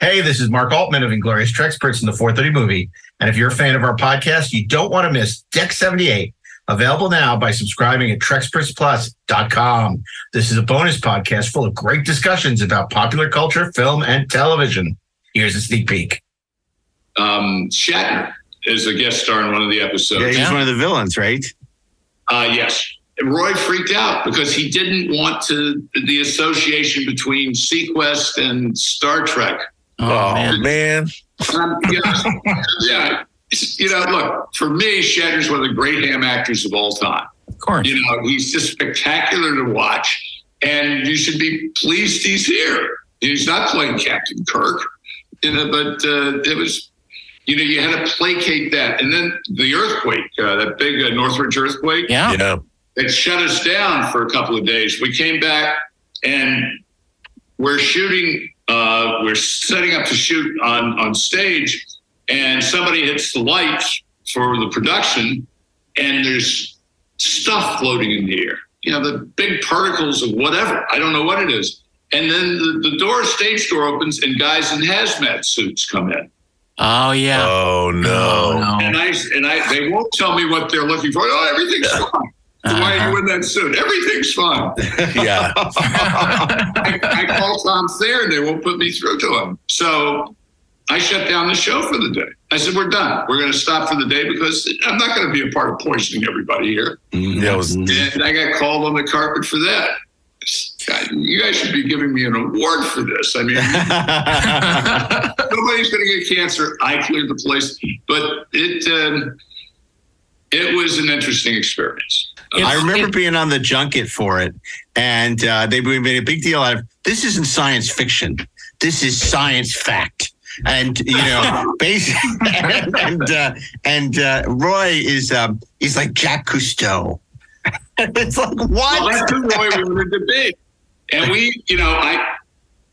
Hey, this is Mark Altman of Inglorious Treksperts in the 430 movie. And if you're a fan of our podcast, you don't want to miss Deck 78, available now by subscribing at TrekspertsPlus.com. This is a bonus podcast full of great discussions about popular culture, film, and television. Here's a sneak peek. Um, Shatner is a guest star in one of the episodes. Yeah, he's one of the villains, right? Uh, yes. Roy freaked out because he didn't want to the association between SeaQuest and Star Trek. Oh, man. Um, yeah, yeah. You know, look, for me, Shatner's one of the great ham actors of all time. Of course. You know, he's just spectacular to watch, and you should be pleased he's here. He's not playing Captain Kirk, you know, but uh, it was, you know, you had to placate that. And then the earthquake, uh, that big uh, Northridge earthquake, Yeah. Yeah. it shut us down for a couple of days. We came back and we're shooting, uh, we're setting up to shoot on, on stage, and somebody hits the lights for the production, and there's stuff floating in the air. You know, the big particles of whatever. I don't know what it is. And then the, the door, stage door opens, and guys in hazmat suits come in. Oh yeah. Oh, no. Oh, no. And I and I they won't tell me what they're looking for. Oh, everything's fine. Why are you in that suit? Everything's fine. Yeah. I, I call Tom Thayer and they won't put me through to him. So I shut down the show for the day. I said, We're done. We're going to stop for the day because I'm not going to be a part of poisoning everybody here. Yeah, it was, And I got called on the carpet for that. God, you guys should be giving me an award for this. I mean, nobody's going to get cancer. I cleared the place, but it um, it was an interesting experience. I remember it- being on the junket for it, and uh, they made a big deal out of this. Isn't science fiction. This is science fact. And you know, basically, and and, uh, and uh, Roy is um, he's like Jack Cousteau. it's like Well, what? that's who Roy wanted to be. And we, you know, I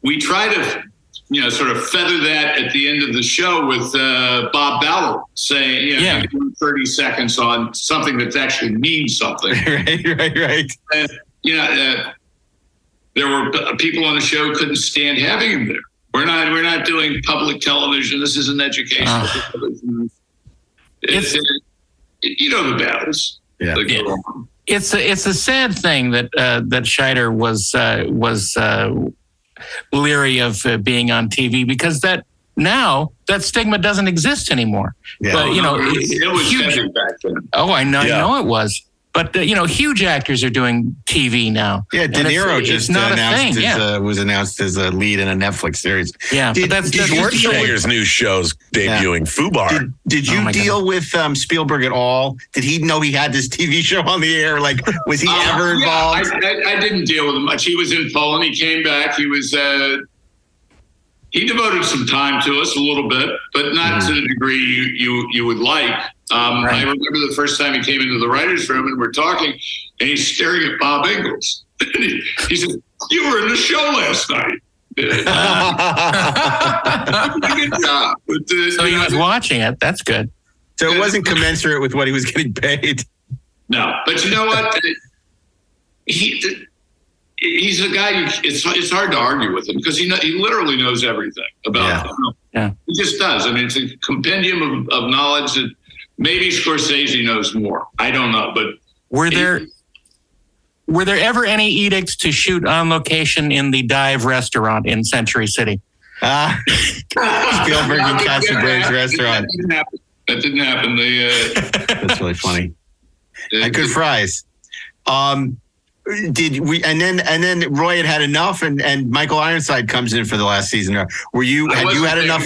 we try to, you know, sort of feather that at the end of the show with uh, Bob Ballard saying, you know, Yeah. 30 seconds on something that actually means something. right, right, right. And, you know, uh, there were people on the show couldn't stand having him there. We're not we're not doing public television. This isn't educational Ah. television. It's, uh, you know the battles. Yeah. that go Yeah. on. it's a it's a sad thing that uh, that Scheider was uh, was uh, leery of uh, being on TV because that now that stigma doesn't exist anymore. Yeah. But you know, it was, it was huge- heavy back then. Oh, I know, Yeah. I know it was. But uh, you know, huge actors are doing TV now. Yeah, De And it's- Niro it's just not a announced thing, as, yeah. uh, was announced as a lead in a Netflix series. Yeah, Did- but that's, did that's you just- Schwarzenegger's new show's debuting, Fubar. Did, did you Oh my deal with um, Spielberg at all? Did he know he had this TV show on the air? Like, was he Uh, ever yeah, involved? I, I, I didn't deal with him much. He was in Poland. He came back. He was. Uh, he devoted some time to us a little bit, but not to the degree you you, you would like. Um, I remember the first time he came into the writers' room and we're talking, and he's staring at Bob Engels. he, he said, "You were in the show last night." Good job. But, uh, so he you know, was watching it. That's good. so it wasn't commensurate with what he was getting paid. No, but you know what? He he's a guy. You, it's it's hard to argue with him because he know, he literally knows everything about. Yeah. film. Yeah. he just does. I mean, it's a compendium of, of knowledge that maybe Scorsese knows more. I don't know, but Were there were there ever any edicts to shoot on location in the dive restaurant in Century City? Ah, Spielberg and Katzenberg's restaurant. That didn't happen. That didn't happen. They, uh, That's really funny. And good fries. Um, did we? And then and then Roy had had enough, and and Michael Ironside comes in for the last season. Were you? I Had you had there. enough?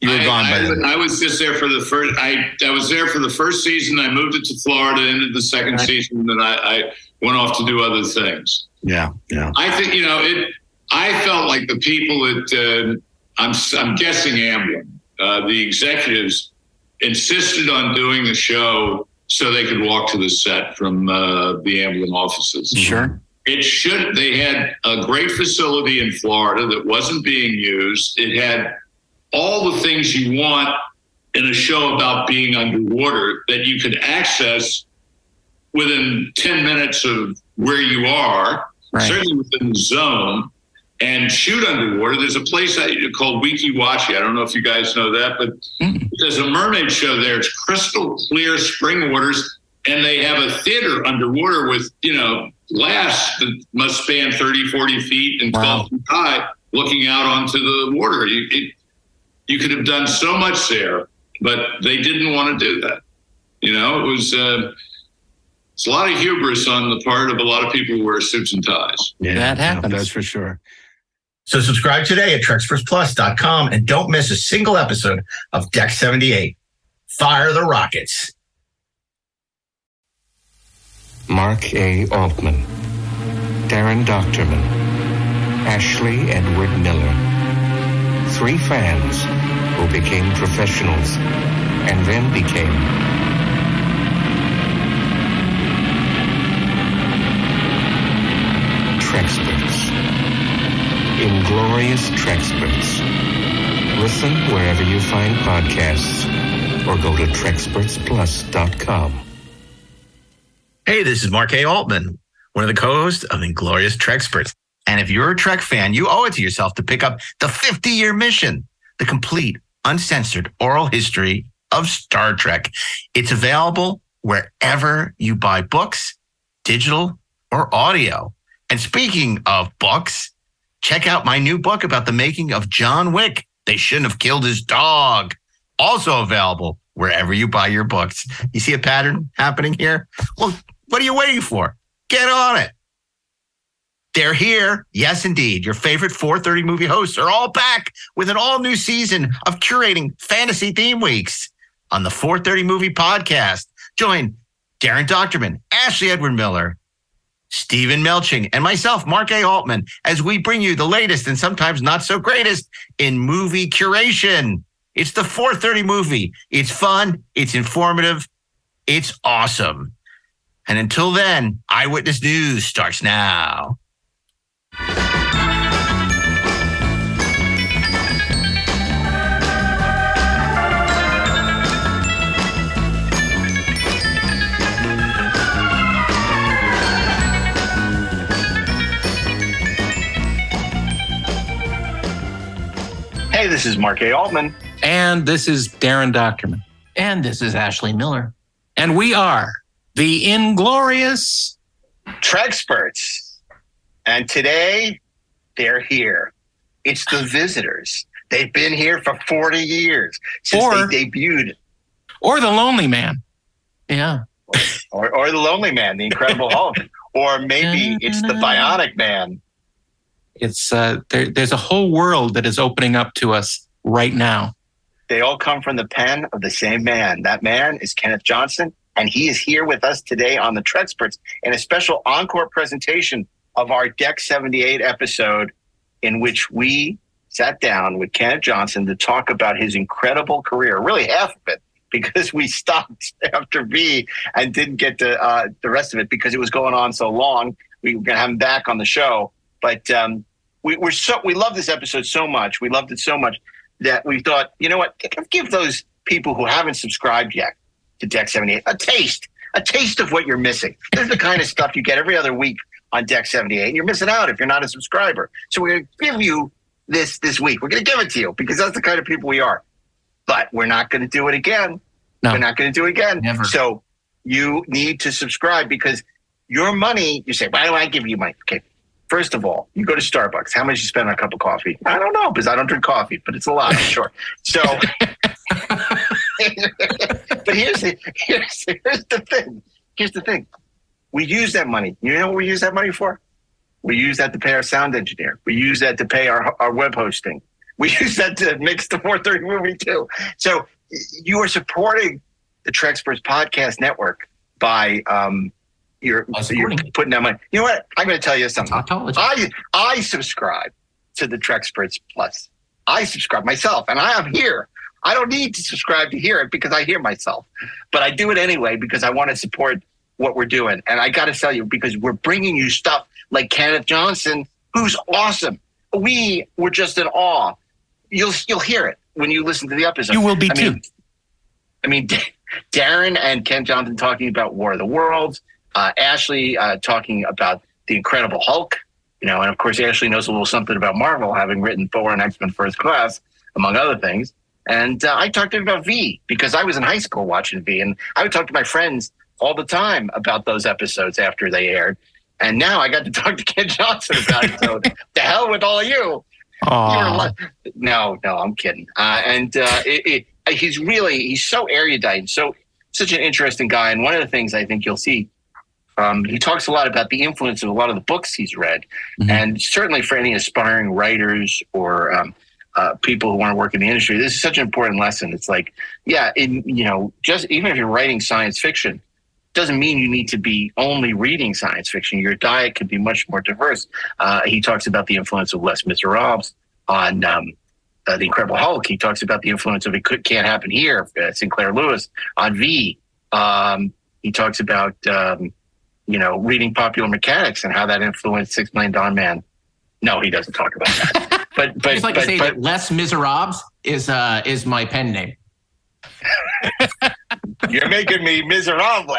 You were I, gone by I, then. I was just there for the first. I I was there for the first season. I moved it to Florida. Ended the second Right. season, and I, I went off to do other things. Yeah, yeah. I think you know it. I felt like the people at uh, I'm I'm guessing Amblin, uh, the executives insisted on doing the show so they could walk to the set from uh, the Amblin offices. Sure. It should. They had a great facility in Florida that wasn't being used. It had all the things you want in a show about being underwater that you could access within 10 minutes of where you are, Right. certainly within the zone. and shoot underwater. There's a place called Weeki Wachee. I don't know if you guys know that, but Mm. there's a mermaid show there. It's crystal clear spring waters, and they have a theater underwater with, you know, glass that must span 30, 40 feet and 12 Wow. feet high, looking out onto the water. You, it, you could have done so much there, but they didn't want to do that. You know, it was uh, it's a lot of hubris on the part of a lot of people who wear suits and ties. Yeah, That no, happens. that's for sure. So subscribe today at TrekspertsPlus.com and don't miss a single episode of Deck 78. Fire the rockets. Mark A. Altman, Daren Dochterman, Ashley Edward Miller. Three fans who became professionals and then became Treksperts. Inglorious Treksperts. Listen wherever you find podcasts or go to TrekspertsPlus.com. Hey, this is Mark A. Altman, one of the co-hosts of Inglorious Treksperts. And if you're a Trek fan, you owe it to yourself to pick up the 50-year mission, the complete, uncensored oral history of Star Trek. It's available wherever you buy books, digital or audio. And speaking of books, check out my new book about the making of John Wick. They shouldn't have killed his dog. Also available wherever you buy your books. You see a pattern happening here? Well, what are you waiting for? Get on it. They're here. Yes, indeed. Your favorite 430 movie hosts are all back with an all new season of curating fantasy theme weeks on the 430 movie podcast. Join Daren Dochterman, Ashley Edward Miller, Steven Melching, and myself, Mark A. Altman, as we bring you the latest and sometimes not so greatest in movie curation. It's the 430 movie. It's fun, it's informative, it's awesome. And until then, Eyewitness News starts now. Hey, this is Mark A. Altman. And this is Daren Dochterman. And this is Ashley Miller. And we are the Inglorious. Treksperts. And today they're here. It's the visitors. They've been here for 40 years since Or- they debuted. Or the Lonely Man. Yeah. Or, or the Lonely Man, the Incredible Hulk. Or maybe it's the Bionic Man. It's uh, there, there's a whole world that is opening up to us right now. They all come from the pen of the same man. That man is Kenneth Johnson, and he is here with us today on the Treksperts in a special encore presentation of our Deck 78 episode, in which we sat down with Kenneth Johnson to talk about his incredible career, really half of it, because we stopped after V and didn't get to uh, the rest of it because it was going on so long. We were going to have him back on the show, but um, we, we're so we love this episode so much. We loved it so much that we thought, you know what, give those people who haven't subscribed yet to Deck 78 a taste, a taste of what you're missing. This is the kind of stuff you get every other week on Deck 78, and you're missing out if you're not a subscriber. So we're going to give you this this week. We're going to give it to you because that's the kind of people we are. But we're not going to do it again. No. We're not going to do it again. Never. So you need to subscribe because your money, you say, why do I give you money? Okay. First of all, you go to Starbucks. How much you spend on a cup of coffee? I don't know because I don't drink coffee, but it's a lot, I'm sure. So, but here's the, here's, here's the thing. Here's the thing. We use that money. You know what we use that money for? We use that to pay our sound engineer. We use that to pay our, our web hosting. We use that to mix the 430 movie too. So you are supporting the Treksperts Podcast Network by um, you're, you're putting that money. You know what? I'm going to tell you something. I I subscribe to the Treksperts Plus. I subscribe myself, and I am here. I don't need to subscribe to hear it because I hear myself, but I do it anyway because I want to support what we're doing. And I got to tell you, because we're bringing you stuff like Kenneth Johnson, who's awesome. We were just in awe. You'll you'll hear it when you listen to the episode. You will be I too. mean, I mean, Daren and Ken Johnson talking about War of the Worlds, uh, Ashley uh, talking about the Incredible Hulk, You know, and of course, Ashley knows a little something about Marvel, having written Thor and X Men First Class, among other things. And uh, I talked to him about V because I was in high school watching V, and I would talk to my friends all the time about those episodes after they aired. And now I got to talk to Ken Johnson about it. So the hell with all of you. Li- no, no, I'm kidding. Uh, and uh, it, it, he's really he's so erudite, and so such an interesting guy. And one of the things I think you'll see, um, he talks a lot about the influence of a lot of the books he's read, Mhm. and certainly for any aspiring writers or um, uh, people who want to work in the industry, this is such an important lesson. It's like, yeah, in you know, just even if you're writing science fiction, doesn't mean you need to be only reading science fiction. Your diet could be much more diverse. Uh, he talks about the influence of Les Miserables on um, uh, the Incredible Hulk. He talks about the influence of it could, can't happen here. Uh, Sinclair Lewis on V. Um, he talks about um, you know reading Popular Mechanics and how that influenced Six Million Dollar Man. No, he doesn't talk about that. but but I just like but, to say but that Les Miserables is uh is my pen name. You're making me miserable,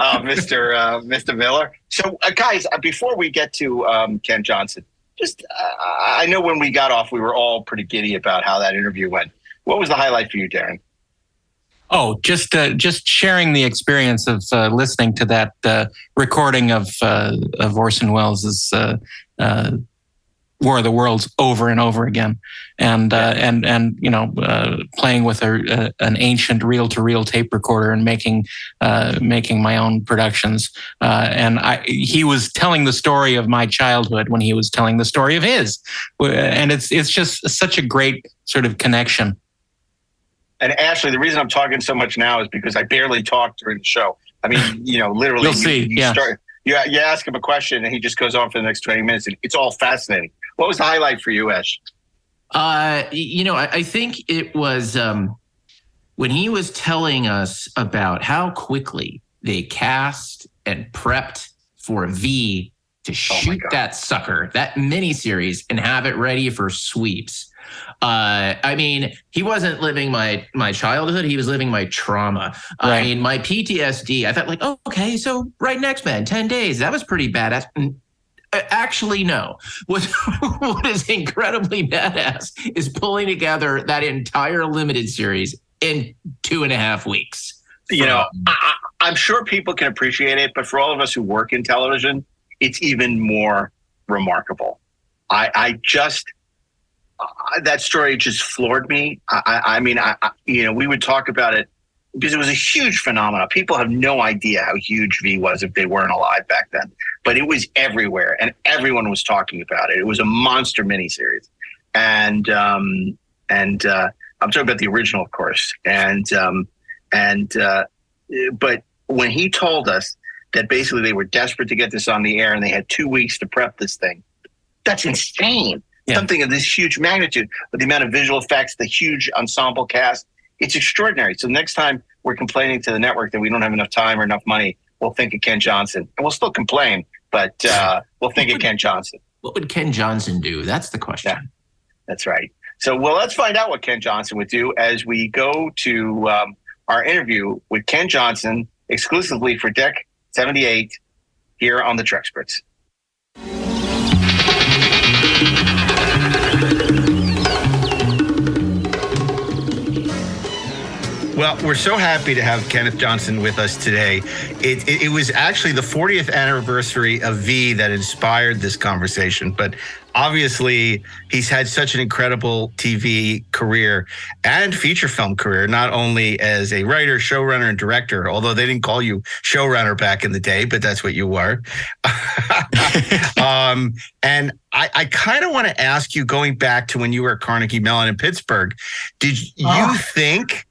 uh, Mr. Uh, Mr. Miller. So, uh, guys, uh, before we get to um, Ken Johnson, just uh, I know when we got off, we were all pretty giddy about how that interview went. What was the highlight for you, Daren? Oh, just uh, just sharing the experience of listening to that recording of of Orson Welles' War of the Worlds over and over again, and uh, and and you know uh, playing with a, a an ancient reel to reel tape recorder and making uh, making my own productions. Uh, and I, he was telling the story of my childhood when he was telling the story of his, and it's it's just such a great sort of connection. And Ashley, the reason I'm talking so much now is because I barely talked during the show. I mean, you know, literally, You'll see, You, you yeah. start, you, you ask him a question, and he just goes on for the next 20 minutes. And it's all fascinating. What was the highlight for you, Ash? Uh, you know, I, I think it was um, when he was telling us about how quickly they cast and prepped for V to shoot God. that sucker, that miniseries, and have it ready for sweeps. Uh, I mean, he wasn't living my my childhood; he was living my trauma. I mean, my PTSD. I thought, like, oh, okay, so right next man, ten days. That was pretty badass. Uh, Actually, no. What what is incredibly badass is pulling together that entire limited series in two and a half weeks. you know, I, I- I'm sure people can appreciate it, but for all of us who work in television, it's even more remarkable. I, I just uh, that story just floored me. I, I, I mean, I, I, you know, we would talk about it because it was a huge phenomenon. People have no idea how huge V was if they weren't alive back then, but it was everywhere, and everyone was talking about it. It was a monster miniseries, and um, and uh, I'm talking about the original, of course, and um, and uh, but when he told us that basically they were desperate to get this on the air and they had two weeks to prep this thing, that's insane. Yeah. Something of this huge magnitude, with the amount of visual effects, the huge ensemble cast, it's extraordinary. So next time we're complaining to the network that we don't have enough time or enough money, we'll think of Ken Johnson, and we'll still complain, but uh, we'll think of Ken Johnson. What would Ken Johnson do? That's the question. Yeah. That's right. So, well, let's find out what Ken Johnson would do as we go to um, our interview with Ken Johnson exclusively for Deck 78 here on the Treksperts. Well, we're so happy to have Kenneth Johnson with us today. It, it, it was actually the 40th anniversary of V that inspired this conversation, but obviously he's had such an incredible TV career and feature film career, not only as a writer, showrunner, and director, although they didn't call you showrunner back in the day, but that's what you were. um, and I, I kind of want to ask you, going back to when you were at Carnegie Mellon in Pittsburgh, did you Oh. think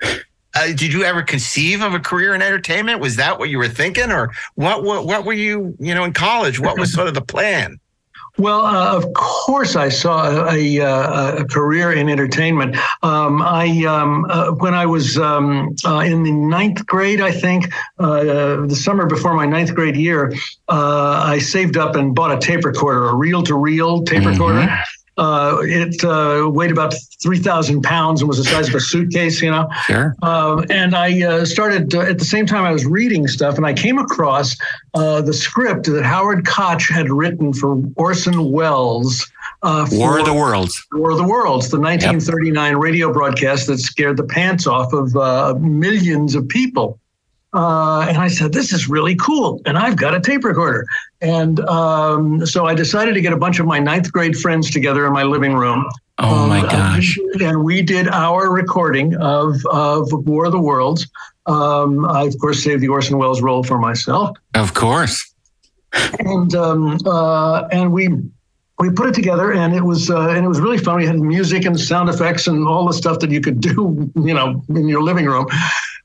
uh, did you ever conceive of a career in entertainment? Was that what you were thinking, or what? What, what were you, you know, in college? What was sort of the plan? Well, uh, of course, I saw a, a, a career in entertainment. Um, I um, uh, when I was um, uh, in the ninth grade, I think uh, the summer before my ninth grade year, uh, I saved up and bought a tape recorder, a reel-to-reel tape recorder. Uh, it uh, weighed about 3,000 pounds and was the size of a suitcase, you know. Sure. Um, and I uh, started uh, at the same time I was reading stuff, and I came across uh, the script that Howard Koch had written for Orson Welles. Uh, War of the Worlds. War of the Worlds, the 1939 radio broadcast that scared the pants off of uh, millions of people. Uh, and I said, "This is really cool," and I've got a tape recorder. And um, so I decided to get a bunch of my ninth grade friends together in my living room. Oh my Um, gosh. And we did our recording of, of War of the Worlds. Um, I, of course, saved the Orson Welles role for myself. Of course. And um, uh, and we we put it together, and it was uh, and it was really fun. We had music and sound effects and all the stuff that you could do, you know, in your living room.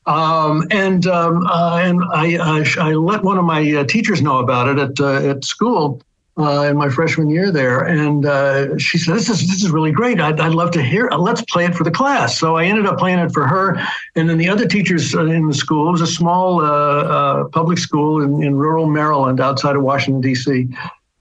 Um, and um, uh, and I, I I let one of my uh, teachers know about it at uh, at school uh, in my freshman year there, and uh, she said, "This is this is really great. I'd, I'd love to hear. Uh, let's play it for the class." So I ended up playing it for her, and then the other teachers in the school. It was a small public school in, in rural Maryland, outside of Washington D.C.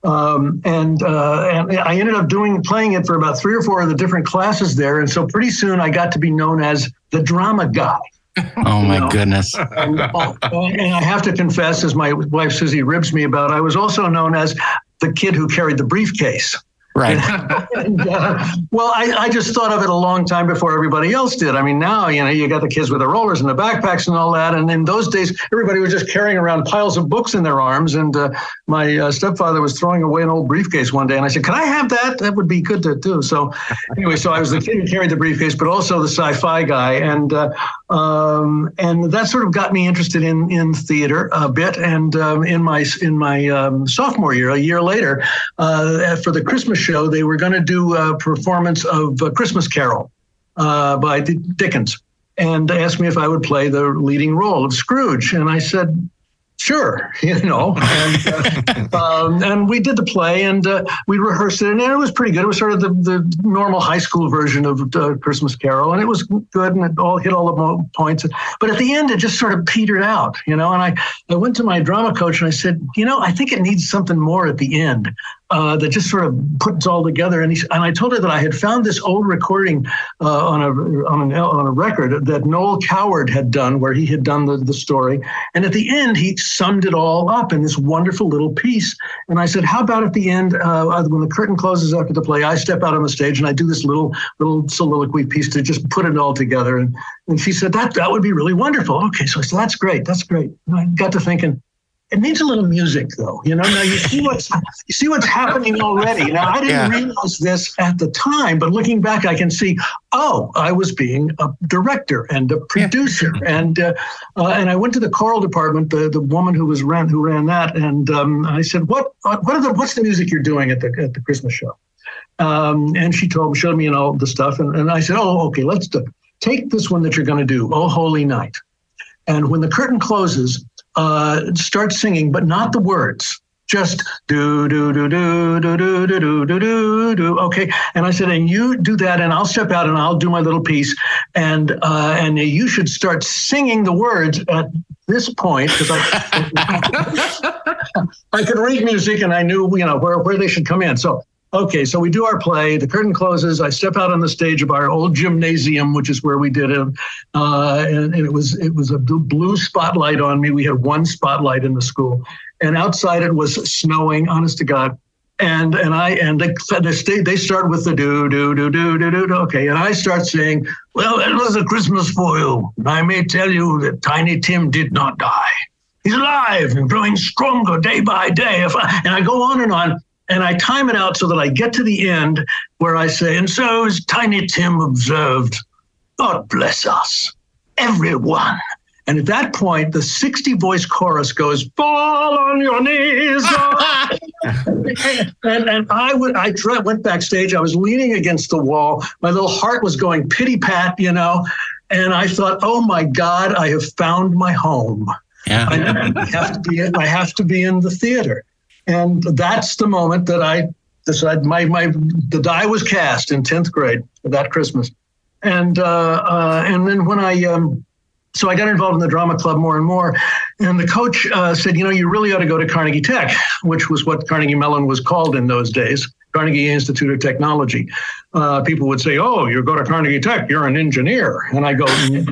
Um, and uh, and I ended up doing playing it for about three or four of the different classes there, and so pretty soon I got to be known as the drama guy. Oh my No. goodness. And, uh, and I have to confess, as my wife Susie ribs me about, I was also known as the kid who carried the briefcase. Right. And, uh, well, I, I just thought of it a long time before everybody else did. I mean, now, you know, you got the kids with the rollers and the backpacks and all that. And in those days, everybody was just carrying around piles of books in their arms. And uh, my uh, stepfather was throwing away an old briefcase one day. And I said, Can I have that? That would be good to do. So, anyway, so I was the kid who carried the briefcase, but also the sci fi guy. And uh, um, and that sort of got me interested in in theater a bit. And um, in my in my um, sophomore year, a year later, uh, for the Christmas show, they were going to do a performance of a Christmas Carol uh, by Dickens, and asked me if I would play the leading role of Scrooge, and I said. Sure, you know, and, uh, um, and we did the play and uh, we rehearsed it, and it was pretty good. It was sort of the, the normal high school version of uh, Christmas Carol, and it was good, and it all hit all the points. But at the end, it just sort of petered out, you know. And I, I went to my drama coach and I said, you know, I think it needs something more at the end uh, that just sort of puts it all together. And he, and I told her that I had found this old recording uh, on a on an on a record that Noel Coward had done, where he had done the, the story. And at the end, he summed it all up in this wonderful little piece. And I said, how about at the end, uh, when the curtain closes after the play, I step out on the stage and I do this little little soliloquy piece to just put it all together. And and she said that that would be really wonderful. Okay, so I said that's great, that's great. And I got to thinking. It needs a little music, though. You know, now you see what's you see what's happening already. Now I didn't Yeah. realize this at the time, but looking back, I can see. Oh, I was being a director and a producer, and uh, uh, and I went to the choral department, the, the woman who was ran who ran that, and um, I said, "What what the what's the music you're doing at the at the Christmas show?" Um, and she told showed me and all the stuff, and, and I said, "Oh, okay, let's do, take this one that you're going to do, Oh Holy Night." And when the curtain closes, uh, start singing, but not the words. Just do do do do do do do do do do do. Okay, and I said, and you do that, and I'll step out and I'll do my little piece, and uh, and you should start singing the words at this point because I I could read music and I knew you know where where they should come in. So okay, so we do our play. The curtain closes. I step out on the stage of our old gymnasium, which is where we did it, uh, and, and it was it was a blue spotlight on me. We had one spotlight in the school, and outside it was snowing. Honest to God. And and I and they they, they start with the do do do do do do. Okay, and I start saying, "Well, it was a Christmas for you. I may tell you that Tiny Tim did not die. He's alive and growing stronger day by day." I, and I go on and on, and I time it out so that I get to the end where I say, "And so as Tiny Tim observed, God bless us, everyone." And at that point, the 60 voice chorus goes, Fall on your knees. and, and I would, I tra- went backstage. I was leaning against the wall. My little heart was going pitty pat, you know. And I thought, oh my God, I have found my home. Yeah. I have to be, I have to be in the theater. And that's the moment that I decided my, my, the die was cast in 10th grade that Christmas. And, uh, uh, and then when I, um, so I got involved in the drama club more and more. And the coach uh, said, you know, you really ought to go to Carnegie Tech, which was what Carnegie Mellon was called in those days. Carnegie Institute of Technology. Uh, people would say, "Oh, you go to Carnegie Tech, you're an engineer," and I go,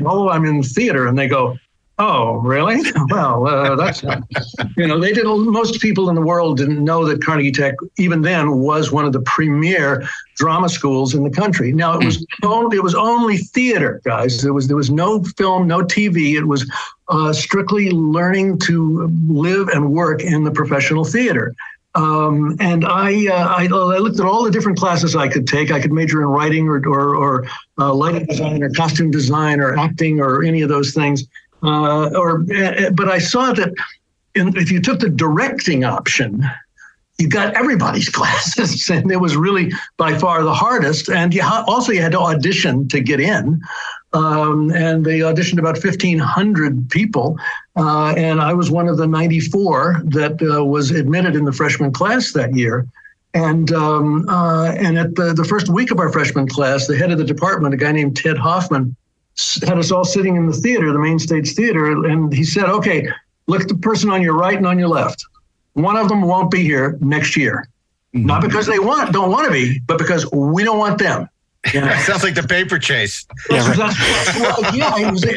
"Oh, I'm in theater," and they go. Oh, really? Well, uh, that's you know they didn't. Most people in the world didn't know that Carnegie Tech, even then, was one of the premier drama schools in the country. Now it was only it was only theater, guys. There was there was no film, no TV. It was uh, strictly learning to live and work in the professional theater. Um, and I, uh, I, I looked at all the different classes I could take. I could major in writing or or, or uh, lighting design or costume design or acting or any of those things. Uh, or uh, but I saw that in, if you took the directing option, you got everybody's classes, and it was really by far the hardest. And you ha- also you had to audition to get in, um, and they auditioned about fifteen hundred people, uh, and I was one of the ninety four that uh, was admitted in the freshman class that year. And um, uh, and at the, the first week of our freshman class, the head of the department, a guy named Ted Hoffman, had us all sitting in the theater, the main stage theater, and he said, "Okay, look at the person on your right and on your left. One of them won't be here next year, mm-hmm. not because they want don't want to be, but because we don't want them." You know? sounds like the paper chase. Yeah, right. well, yeah it was. You,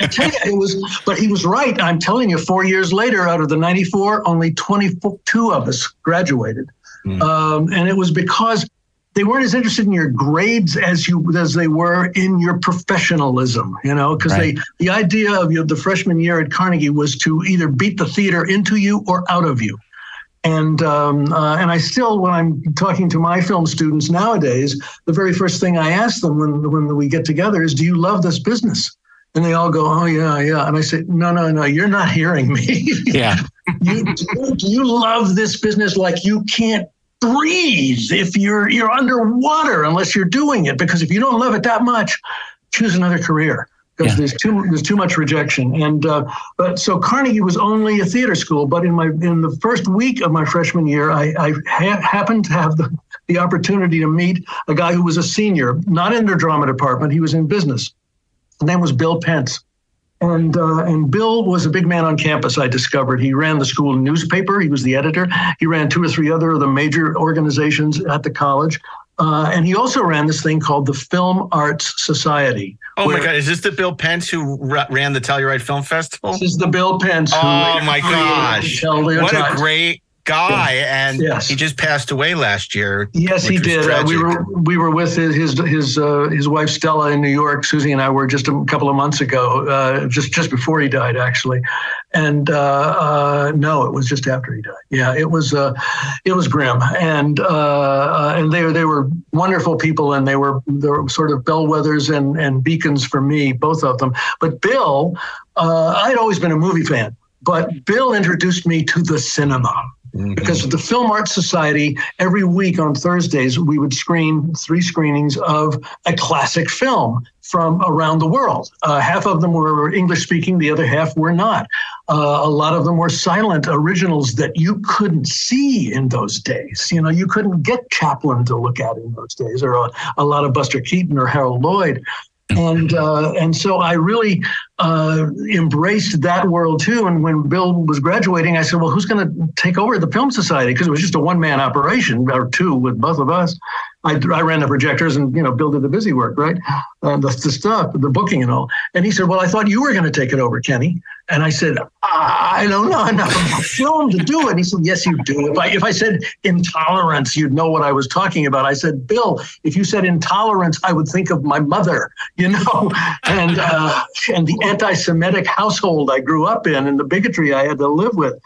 it was. But he was right. I'm telling you, four years later, out of the 94, only 22 of us graduated, mm. um, and it was because they weren't as interested in your grades as you as they were in your professionalism you know because right. they the idea of you know, the freshman year at carnegie was to either beat the theater into you or out of you and um, uh, and I still, when I'm talking to my film students nowadays, the very first thing I ask them when when we get together is, "Do you love this business?" And they all go, "Oh yeah, yeah." And I say, "No, no, no, you're not hearing me. Yeah, you, you love this business like you can't breathe if you're you're underwater unless you're doing it because if you don't love it that much choose another career because yeah. there's too there's too much rejection. And uh, but so Carnegie was only a theater school but in my in the first week of my freshman year I, I ha- happened to have the, the opportunity to meet a guy who was a senior not in their drama department he was in business. His name was Bill Pence and uh, and Bill was a big man on campus. I discovered he ran the school newspaper. He was the editor. He ran two or three other of the major organizations at the college. Uh, and he also ran this thing called the Film Arts Society. Oh my God! Is this the Bill Pence who ran the Telluride Film Festival? This is the Bill Pence. oh my gosh! What a great guy, and yes. he just passed away last year. Yes, he did. Uh, we were we were with his his his, uh, his wife Stella in New York. Susie and I were just a couple of months ago, uh, just just before he died, actually. And uh, uh, no, it was just after he died. Yeah, it was uh, it was grim, and and they they were wonderful people, and they were they were sort of bellwethers and and beacons for me, both of them. But Bill, I'd always been a movie fan. But Bill introduced me to the cinema. Mm-hmm. Because the Film Arts Society, every week on Thursdays, we would screen three screenings of a classic film from around the world. Uh, half of them were English speaking, the other half were not. Uh, a lot of them were silent originals that you couldn't see in those days. You know, you couldn't get Chaplin to look at in those days, or a, a lot of Buster Keaton or Harold Lloyd and uh, and so I really uh, embraced that world too. And when Bill was graduating, I said, "Well, who's going to take over the Film Society?" Because it was just a one man operation or two with both of us. I, I ran the projectors and you know Bill did the busy work, right? Uh, the, the stuff, the booking and all. And he said, "Well, I thought you were going to take it over, Kenny." And I said, I don't know enough film to do it. And he said, Yes, you do. If I if I said intolerance, you'd know what I was talking about. I said, Bill, if you said intolerance, I would think of my mother, you know, and uh, and the anti-Semitic household I grew up in and the bigotry I had to live with.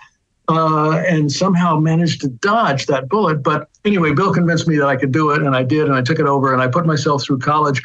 Uh, and somehow managed to dodge that bullet. But anyway, Bill convinced me that I could do it, and I did, and I took it over, and I put myself through college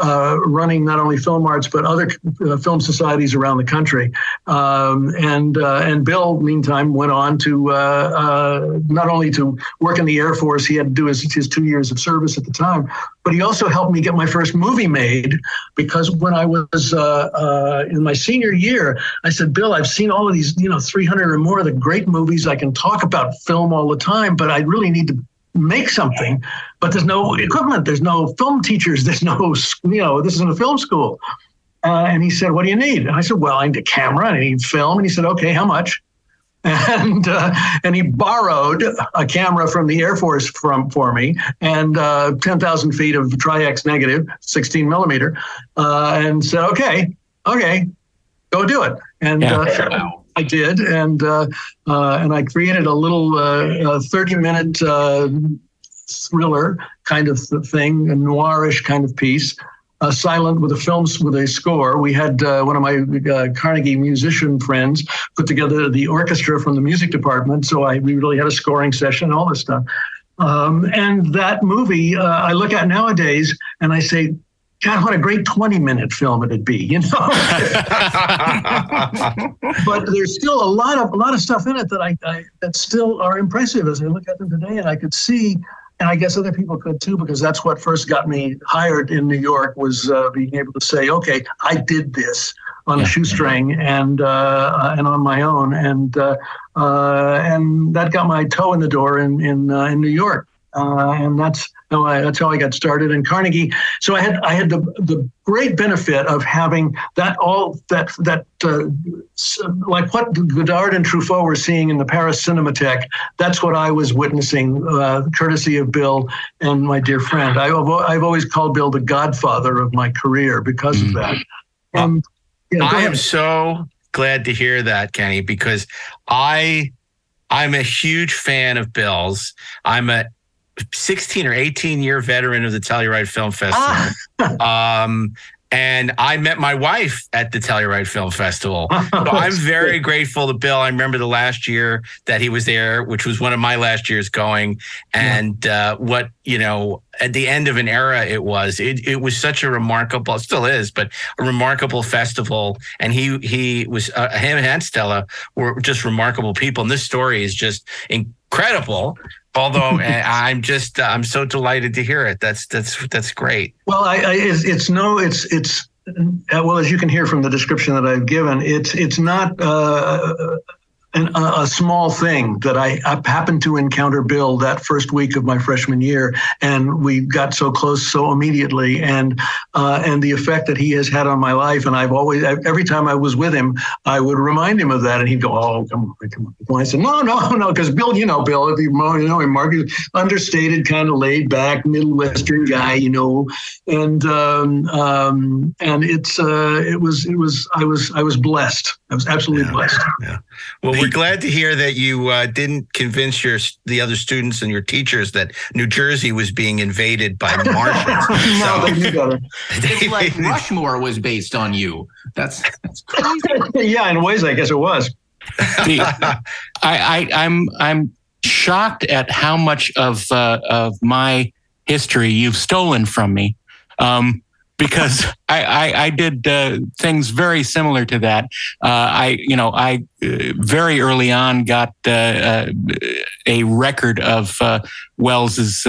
uh, running not only film arts but other uh, film societies around the country. Um, and uh, and Bill, meantime, went on to uh, uh, not only to work in the Air Force, he had to do his, his two years of service at the time, but he also helped me get my first movie made because when I was uh, in my senior year, I said, Bill, I've seen all of these, you know, 300 or more of the great movies. I can talk about film all the time, but I really need to make something, but there's no equipment, there's no film teachers, there's no, you know, this isn't a film school. Uh, and he said, What do you need? And I said, Well, I need a camera, and I need film. And he said, Okay, how much? and uh, and he borrowed a camera from the Air Force from for me and uh, 10,000 feet of Tri-X negative, 16 millimeter, uh, and said, "Okay, okay, go do it." And Yeah. uh, I did, and uh, uh, and I created a little uh, 30 minute uh, thriller kind of thing, a noirish kind of piece. Uh, silent with a film with a score. We had uh, one of my uh, Carnegie musician friends put together the orchestra from the music department, so I we really had a scoring session, all this stuff. Um, and that movie, I look at nowadays and I say, God, what a great 20 minute film it'd be, you know? but there's still a lot of a lot of stuff in it that I, I that still are impressive as I look at them today, and I could see, and I guess other people could too, because that's what first got me hired in New York was uh, being able to say, okay, I did this on a shoestring and uh, and on my own, and uh, uh, and that got my toe in the door in in uh, in New York, uh, and that's how I that's how I got started in Carnegie. So I had I had the the great benefit of having that all that that uh, like what Godard and Truffaut were seeing in the Paris Cinematheque. That's what I was witnessing, uh, courtesy of Bill and my dear friend. I've I've always called Bill the godfather of my career because of that. And yeah, I am so glad to hear that, Kenny, because I I'm a huge fan of Bill's. I'm a 16 or 18 year veteran of the Telluride Film Festival. um, and I met my wife at the Telluride Film Festival. So I'm very grateful to Bill. I remember the last year that he was there, which was one of my last years going, and uh, what you know at the end of an era it was. It it was such a remarkable, still is, but a remarkable festival. And he he was uh, him and Stella were just remarkable people. And this story is just incredible. Although uh, I'm just uh, I'm so delighted to hear it. That's that's that's great. Well, I, I it's, it's no, it's it's uh, well as you can hear from the description that I've given, it's it's not uh, an, a, a small thing that I, I happened to encounter Bill that first week of my freshman year, and we got so close so immediately, and uh, and the effect that he has had on my life, and I've always every time I was with him, I would remind him of that, and he'd go, "Oh, come on, come on." on." I said, "No, no, no," because Bill, you know, Bill, if you know him, Mark, understated, kind of laid back, middle western guy, you know, and um, um, and it's uh, it was it was I was I was blessed. I was absolutely Yeah. blessed. Yeah. Well, we're glad to hear that you uh, didn't convince your the other students and your teachers that New Jersey was being invaded by Martians. no, they knew better. It's like Rushmore was based on you. That's that's crazy. yeah, in ways, I guess it was. The- I, I, I'm I'm shocked at how much of uh, of my history you've stolen from me, um, because I, I, I did uh, things very similar to that. Uh, I you know I uh, very early on got uh, uh, a record of uh, Welles's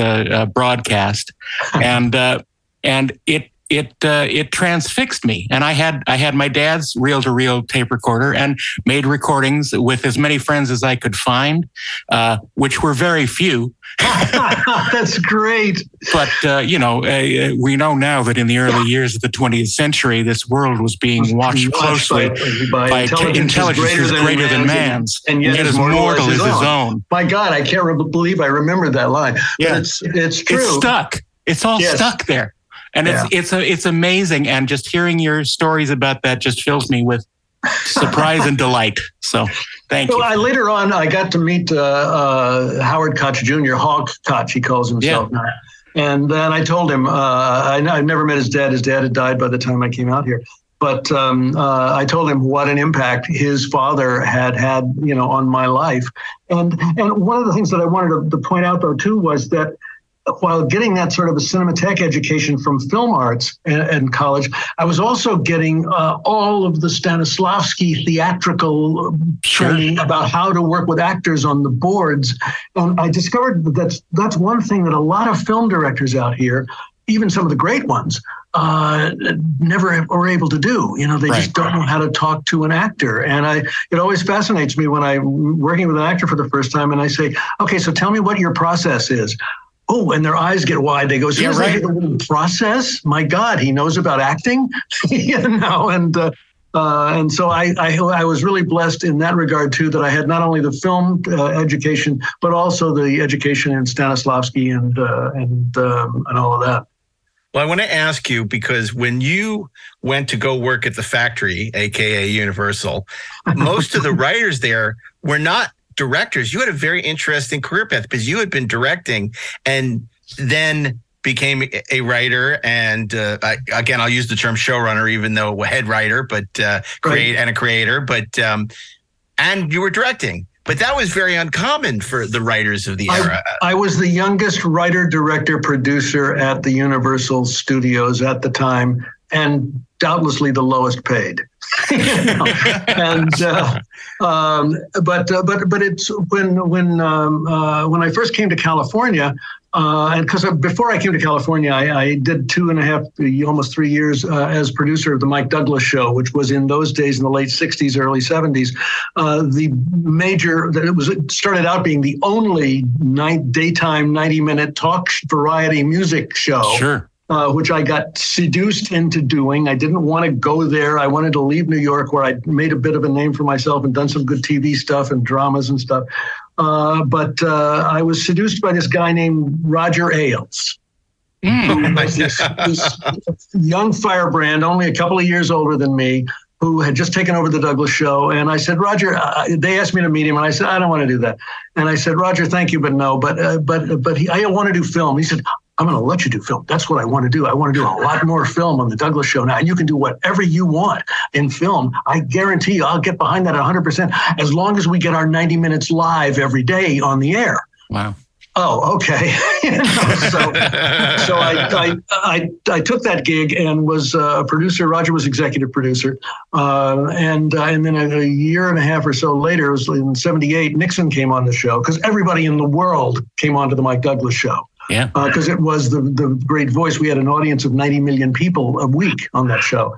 broadcast, and uh, and it it uh, it transfixed me. And I had I had my dad's reel to reel tape recorder and made recordings with as many friends as I could find, uh, which were very few. That's great. But uh, you know, uh, we know now that in the early years of the 20th century, this world was being watched closely by, by intelligence, intelligence is greater than man's, and yet, as mortal as his own. My God, I can't re- believe I remembered that line. Yeah. But it's it's true. It's stuck. It's all Yes. stuck there. And it's it's a, it's amazing. And just hearing your stories about that just fills me with surprise and delight. So thank So you. I later on I got to meet uh, uh, Howard Koch Jr. Hawk Koch, he calls himself now. And then I told him uh, I, I never met his dad. His dad had died by the time I came out here. But um, uh, I told him what an impact his father had had, you know, on my life. And and one of the things that I wanted to, to point out though too was that while getting that sort of a cinematheque education from film arts and, college, I was also getting uh, all of the Stanislavski theatrical training about how to work with actors on the boards. And I discovered that that's, that's one thing that a lot of film directors out here, even some of the great ones, uh, never were able to do. You know, they just don't know how to talk to an actor. And I, it always fascinates me when I'm working with an actor for the first time and I say, okay, so tell me what your process is. Oh, and their eyes get wide. They go, soon Yeah, right. word process, my God, he knows about acting, you know, and uh, Uh, and so I, I, I was really blessed in that regard too that I had not only the film uh, education but also the education in Stanislavski and uh, and um, and all of that. Well, I want to ask you because when you went to go work at the factory, aka Universal, most of the writers there were not directors. You had a very interesting career path because you had been directing and then became a writer and uh, I, again i'll use the term showrunner even though head writer but uh, create and a creator but um, and you were directing. But that was very uncommon for the writers of the era. I, I was the youngest writer director producer at the universal studios at the time and doubtlessly the lowest paid and uh, um, but uh, but but it's when when um, uh, when I first came to California, uh, and because before I came to California, I, I, did two and a half, almost three years uh, as producer of the Mike Douglas Show, which was in those days in the late '60s, early '70s, uh, the major. That it was it started out being the only night daytime 90-minute talk variety music show. Sure uh, which I got seduced into doing. I didn't want to go there. I wanted to leave New York, where I'd made a bit of a name for myself and done some good TV stuff and dramas and stuff. Uh, but uh, I was seduced by this guy named Roger Ailes. Mm. this, this young firebrand, only a couple of years older than me, who had just taken over the Douglas show. And I said, Roger, uh, they asked me to meet him, and I said, I don't want to do that. And I said, Roger, thank you, but no. But uh, but but he, I want to do film. He said, I'm going to let you do film. That's what I want to do. I want to do a lot more film on the Douglas Show now. And you can do whatever you want in film. I guarantee you, I'll get behind that 100% as long as we get our 90 minutes live every day on the air. Wow. Oh, okay. so, so I, I, I, I, took that gig and was a producer. Roger was executive producer, uh, and uh, and then a, a, year and a half or so later, it was in '78. Nixon came on the show because everybody in the world came on to the Mike Douglas show. Yeah. Because uh, it was the, the great voice. We had an audience of 90 million people a week on that show.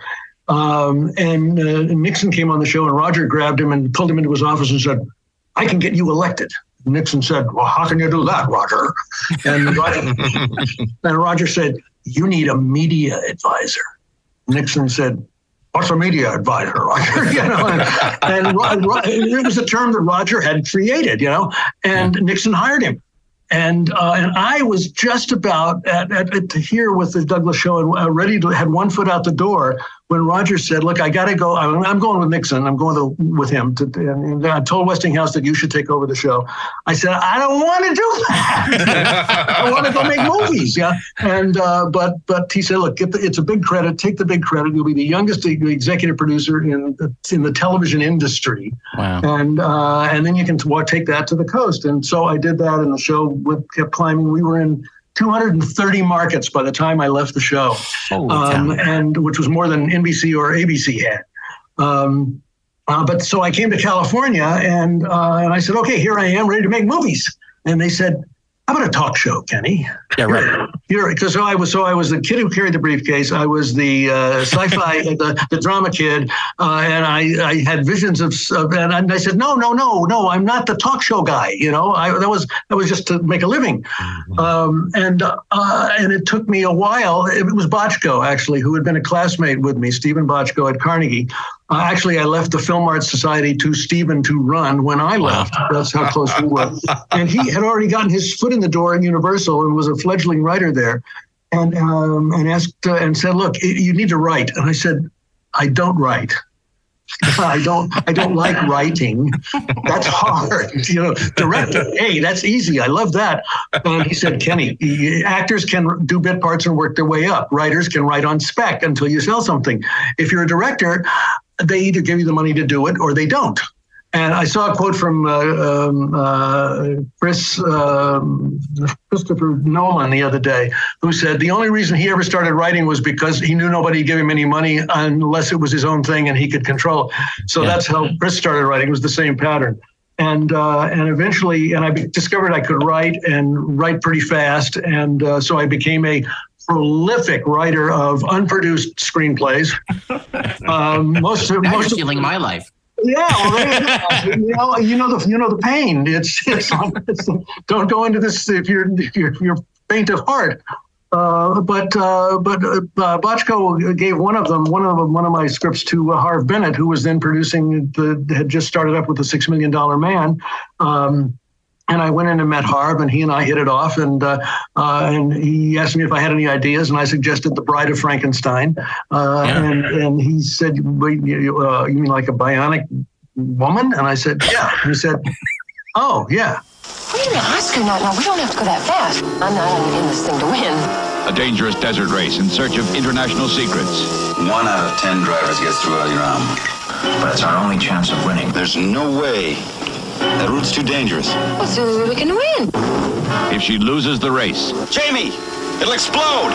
Um, and uh, Nixon came on the show, and Roger grabbed him and pulled him into his office and said, I can get you elected. Nixon said, Well, how can you do that, Roger? And Roger, and Roger said, You need a media advisor. Nixon said, What's a media advisor, Roger? you know, and, and, and, it was a term that Roger had created, you know, and Nixon hired him and uh, and I was just about at, at, at, here with the Douglas show and uh, ready to had one foot out the door when Roger said, "Look, I got to go. I'm, going with Nixon. I'm going to, with him." To, and I told Westinghouse that you should take over the show. I said, "I don't want to do that. I want to go make movies." Yeah, and uh, but but he said, "Look, the, it's a big credit. Take the big credit. You'll be the youngest executive producer in the, in the television industry. Wow. And uh, and then you can take that to the coast." And so I did that, and the show kept climbing. We were in 230 markets by the time I left the show, um, and which was more than NBC or ABC had. Um, uh, but so I came to California and uh, and I said, okay, here I am, ready to make movies. And they said, how about a talk show, Kenny? Yeah, right. Here, because so I was so I was the kid who carried the briefcase. I was the uh, sci-fi, the, the drama kid, uh, and I, I had visions of, of and I said, no, no, no, no, I'm not the talk show guy. You know, I that was that was just to make a living, mm-hmm. um, and uh, and it took me a while. It was Bochco actually, who had been a classmate with me, Steven Bochco at Carnegie. Uh, actually, I left the Film Arts Society to Stephen to run when I left. That's how close we were. And he had already gotten his foot in the door at Universal and was a fledgling writer there, and um, and asked uh, and said, "Look, you need to write." And I said, "I don't write." I don't I don't like writing. That's hard. You know, directing. Hey, that's easy. I love that. And he said, Kenny, actors can do bit parts and work their way up. Writers can write on spec until you sell something. If you're a director, they either give you the money to do it or they don't. And I saw a quote from uh, um, uh, Chris um, Christopher Nolan the other day, who said the only reason he ever started writing was because he knew nobody gave him any money unless it was his own thing and he could control. So yeah. that's how Chris started writing. It was the same pattern. And uh, and eventually, and I discovered I could write and write pretty fast, and uh, so I became a prolific writer of unproduced screenplays. Um, most of, most you're stealing of, my life. Yeah, well, you know, you know the you know the pain. It's, it's, it's don't go into this if you're if you're, you're faint of heart. Uh, but uh, but uh, Bochco gave one of them one of them, one of my scripts to uh, Harve Bennett, who was then producing the had just started up with the Six Million Dollar Man. Um, and I went in and met Harve, and he and I hit it off. And uh, uh, and he asked me if I had any ideas, and I suggested The Bride of Frankenstein. Uh, Yeah. And and he said, "Wait, you, uh, you mean like a bionic woman?" And I said, "Yeah." He said, "Oh, yeah." Wait a minute, Oscar, no, no, we don't have to go that fast. I'm not in this thing to win. A dangerous desert race in search of international secrets. One out of ten drivers gets through El Iram. But it's our only chance of winning. There's no way. That route's too dangerous. Well, it's the only way we can win. If she loses the race, Jamie, it'll explode.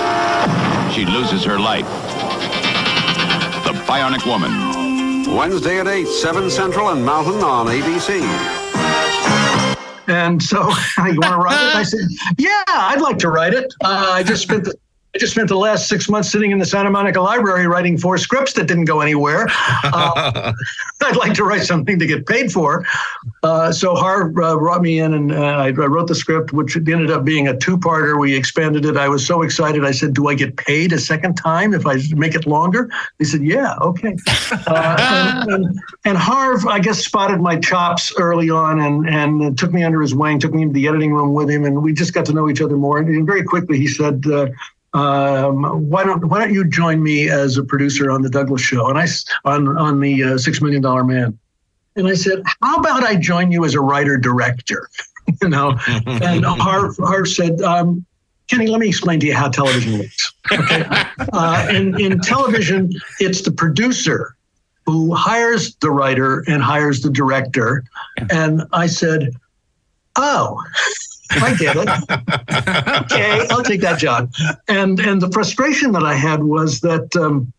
she loses her life. The Bionic Woman. Wednesday at 8, 7 Central and Mountain on ABC. And so you want to write it? I said, yeah, I'd like to write it. Uh, I just spent the I just spent the last six months sitting in the Santa Monica Library writing four scripts that didn't go anywhere. Uh, I'd like to write something to get paid for. Uh, so Harv uh, brought me in and uh, I, wrote the script, which ended up being a two-parter. We expanded it. I was so excited. I said, "Do I get paid a second time if I make it longer?" They said, "Yeah, okay." Uh, and, and, and Harv, I guess, spotted my chops early on and and took me under his wing, took me into the editing room with him, and we just got to know each other more. And very quickly, he said. Uh, um, why don't why don't you join me as a producer on the Douglas Show and I on on the uh, Six Million Dollar Man? And I said, how about I join you as a writer director? you know, and Harv Harv said. Um, Kenny, let me explain to you how television works. Okay. uh, in, in television, it's the producer who hires the writer and hires the director. And I said, Oh, I get it. okay, I'll take that job. And and the frustration that I had was that um,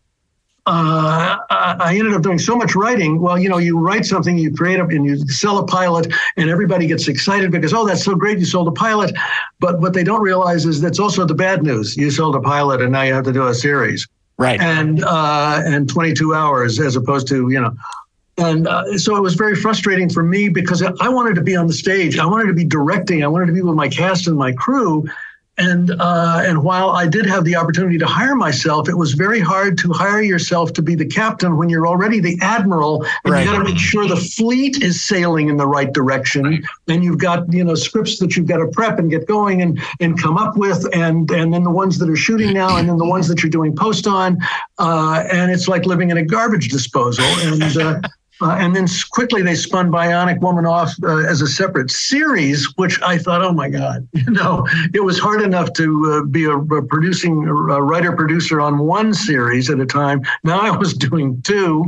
uh, I I ended up doing so much writing. Well, you know, you write something, you create it, and you sell a pilot, and everybody gets excited because, oh, that's so great, you sold a pilot. But what they don't realize is that's also the bad news. You sold a pilot, and now you have to do a series Right. and uh, and 22 hours as opposed to you know and uh, so it was very frustrating for me because I wanted to be on the stage. I wanted to be directing. I wanted to be with my cast and my crew. And uh, and while I did have the opportunity to hire myself, it was very hard to hire yourself to be the captain when you're already the admiral, and Right. you got to make sure the fleet is sailing in the right direction. Right. And you've got you know scripts that you've got to prep and get going and and come up with, and and then the ones that are shooting now, and then the ones that you're doing post on, uh, and it's like living in a garbage disposal. And uh, uh, and then quickly they spun Bionic Woman off uh, as a separate series, which I thought, oh my God, you know, it was hard enough to uh, be a, a producing a writer producer on one series at a time. Now I was doing two,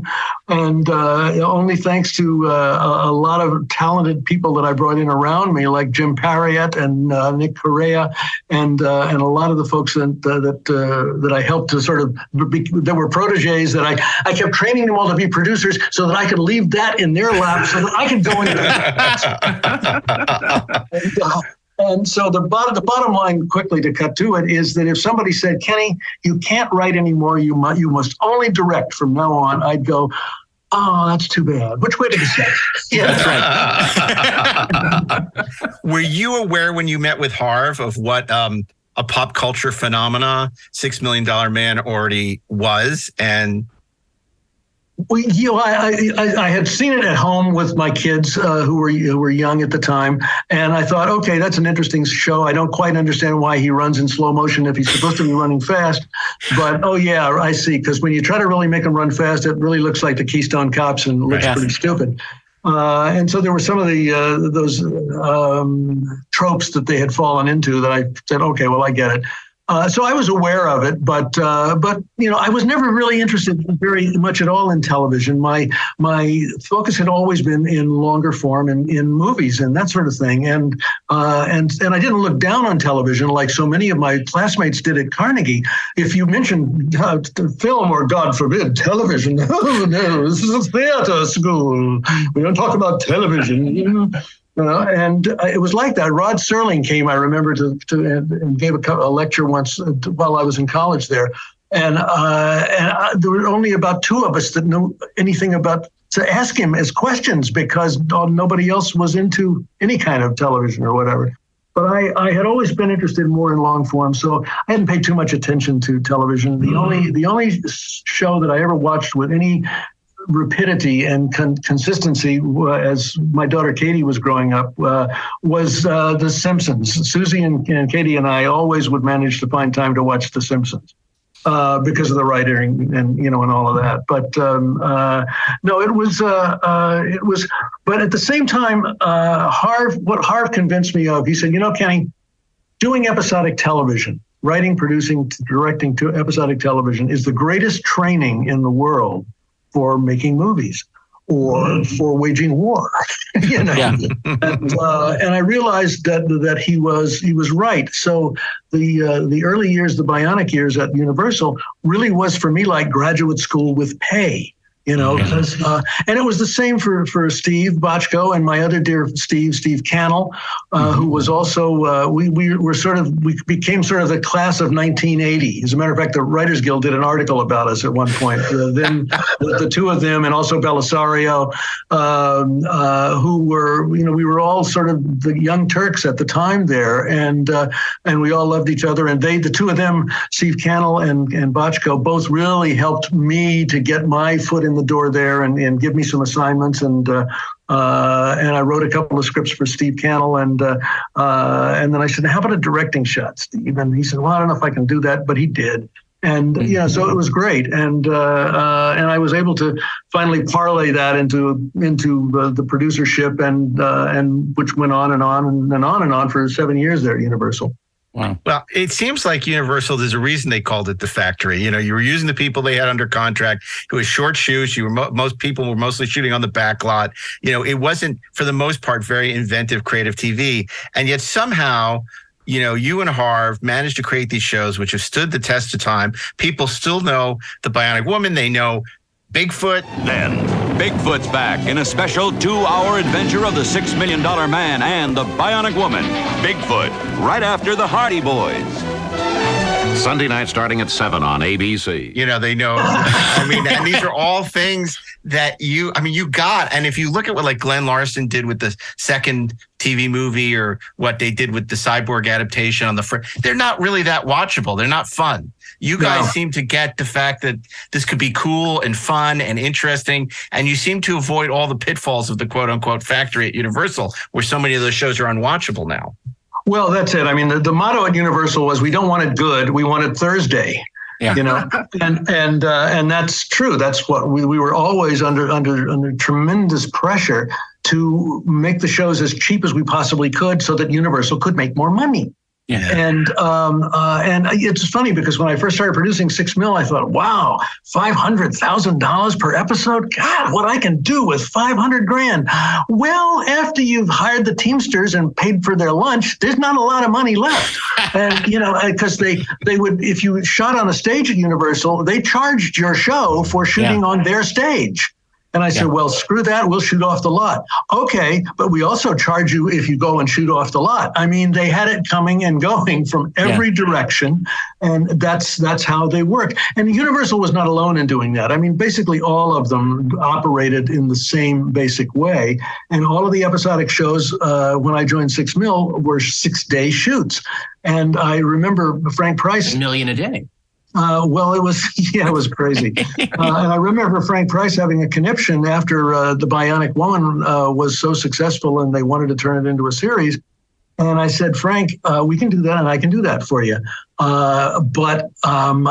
and uh, only thanks to uh, a, lot of talented people that I brought in around me, like Jim Parriott and uh, Nick Corea, and and a lot of the folks that that that I helped to sort of be, that were proteges that I I kept training them all to be producers so that I could leave that in their lap so that I could go into and, uh, and so the bottom the bottom line quickly to cut to it is that if somebody said Kenny you can't write anymore. You must you must only direct from now on I'd go oh that's too bad. Which way did you say yeah. That's right. Were you aware when you met with Harv of what um, a pop culture phenomena Six Million Dollar Man already was? And You know, I, I, I had seen it at home with my kids uh, who were who were young at the time, and I thought, okay, that's an interesting show. I don't quite understand why he runs in slow motion if he's supposed to be running fast, but oh yeah, I see. Because when you try to really make him run fast, it really looks like the Keystone Cops and looks Yes. pretty stupid. Uh, and so there were some of the uh, those um, tropes that they had fallen into that I said, okay, well, I get it. Uh, so I was aware of it, but uh, but you know I was never really interested very much at all in television. My my focus had always been in longer form and in movies and that sort of thing. And uh, and and I didn't look down on television like so many of my classmates did at Carnegie. If you mentioned uh, film or God forbid television, oh no, this is a theater school. We don't talk about television. You know? You know, and uh, it was like that. Rod Serling came, I remember, to, to and, gave a, a lecture once uh, while I was in college there, and uh, and I, there were only about two of us that knew anything about to ask him as questions because uh, nobody else was into any kind of television or whatever. but I, I had always been interested more in long form, so I hadn't paid too much attention to television. The only the only show that I ever watched with any rapidity and con- consistency uh, as my daughter Katie was growing up uh, was uh, The Simpsons. Susie and, and, Katie and I always would manage to find time to watch The Simpsons. Uh, because of the writing and you know and all of that, but um, uh, no, it was uh, it was. But at the same time, Harv, what Harv convinced me of, he said, you know, Kenny, doing episodic television, writing, producing, directing to episodic television is the greatest training in the world for making movies or mm-hmm. for waging war. you know, yeah. and, uh, and, I realized that that he was he was right. So the uh, the early years, the bionic years at Universal, really was for me like graduate school with pay you know, because uh, and it was the same for for Steve Bochco and my other dear Steve, Steve Cannell, uh, mm-hmm. who was also uh, we we were sort of we became sort of the class of 1980. As a matter of fact, the Writers Guild did an article about us at one point. Uh, then the, the, two of them and also Bellisario, um, uh, who were you know we were all sort of the young Turks at the time there, and uh, and we all loved each other. And they the two of them, Steve Cannell and and Bochco, both really helped me to get my foot in in the door there and, and give me some assignments and uh, uh, and I wrote a couple of scripts for Steve Cannell and uh, uh, and then I said, how about a directing shot, Steve? And he said, well, I don't know if I can do that, but he did. And mm-hmm. yeah, so it was great, and uh, uh, and I was able to finally parlay that into into the producership, and and which went on and on and on and on for seven years there at Universal. Wow. Well, it seems like Universal. There's a reason they called it the factory. You know, you were using the people they had under contract. It was short shoots. You were mo- most people were mostly shooting on the back lot. You know, it wasn't for the most part very inventive, creative TV, and yet somehow. You know, you and Harv managed to create these shows which have stood the test of time. People still know the Bionic Woman. They know Bigfoot. Then, Bigfoot's back in a special two hour adventure of the Six Million Dollar Man and the Bionic Woman. Bigfoot, right after the Hardy Boys. Sunday night starting at 7 on ABC. You know, they know. I mean, and these are all things that you, I mean, you got. And if you look at what like Glen Larson did with the second TV movie or what they did with the cyborg adaptation on the front, they're not really that watchable. They're not fun. You guys no. seem to get the fact that this could be cool and fun and interesting, and you seem to avoid all the pitfalls of the quote unquote factory at Universal, where so many of those shows are unwatchable now. Well, that's it. I mean, the, the motto at Universal was we don't want it good, we want it Thursday. Yeah. You know, and and uh, and that's true. That's what we, we were always under under under tremendous pressure to make the shows as cheap as we possibly could, so that Universal could make more money. Yeah. And um, uh, and it's funny because when I first started producing Six Mil, I thought, wow, five hundred thousand dollars per episode. God, what I can do with five hundred grand. Well, after you've hired the Teamsters and paid for their lunch, there's not a lot of money left. and you know, because they they would if you shot on a stage at Universal, they charged your show for shooting yeah. on their stage. And I said, well, screw that. We'll shoot off the lot. Okay, but we also charge you if you go and shoot off the lot. I mean, they had it coming and going from every yeah. direction, and that's that's how they work. And Universal was not alone in doing that. I mean, basically all of them operated in the same basic way. And all of the episodic shows uh, when I joined Six Mill were six day shoots. And I remember Frank Price. A million a day. Uh, well, it was yeah, it was crazy. Uh, and I remember Frank Price having a conniption after uh, the Bionic Woman uh, was so successful, and they wanted to turn it into a series. And I said, Frank, uh, we can do that, and I can do that for you, uh, but um,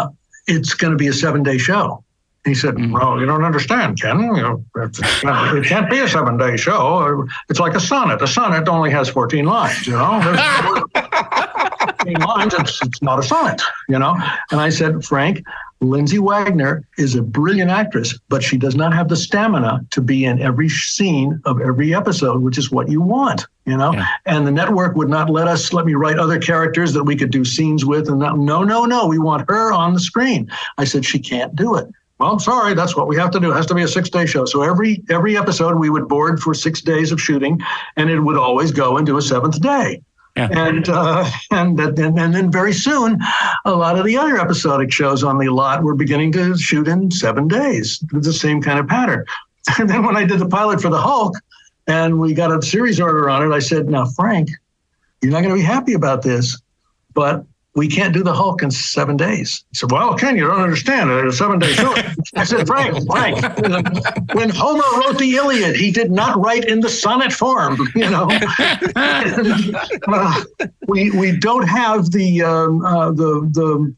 it's going to be a seven-day show. He said, mm-hmm. "Well, you don't understand, Ken. You know, it can't be a seven-day show. It's like a sonnet. A sonnet only has fourteen lines. You know." lines, it's, it's not a sonnet, you know? And I said, Frank, Lindsay Wagner is a brilliant actress, but she does not have the stamina to be in every scene of every episode, which is what you want, you know? Yeah. And the network would not let us let me write other characters that we could do scenes with. And that, no, no, no, we want her on the screen. I said, she can't do it. Well, I'm sorry, that's what we have to do. It has to be a six day show. So every every episode we would board for six days of shooting, and it would always go into a seventh day. Yeah. And, uh, and and and then very soon, a lot of the other episodic shows on the lot were beginning to shoot in seven days. The same kind of pattern. And then when I did the pilot for the Hulk, and we got a series order on it, I said, "Now, Frank, you're not going to be happy about this, but we can't do the Hulk in seven days. He said, Well, Ken, you don't understand. It's a seven day show. I said, Frank, Frank, when Homer wrote the Iliad, he did not write in the sonnet form, you know. Uh, we we don't have the um, uh, the the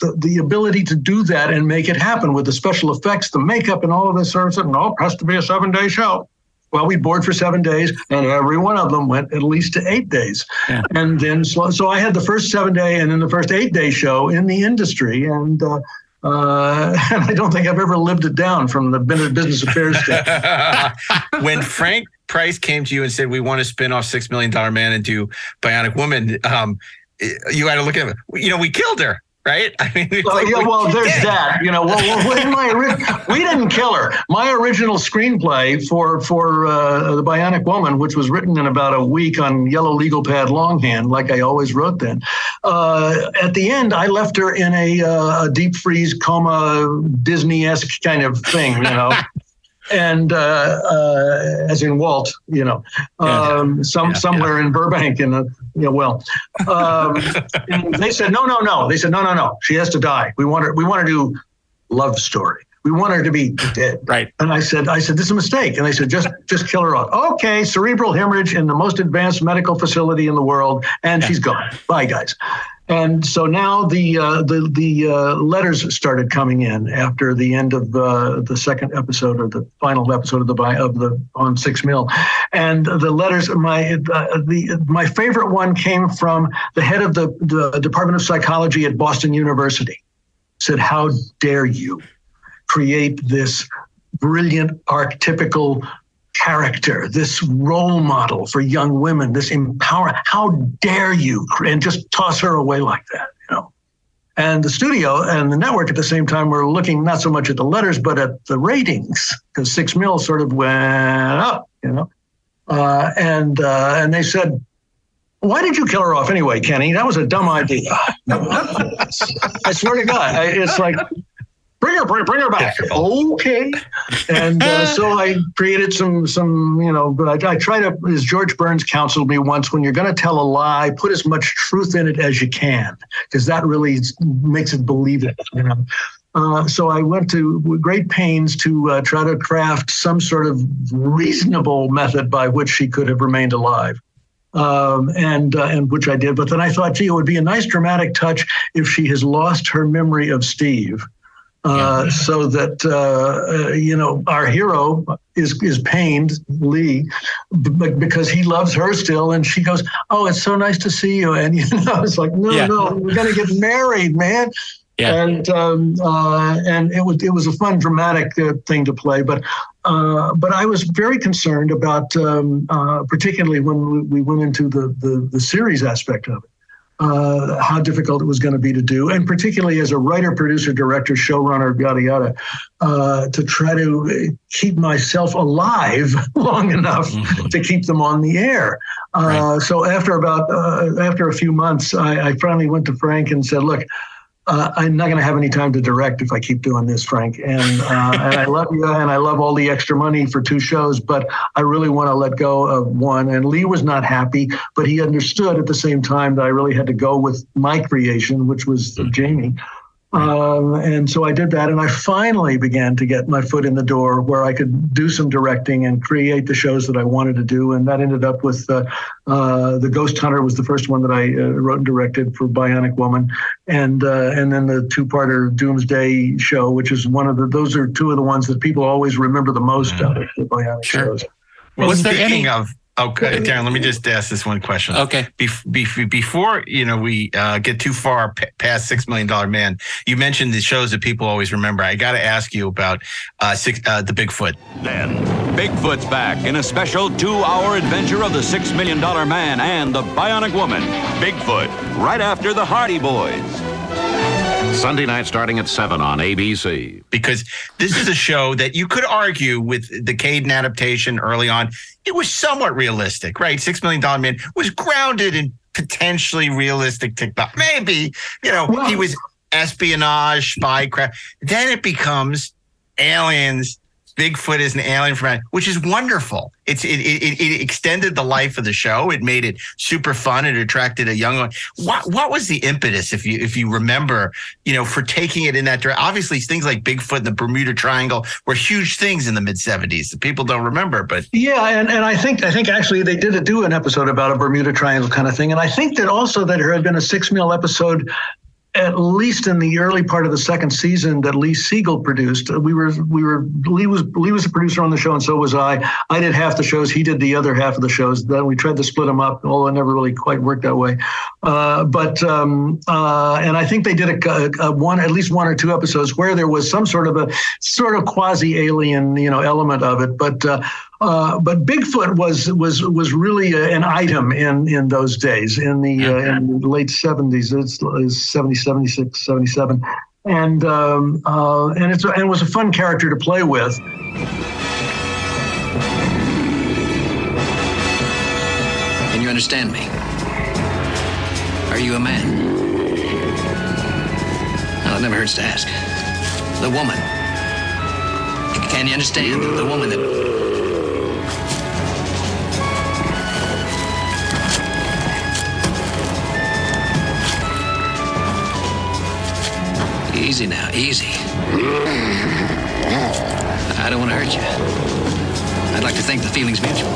the, the ability to do that and make it happen with the special effects, the makeup, and all of this sort of stuff. No, it has to be a seven day show. Well, we board for seven days, and every one of them went at least to eight days. Yeah. And then, so, so I had the first seven day and then the first eight day show in the industry. And, uh, uh, and I don't think I've ever lived it down from the business affairs stage. when Frank Price came to you and said, "We want to spin off Six Million Dollar Man and do Bionic Woman," um, you had to look at it. You know, we killed her, right? I mean, Well, like, yeah, we- well, there's did. that. You know, well, well my ori- we didn't kill her. My original screenplay for for uh, the Bionic Woman, which was written in about a week on yellow legal pad longhand, like I always wrote then. Uh, at the end, I left her in a, uh, a deep freeze coma, Disney esque kind of thing. You know. And uh, uh, as in Walt, you know, um, some somewhere in Burbank, in a you know, well, um, and they said no, no, no. They said no, no, no. She has to die. We want her. We want to do love story. We want her to be dead. Right. And I said, I said, this is a mistake. And they said, just just kill her off. Okay, cerebral hemorrhage in the most advanced medical facility in the world, and she's gone. Bye, guys. And so now the uh, the the uh, letters started coming in after the end of uh, the second episode or the final episode of the of the on six mil, and the letters. My uh, the my favorite one came from the head of the the Department of Psychology at Boston University. Said, "How dare you create this brilliant archetypical character, this role model for young women, this empower. How dare you and just toss her away like that, you know? And the studio and the network at the same time were looking not so much at the letters, but at the ratings because six mil sort of went up, you know. Uh, and uh, and they said, "Why did you kill her off anyway, Kenny? That was a dumb idea." I swear to God, I, it's like bring her, bring, bring her back. Okay. And uh, so I created some, some, you know, but I, I try to, as George Burns counseled me once, when you're going to tell a lie, put as much truth in it as you can, because that really makes it believable, you know. Uh, so I went to great pains to uh, try to craft some sort of reasonable method by which she could have remained alive. Um, and uh, and which I did, but then I thought, gee, it would be a nice dramatic touch if she has lost her memory of Steve, uh, so that uh, uh, you know our hero is is pained Lee b- because he loves her still, and she goes, "Oh, it's so nice to see you," and you know, it's like, no, Yeah. no, we're gonna get married, man. Yeah. And um, uh, and it was it was a fun dramatic uh, thing to play, but uh, but I was very concerned about um, uh, particularly when we, we went into the, the the series aspect of it uh, how difficult it was going to be to do, and particularly as a writer, producer, director, showrunner, yada yada, uh, to try to keep myself alive long enough to keep them on the air. Uh, So after about uh, after a few months, I, I finally went to Frank and said, "Look." Uh, I'm not going to have any time to direct if I keep doing this, Frank. And uh, and I love you, and I love all the extra money for two shows, but I really want to let go of one. And Lee was not happy, but he understood at the same time that I really had to go with my creation, which was Jamie. Um, and so I did that, and I finally began to get my foot in the door where I could do some directing and create the shows that I wanted to do. And that ended up with uh, uh, the Ghost Hunter was the first one that I uh, wrote and directed for Bionic Woman, and uh, and then the two-parter Doomsday show, which is one of the those are two of the ones that people always remember the most out of the Bionic shows. Well, Was there any- of, okay, Darren, let me just ask this one question. Okay. Bef- bef- before you know we uh, get too far p- past Six Million Dollar Man, you mentioned the shows that people always remember. I got to ask you about uh, six, uh, the Bigfoot. Then, Bigfoot's back in a special two hour adventure of the Six Million Dollar Man and the Bionic Woman. Bigfoot, right after the Hardy Boys. Sunday night starting at 7 on ABC. because this is a show that you could argue with the Caidin adaptation early on. It was somewhat realistic, right? Six Million Dollar Man was grounded in potentially realistic TikTok. Maybe, you know, he was espionage, spycraft. Then it becomes aliens, Bigfoot is an alien from, which is wonderful. It's it, it it extended the life of the show. It made it super fun. It attracted a young one. What what was the impetus, if you if you remember, you know, for taking it in that direction? Obviously, things like Bigfoot and the Bermuda Triangle were huge things in the mid '70s that people don't remember. But Yeah, and, and I think I think actually they did do an episode about a Bermuda Triangle kind of thing, and I think that also that there had been a six mil episode. At least in the early part of the second season that Lee Siegel produced, we were we were Lee was Lee was a producer on the show, and so was I. I did half the shows, he did the other half of the shows. Then we tried to split them up, although it never really quite worked that way. Uh, but um, uh, and I think they did a, a, one at least one or two episodes where there was some sort of a sort of quasi alien you know element of it, but. Uh, uh, but Bigfoot was was was really a, an item in in those days in the uh, in the late 70s. It's, it's 70, 76, 77. And um, uh, and it's and it was a fun character to play with. Can you understand me? Are you a man? Well, it never hurts to ask. The woman. Can you understand? The woman that. Easy now, easy. I don't want to hurt you. I'd like to think the feeling's mutual.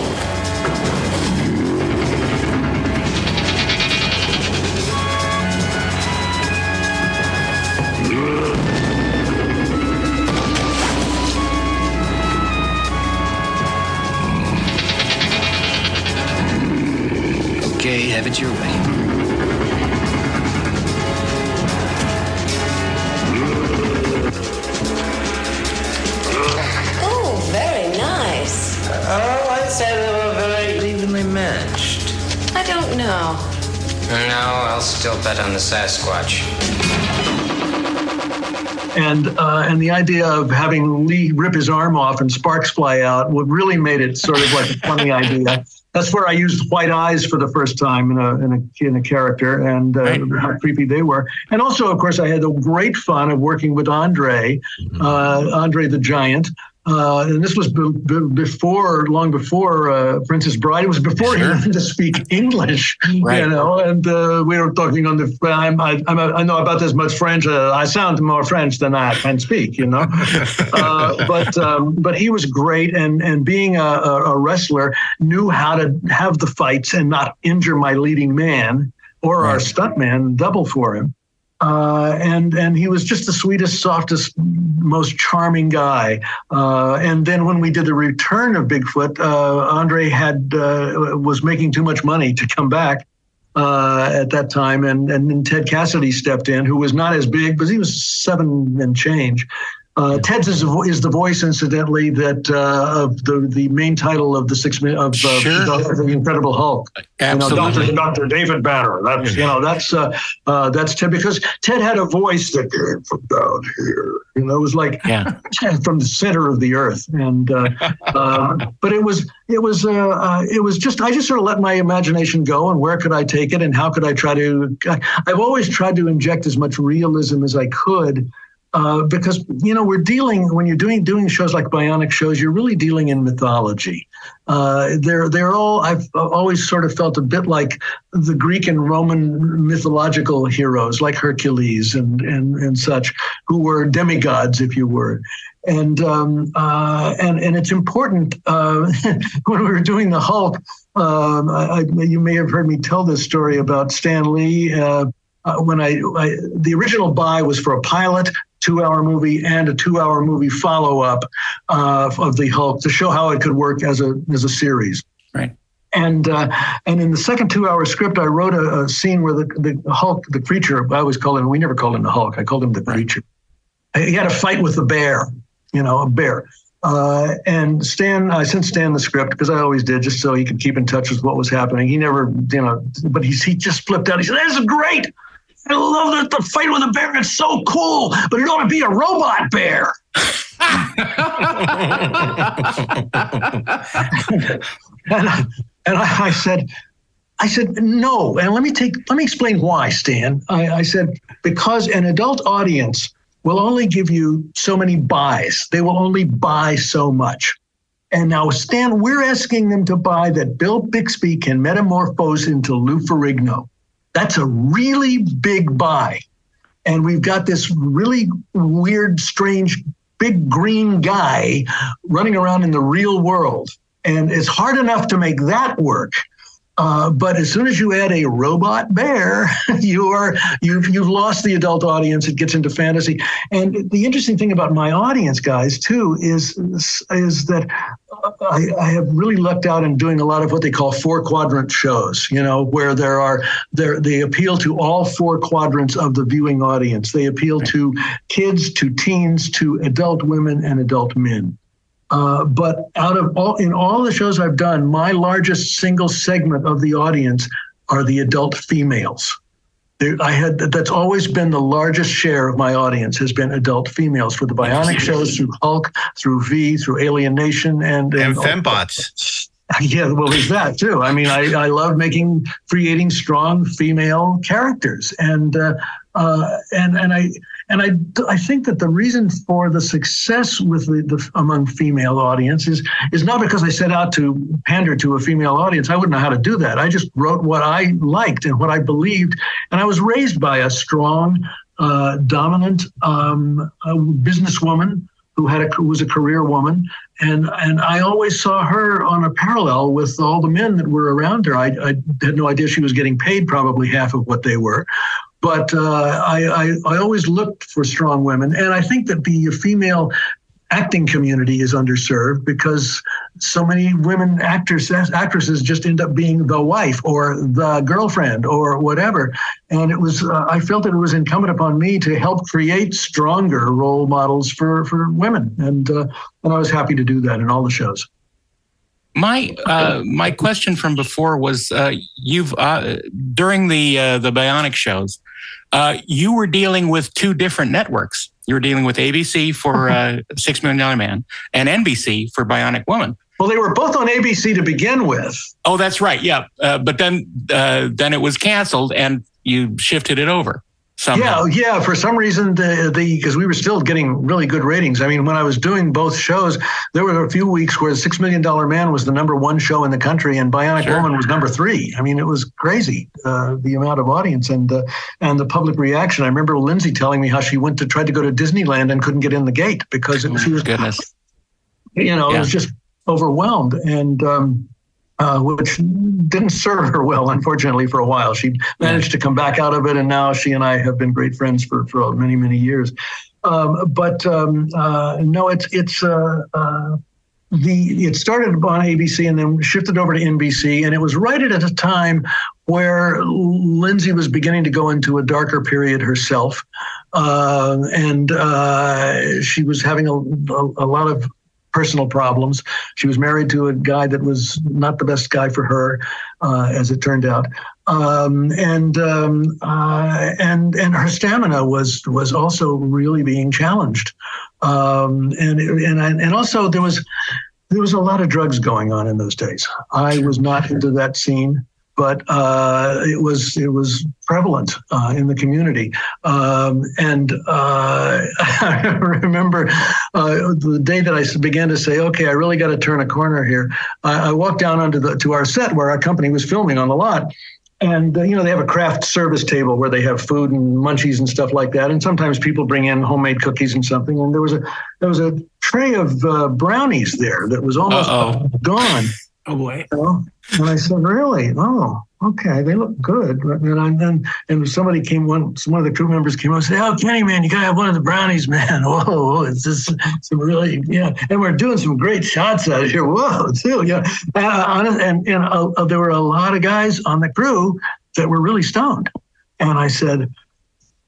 Okay, have it your way. Say they were very evenly matched. I don't know. No, I'll still bet on the Sasquatch. and uh, and the idea of having Lee rip his arm off and sparks fly out would really made it sort of like a funny idea. That's where I used white eyes for the first time in a in a, in a character, and uh, how creepy they were. And also, of course, I had the great fun of working with Andre, uh, Andre the Giant. Uh, and this was b- b- before, long before uh, Princess Bride. It was before he learned to speak English, Right. you know. And uh, we were talking on the. I'm, I, I'm a, I know about as much French. Uh, I sound more French than I can speak, you know. uh, but um, but he was great, and and being a, a, a wrestler, knew how to have the fights and not injure my leading man or our stuntman double for him. Uh, and and he was just the sweetest, softest, most charming guy. Uh, and then when we did the return of Bigfoot, uh, Andre had uh, was making too much money to come back uh, at that time, and and then Ted Cassidy stepped in, who was not as big, but he was seven and change. Uh, Ted's is, the is the voice, incidentally, that uh, of the, the main title of the six min- of uh, Sure. the Incredible Hulk. Absolutely. You know, Dr. Dr. David Banner. That's you know that's uh, uh, that's Ted because Ted had a voice that came from down here. You know, it was like Yeah. from the center of the earth, and uh, uh, but it was it was uh, uh, it was just I just sort of let my imagination go and where could I take it and how could I try to I've always tried to inject as much realism as I could. Uh, because you know we're dealing when you're doing doing shows like bionic shows, you're really dealing in mythology. Uh, they're they're all I've always sort of felt a bit like the Greek and Roman mythological heroes like Hercules and and and such, who were demigods, if you were. And um, uh, and and it's important uh, when we were doing the Hulk. Um, I, I, you may have heard me tell this story about Stan Lee. Uh, uh, when I, I the original buy was for a pilot two hour movie and a two hour movie follow up uh, of the Hulk to show how it could work as a as a series. Right. And uh, and in the second two hour script, I wrote a, a scene where the, the Hulk, the creature, I always called him. We never called him the Hulk. I called him the creature. He had a fight with a bear. You know, a bear. Uh, and Stan, I sent Stan the script because I always did, just so he could keep in touch with what was happening. He never, you know, but he he just flipped out. He said, "This is great. I love that the fight with a bear. It's so cool, but it ought to be a robot bear." and I, and I, I said, I said no. And let me take let me explain why, Stan. I, I said because an adult audience will only give you so many buys. They will only buy so much. And now, Stan, we're asking them to buy that Bill Bixby can metamorphose into Lou Ferrigno. That's a really big buy. And we've got this really weird, strange, big green guy running around in the real world. And it's hard enough to make that work. Uh, but as soon as you add a robot bear, you are you've you've lost the adult audience. It gets into fantasy. And the interesting thing about my audience, guys, too, is is that I, I, have really lucked out in doing a lot of what they call four quadrant shows. You know, where there are there they appeal to all four quadrants of the viewing audience. They appeal to kids, to teens, to adult women, and adult men. Uh, but out of all in all the shows I've done, my largest single segment of the audience are the adult females. I had that's always been the largest share of my audience has been adult females for the Bionic shows through Hulk, through V, through Alien Nation, and and, and fembots. Yeah, well, there's that too. I mean, I, I love making creating strong female characters, and uh, uh, and and I and I, I think that the reason for the success with the, the among female audiences is not because I set out to pander to a female audience. I wouldn't know how to do that. I just wrote what I liked and what I believed, and I was raised by a strong, uh, dominant um, businesswoman who had a, who was a career woman, and and I always saw her on a parallel with all the men that were around her. I, I had no idea she was getting paid probably half of what they were, but uh, I, I, I always looked for strong women, and I think that the female acting community is underserved because so many women actors actresses just end up being the wife or the girlfriend or whatever. And it was uh, i felt that it was incumbent upon me to help create stronger role models for for women. And uh, and i was happy to do that in all the shows my uh, my question from before was uh, you've uh, during the uh, the bionic shows uh, you were dealing with two different networks. You were dealing with ABC for uh, Six Million Dollar Man and NBC for Bionic Woman. Well, they were both on ABC to begin with. Oh, that's right. Yeah, uh, but then uh, then it was canceled, and you shifted it over somehow. Yeah, yeah. For some reason, the the because we were still getting really good ratings. I mean, when I was doing both shows, there were a few weeks where Six Million Dollar Man was the number one show in the country, and Bionic sure. Woman was number three. I mean, it was crazy uh, the amount of audience and uh, and the public reaction. I remember Lindsay telling me how she went to try to go to Disneyland and couldn't get in the gate because it, she was goodness. You know, yeah. it was just overwhelmed and. Um, uh, which didn't serve her well, unfortunately, for a while. She managed to come back out of it, and now she and I have been great friends for, for many, many years. Um, but um, uh, no, it's it's uh, uh the it started on ABC and then shifted over to NBC, and it was right at a time where Lindsay was beginning to go into a darker period herself, uh, and uh, she was having a, a, a lot of personal problems. She was married to a guy that was not the best guy for her, uh, as it turned out. Um, and um, uh, and and her stamina was was also really being challenged. Um, and and and also there was there was a lot of drugs going on in those days. I was not into that scene but uh, it was it was prevalent uh, in the community. Um, and uh, I remember uh, the day that I began to say, "Okay, I really got to turn a corner here." I, I walked down onto the to our set where our company was filming on the lot. And uh, you know they have a craft service table where they have food and munchies and stuff like that. And sometimes people bring in homemade cookies and something. And there was a there was a tray of uh, brownies there that was almost Uh-oh. gone. Oh boy! You know? And I said, "Really? Oh, okay. They look good." And I, then and somebody came one one of the crew members came up and said, "Oh, Kenny, man, you gotta have one of the brownies, man. Whoa, it's just some really yeah." And we're doing some great shots out here. Whoa, too yeah. And and, and uh, there were a lot of guys on the crew that were really stoned, and I said.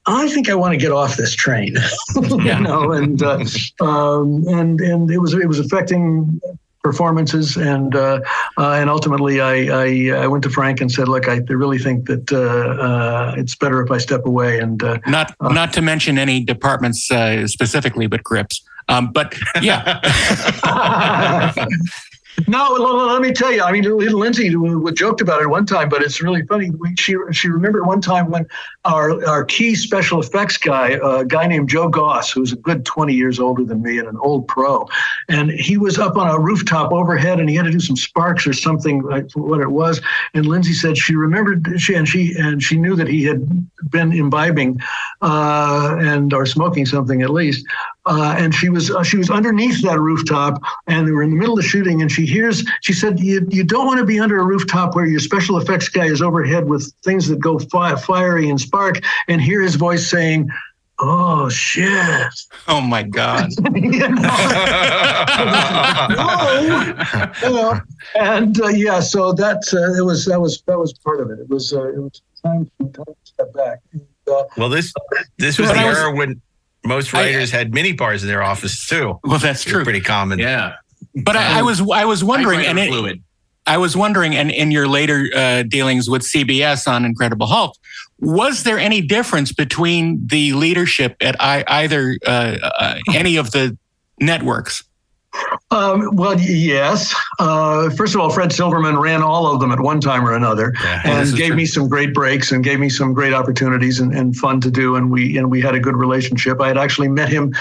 I think I want to get off this train, you know, and uh, um, and and it was it was affecting performances, and uh, uh, and ultimately, I, I, I went to Frank and said, "Look, I really think that uh, uh it's better if I step away." And uh, not uh, not to mention any departments specifically, but grips. Um, but yeah. No, let me tell you. I mean, Lindsay joked about it one time, but it's really funny. She she remembered one time when our our key special effects guy, a guy named Joe Goss, who's a good twenty years older than me and an old pro, and he was up on a rooftop overhead, and he had to do some sparks or something like what it was. And Lindsay said she remembered she and she and she knew that he had been imbibing uh, and or smoking something at least. Uh, and she was uh, she was underneath that rooftop, and they were in the middle of shooting. And she hears she said, "You you don't want to be under a rooftop where your special effects guy is overhead with things that go fi- fiery and spark, and hear his voice saying." Oh shit! Oh my God! You know, and uh, yeah, so that uh, it was that was that was part of it. It was uh, it was time to, time to step back. And, uh, Well, this this was the I was- era when most I- writers had mini bars in their office too. Well, that's true. Pretty common. Yeah. But I, I was I was wondering, and it, fluid. I was wondering, and in your later uh, dealings with CBS on Incredible Hulk, was there any difference between the leadership at I, either uh, uh, any of the networks? Um, well, yes. Uh, first of all, Fred Silverman ran all of them at one time or another, this and gave true. me some great breaks and gave me some great opportunities and, and fun to do. And we and we had a good relationship. I had actually met him.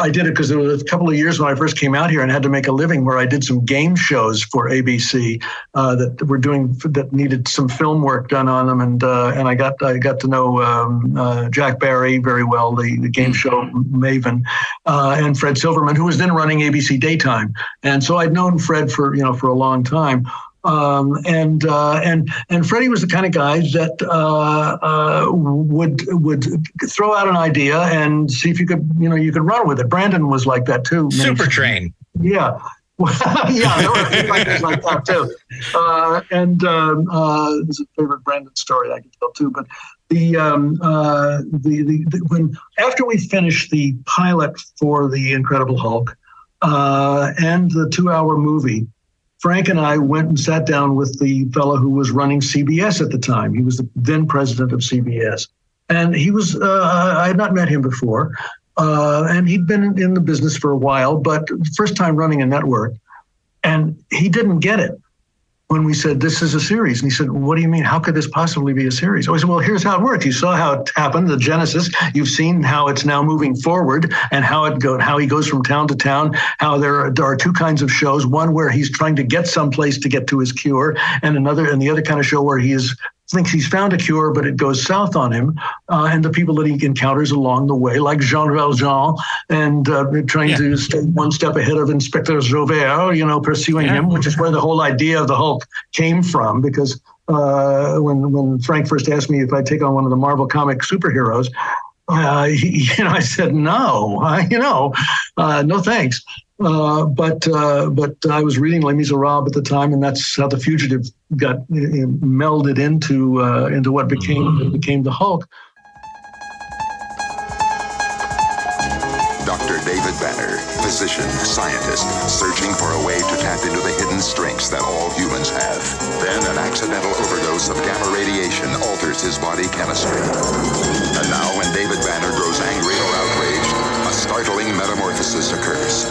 I did it because there was a couple of years when I first came out here and had to make a living, where I did some game shows for ABC uh, that were doing that needed some film work done on them, and uh, and I got I got to know um, uh, Jack Barry very well, the the game show maven, uh, and Fred Silverman, who was then running ABC Daytime, and so I'd known Fred for you know for a long time. Um, and uh, and and Freddie was the kind of guy that uh, uh, would would throw out an idea and see if you could you know you could run with it. Brandon was like that too. Supertrain. Yeah. Yeah, there were people like that too. Uh, and um, uh, there's a favorite Brandon story I can tell too. But the, um, uh, the, the, the when after we finished the pilot for the Incredible Hulk uh, and the two-hour movie, Frank and I went and sat down with the fellow who was running CBS at the time. He was the then president of CBS, and he was uh, I had not met him before. Uh, and he'd been in- in the business for a while, but first time running a network. And he didn't get it when we said, This is a series. And he said, What do you mean? How could this possibly be a series? I said, Well, here's how it worked. You saw how it happened, the genesis. You've seen how it's now moving forward and how it go, how he goes from town to town, how there are, there are two kinds of shows, one where he's trying to get someplace to get to his cure, and another and the other kind of show where he is thinks he's found a cure, but it goes south on him, uh, and the people that he encounters along the way, like Jean Valjean, and uh, trying to stay one step ahead of Inspector Javert, you know, pursuing him, which is where the whole idea of the Hulk came from. Because uh, when when Frank first asked me if I'd take on one of the Marvel comic superheroes, uh, he, you know, I said no, uh, you know, uh, no thanks. Uh, but uh, but I was reading Les Miserables at the time, and that's how the fugitive got uh, melded into uh, into what became became the Hulk. Dr. David Banner, physician, scientist, searching for a way to tap into the hidden strengths that all humans have. Then an accidental overdose of gamma radiation alters his body chemistry. And now when David Banner metamorphosis occurs.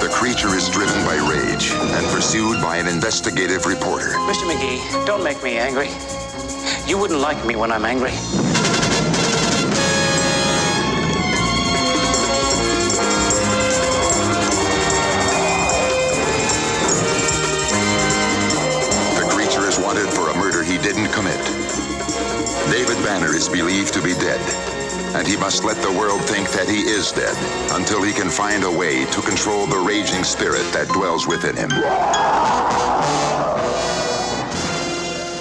The creature is driven by rage and pursued by an investigative reporter. Mr. McGee, don't make me angry. You wouldn't like me when I'm angry. Commit. David Banner is believed to be dead, and he must let the world think that he is dead until he can find a way to control the raging spirit that dwells within him.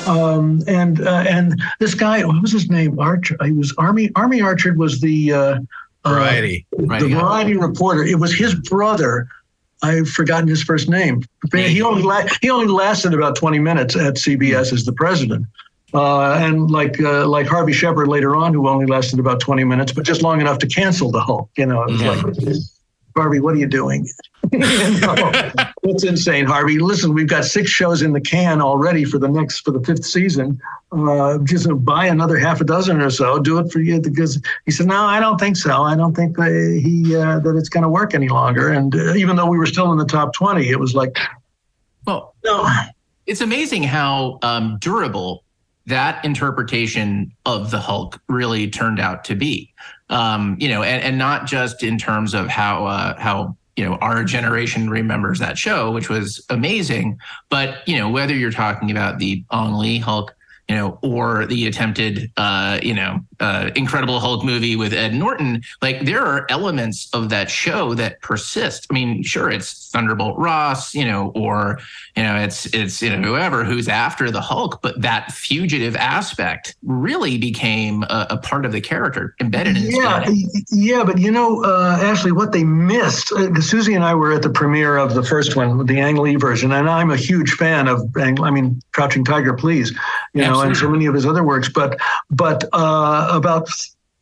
Um, and uh, and this guy, what was his name? Archerd. He was Army Army Archerd was the uh, Variety. uh, the variety reporter. It was his brother. I've forgotten his first name. He only la- he only lasted about twenty minutes at CBS as the president. Uh, and like uh, like Harvey Shephard later on, who only lasted about twenty minutes, but just long enough to cancel the Hulk. You know, it was like Harvey, what are you doing? That's insane, Harvey. Listen, we've got six shows in the can already for the next for the fifth season. Uh, just buy another half a dozen or so. Do it for you because he said, no, I don't think so. I don't think that he uh, that it's going to work any longer. And uh, even though we were still in the top twenty, it was like, well, no. It's amazing how um, durable that interpretation of the Hulk really turned out to be. Um, you know, and, and not just in terms of how uh, how you know our generation remembers that show, which was amazing, but you know whether you're talking about the Ang Lee Hulk, you know, or the attempted uh, you know uh, Incredible Hulk movie with Ed Norton, like there are elements of that show that persist. I mean, sure, it's Thunderbolt Ross, you know, or you know, it's it's you know whoever who's after the Hulk, but that fugitive aspect really became a, a part of the character embedded in yeah, yeah. But you know, uh, Ashley, what they missed. Uh, Susie and I were at the premiere of the first one, the Ang Lee version, and I'm a huge fan of. Ang, I mean, Crouching Tiger, please, you know, and so many of his other works. But but uh, about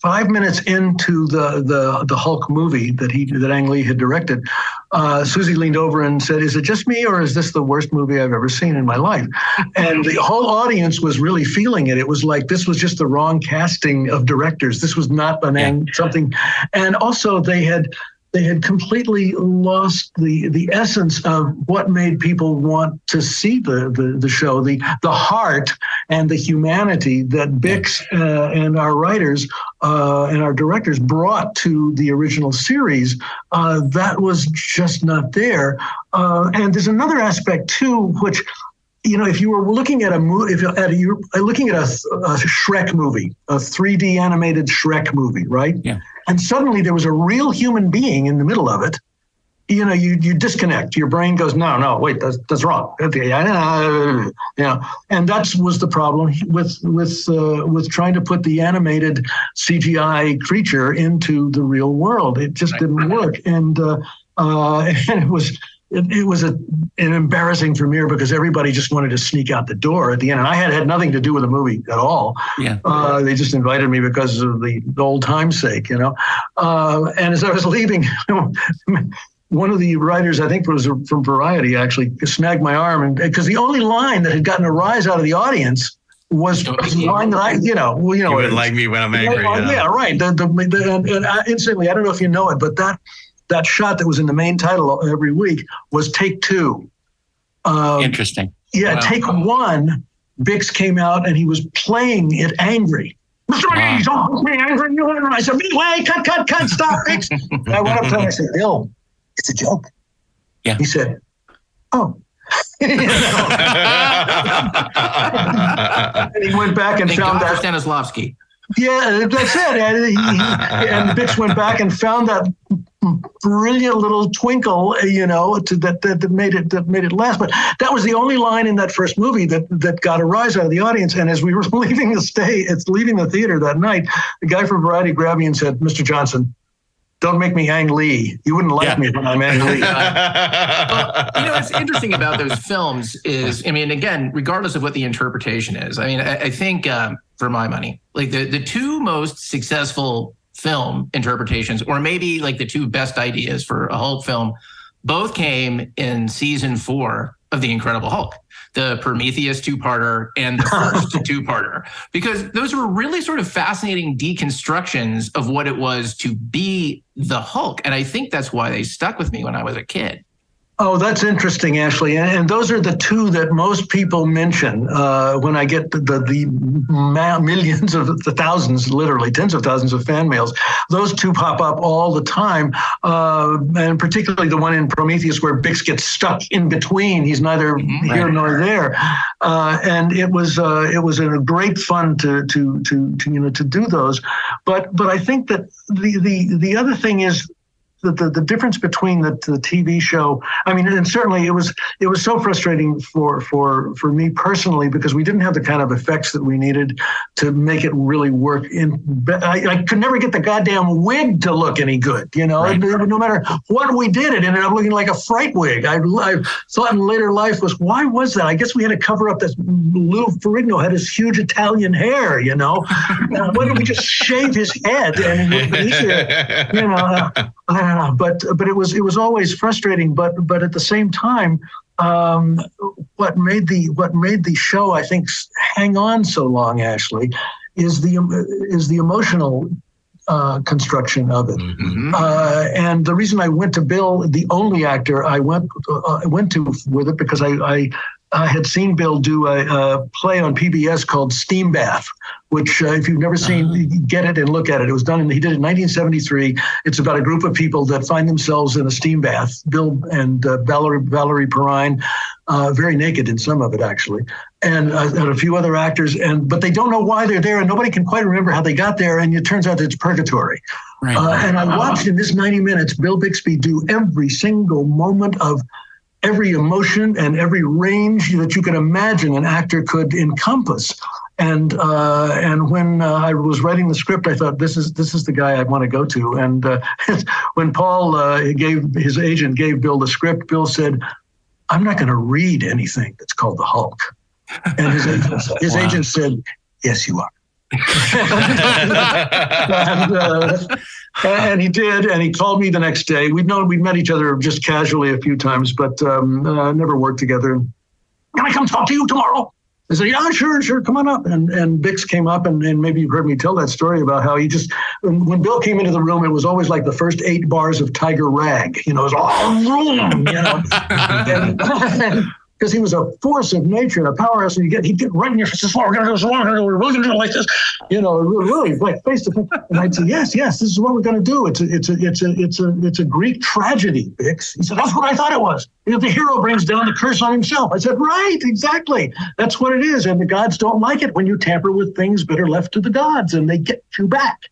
five minutes into the the the Hulk movie that he that Ang Lee had directed, uh, Susie leaned over and said, "Is it just me, or is this the worst movie I've ever seen in my life?" And the whole audience was really feeling it. It was like this was just the wrong casting of directors. This was not an Ang something, and also they had they had completely lost the the essence of what made people want to see the the, the show the the heart and the humanity that Bix uh, and our writers uh, and our directors brought to the original series uh, that was just not there uh, and there's another aspect too which you know, if you were looking at a movie, if at a, you're looking at a, a Shrek movie, a 3D animated Shrek movie, right? Yeah. And suddenly there was a real human being in the middle of it. You know, you you disconnect. Your brain goes, no, no, wait, that's that's wrong. Okay, You know, and that was the problem with with uh, with trying to put the animated CGI creature into the real world. It just didn't work, and uh, uh, and it was it, it, was a, an embarrassing premiere because everybody just wanted to sneak out the door at the end. And I had had nothing to do with the movie at all. Yeah. Uh, they just invited me because of the, the old time's sake, you know. Uh, and as I was leaving, one of the writers, I think was from Variety, actually snagged my arm. And because the only line that had gotten a rise out of the audience was the line that I, you know, well, you know, You wouldn't like me when I'm angry. yeah, you yeah, right. The, the, the, and, and I, instantly, I don't know if you know it, but that that shot that was in the main title every week was take two. Um, Interesting. Yeah, Wow. take one. Bix came out and he was playing it angry. Mr. Reed, don't be angry. You and I said, wait, cut, cut, cut, stop, Bix. And I went up to him and I said, Bill, it's a joke. Yeah. He said, oh. You and he went back and Thank found God that Stanislavski. yeah, that's it. And, he, he- and Bix went back and found that brilliant little twinkle, you know, to, that, that that made it that made it last. But that was the only line in that first movie that that got a rise out of the audience. And as we were leaving the stay, it's leaving the theater that night, the guy from Variety grabbed me and said, "Mr. Johnson." Don't make me Ang Lee. You wouldn't like me when I'm Ang Lee. you know what's interesting about those films is i mean again regardless of what the interpretation is i mean i, I think um, for my money like the, the two most successful film interpretations or maybe like the two best ideas for a hulk film both came in season four of the incredible hulk the prometheus two-parter and the first two-parter because those were really sort of fascinating deconstructions of what it was to be the hulk and i think that's why they stuck with me when i was a kid Oh, that's interesting, Ashley. And, those are the two that most people mention uh, when I get the, the, the millions of the thousands, literally tens of thousands of fan mails. Those two pop up all the time, uh, and particularly the one in Prometheus where Bix gets stuck in between. He's neither here nor there, uh, and it was uh, it was a great fun to, to to to you know to do those. But but I think that the the the other thing is the, the, the difference between the, the TV show, I mean, and certainly it was it was so frustrating for for for me personally because we didn't have the kind of effects that we needed to make it really work. In I, I could never get the goddamn wig to look any good, you know. No matter what we did, it ended up looking like a fright wig. I, I thought in later life was why was that? I guess we had to cover up that Lou Ferrigno had his huge Italian hair, you know. Uh, why don't we just shave his head and it would be easier? You know, uh, I uh, but but it was it was always frustrating. But but at the same time, um, what made the what made the show I think hang on so long, Ashley, is the is the emotional uh, construction of it. Mm-hmm. Uh, and the reason I went to Bill, the only actor I went uh, went to with it, because I, I I had seen Bill do a, a, play on PBS called Steambath, which, uh, if you've never seen, uh-huh. get it and look at it. It was done in, he did it in 1973. It's about a group of people that find themselves in a steam bath. Bill and uh, Valerie, Valerie Perrine, uh, very naked in some of it, actually, and, uh, and a few other actors. And But they don't know why they're there, and nobody can quite remember how they got there. And it turns out it's purgatory. Right. Uh, and I watched in this 90 minutes Bill Bixby do every single moment of every emotion and every range that you could imagine an actor could encompass. And uh, and when uh, I was writing the script, I thought this is this is the guy I want to go to. And uh, when Paul uh, gave his agent gave Bill the script, Bill said, "I'm not going to read anything that's called the Hulk." And his agent, his wow. agent said, "Yes, you are." and, uh, and, he did, and he called me the next day. We'd known we'd met each other just casually a few times, but um, uh, never worked together. Can I come talk to you tomorrow? I said, "Yeah, sure, sure, come on up." And and Bix came up, and, and maybe you've heard me tell that story about how he just when Bill came into the room, it was always like the first eight bars of Tiger Rag. You know, it was all room. You know, and, and, because he was a force of nature and a powerhouse. And you get he'd get right in your face. This is what we're going to do. This is what we're. We're really to do it like this. You know, really like face to face. And I'd say, yes, yes, this is what we're going to do. It's a, it's a, it's a, it's a, it's a Greek tragedy, Bix. He said, that's what I thought it was. You know, the hero brings down the curse on himself. I said, right, exactly. That's what it is. And the gods don't like it when you tamper with things that are left to the gods, and they get you back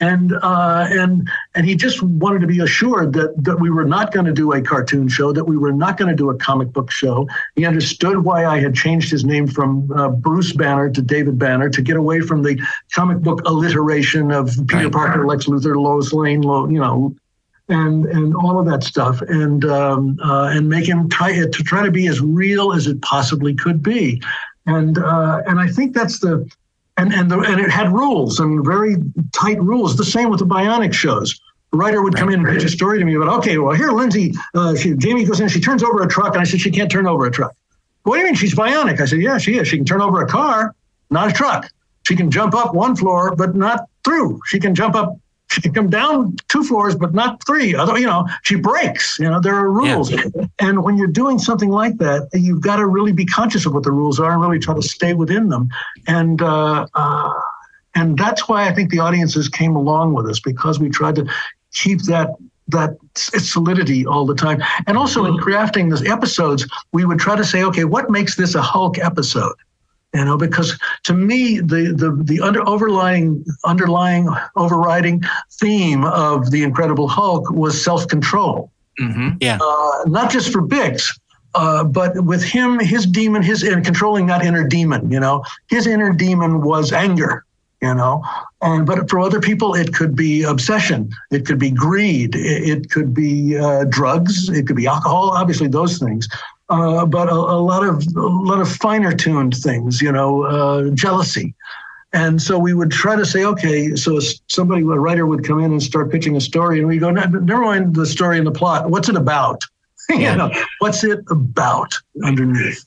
and uh, and and he just wanted to be assured that that we were not going to do a cartoon show, that we were not going to do a comic book show. He understood why I had changed his name from uh, Bruce Banner to David Banner to get away from the comic book alliteration of Peter right. Parker, Lex Luthor, Lois Lane, you know, and and all of that stuff, and um, uh, and make him try to try to be as real as it possibly could be, and uh, and I think that's the and and the, and it had rules and very tight rules. The same with the Bionic shows. The writer would come in and pitch a story to me about, okay, well here Lindsay, uh, she, Jamie goes in, she turns over a truck, and I said she can't turn over a truck. What do you mean she's bionic? I said, yeah, she is. She can turn over a car, not a truck. She can jump up one floor, but not through. She can jump up she can come down two floors, but not three. Although, you know, she breaks. You know, there are rules. Yeah. And when you're doing something like that, you've got to really be conscious of what the rules are and really try to stay within them. And uh, uh, and that's why I think the audiences came along with us because we tried to keep that that solidity all the time. And also in crafting the episodes, we would try to say, okay, what makes this a Hulk episode? You know because to me the the the under overlying underlying overriding theme of the incredible hulk was self-control. Mm-hmm. yeah. Uh, not just for bix uh, but with him his demon his and controlling that inner demon you know his inner demon was anger you know and but for other people it could be obsession it could be greed it, it could be uh, drugs it could be alcohol obviously those things uh, but a, a, lot of a lot of finer tuned things, you know, uh, jealousy. And so we would try to say, okay, so somebody, a writer would come in and start pitching a story, and we go, never mind the story and the plot. What's it about? you know, what's it about underneath?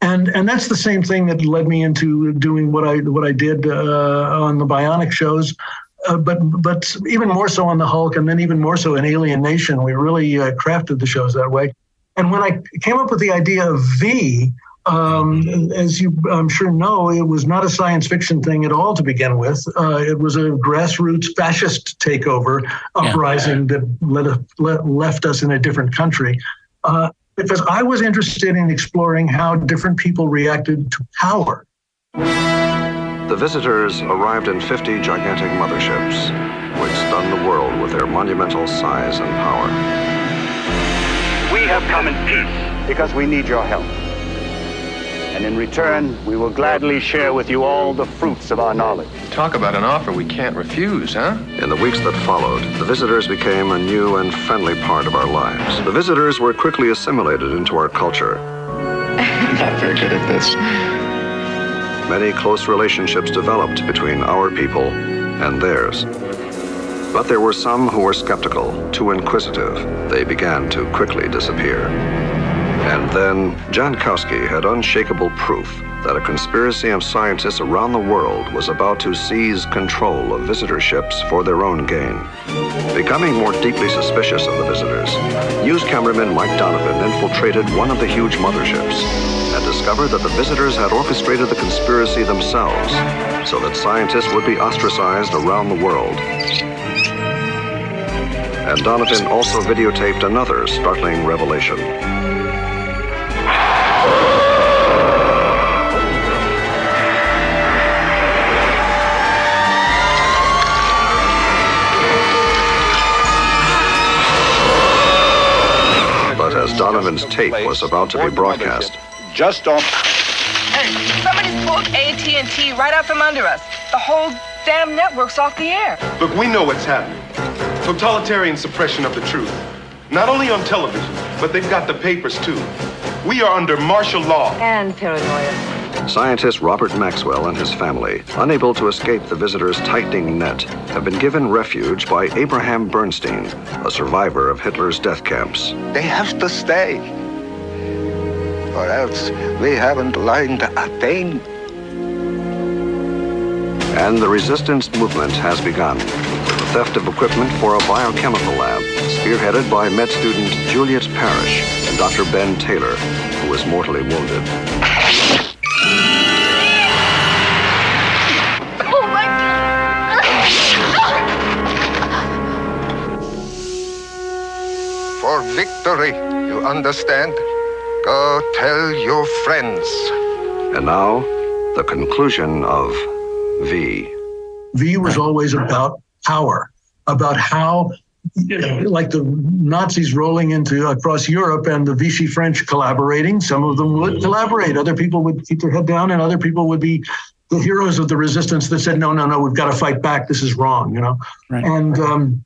And and that's the same thing that led me into doing what I what I did uh, on the Bionic shows. Uh, but but even more so on the Hulk, and then even more so in Alien Nation, we really uh, crafted the shows that way. And when I came up with the idea of V, um, as you I'm sure know, it was not a science fiction thing at all to begin with. Uh, it was a grassroots fascist takeover uprising yeah. that led, let, left us in a different country. Uh, because I was interested in exploring how different people reacted to power. The visitors arrived in 50 gigantic motherships, which stunned the world with their monumental size and power. We have come in peace because we need your help. And in return, we will gladly share with you all the fruits of our knowledge. Talk about an offer we can't refuse, huh? In the weeks that followed, the visitors became a new and friendly part of our lives. The visitors were quickly assimilated into our culture. I'm not very good at this. Many close relationships developed between our people and theirs. But there were some who were skeptical, too inquisitive. They began to quickly disappear. And then Jankowski had unshakable proof that a conspiracy of scientists around the world was about to seize control of visitor ships for their own gain. Becoming more deeply suspicious of the visitors, news cameraman Mike Donovan infiltrated one of the huge motherships and discovered that the visitors had orchestrated the conspiracy themselves so that scientists would be ostracized around the world. And Donovan also videotaped another startling revelation. But as Donovan's tape was about to be broadcast, just off. Hey, somebody's pulled AT&T right out from under us. The whole damn network's off the air. Look, we know what's happening. Totalitarian suppression of the truth. Not only on television, but they've got the papers too. We are under martial law. And paranoia. Scientist Robert Maxwell and his family, unable to escape the visitors' tightening net, have been given refuge by Abraham Bernstein, a survivor of Hitler's death camps. They have to stay. Or else we haven't learned a thing. And the resistance movement has begun with the theft of equipment for a biochemical lab, spearheaded by med student Juliet Parrish and Dr. Ben Taylor, who was mortally wounded. Oh my God. For victory, you understand? Go tell your friends. And now, the conclusion of V. V was always about power, about how, like the Nazis rolling into across Europe and the Vichy French collaborating. Some of them would collaborate. Other people would keep their head down, and other people would be the heroes of the resistance that said, "No, no, no, we've got to fight back. This is wrong," you know. And um,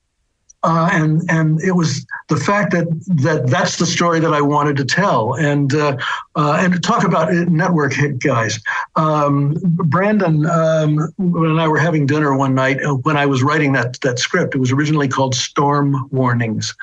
uh, and and it was the fact that that that's the story that I wanted to tell, and uh, uh, and talk about it, network hit guys. Um, Brandon um, and I were having dinner one night uh, when I was writing that that script. It was originally called Storm Warnings.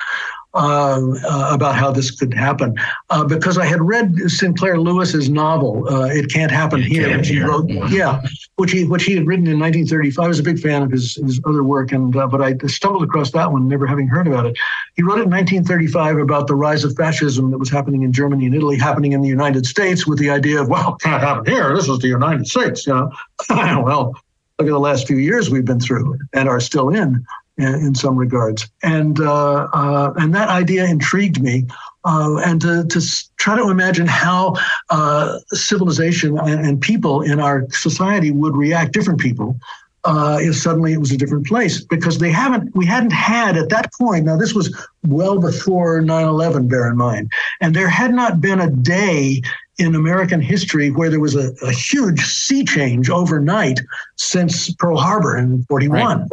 Um, uh, about how this could happen, uh, because I had read Sinclair Lewis's novel uh, "It Can't Happen Here," which he wrote, yeah, which he which he had written in 1935. I was a big fan of his his other work, and uh, but I stumbled across that one, never having heard about it. He wrote it in 1935 about the rise of fascism that was happening in Germany and Italy, happening in the United States, with the idea of well, can't happen here. This is the United States, you know. well, look at the last few years we've been through and are still in in, in some regards. And uh, uh, and that idea intrigued me. Uh, and to, to try to imagine how uh, civilization and, and people in our society would react, different people, uh, if suddenly it was a different place, because they haven't, we hadn't had at that point. Now this was well before 9/11. Bear in mind, and there had not been a day in American history where there was a, a huge sea change overnight since Pearl Harbor in 41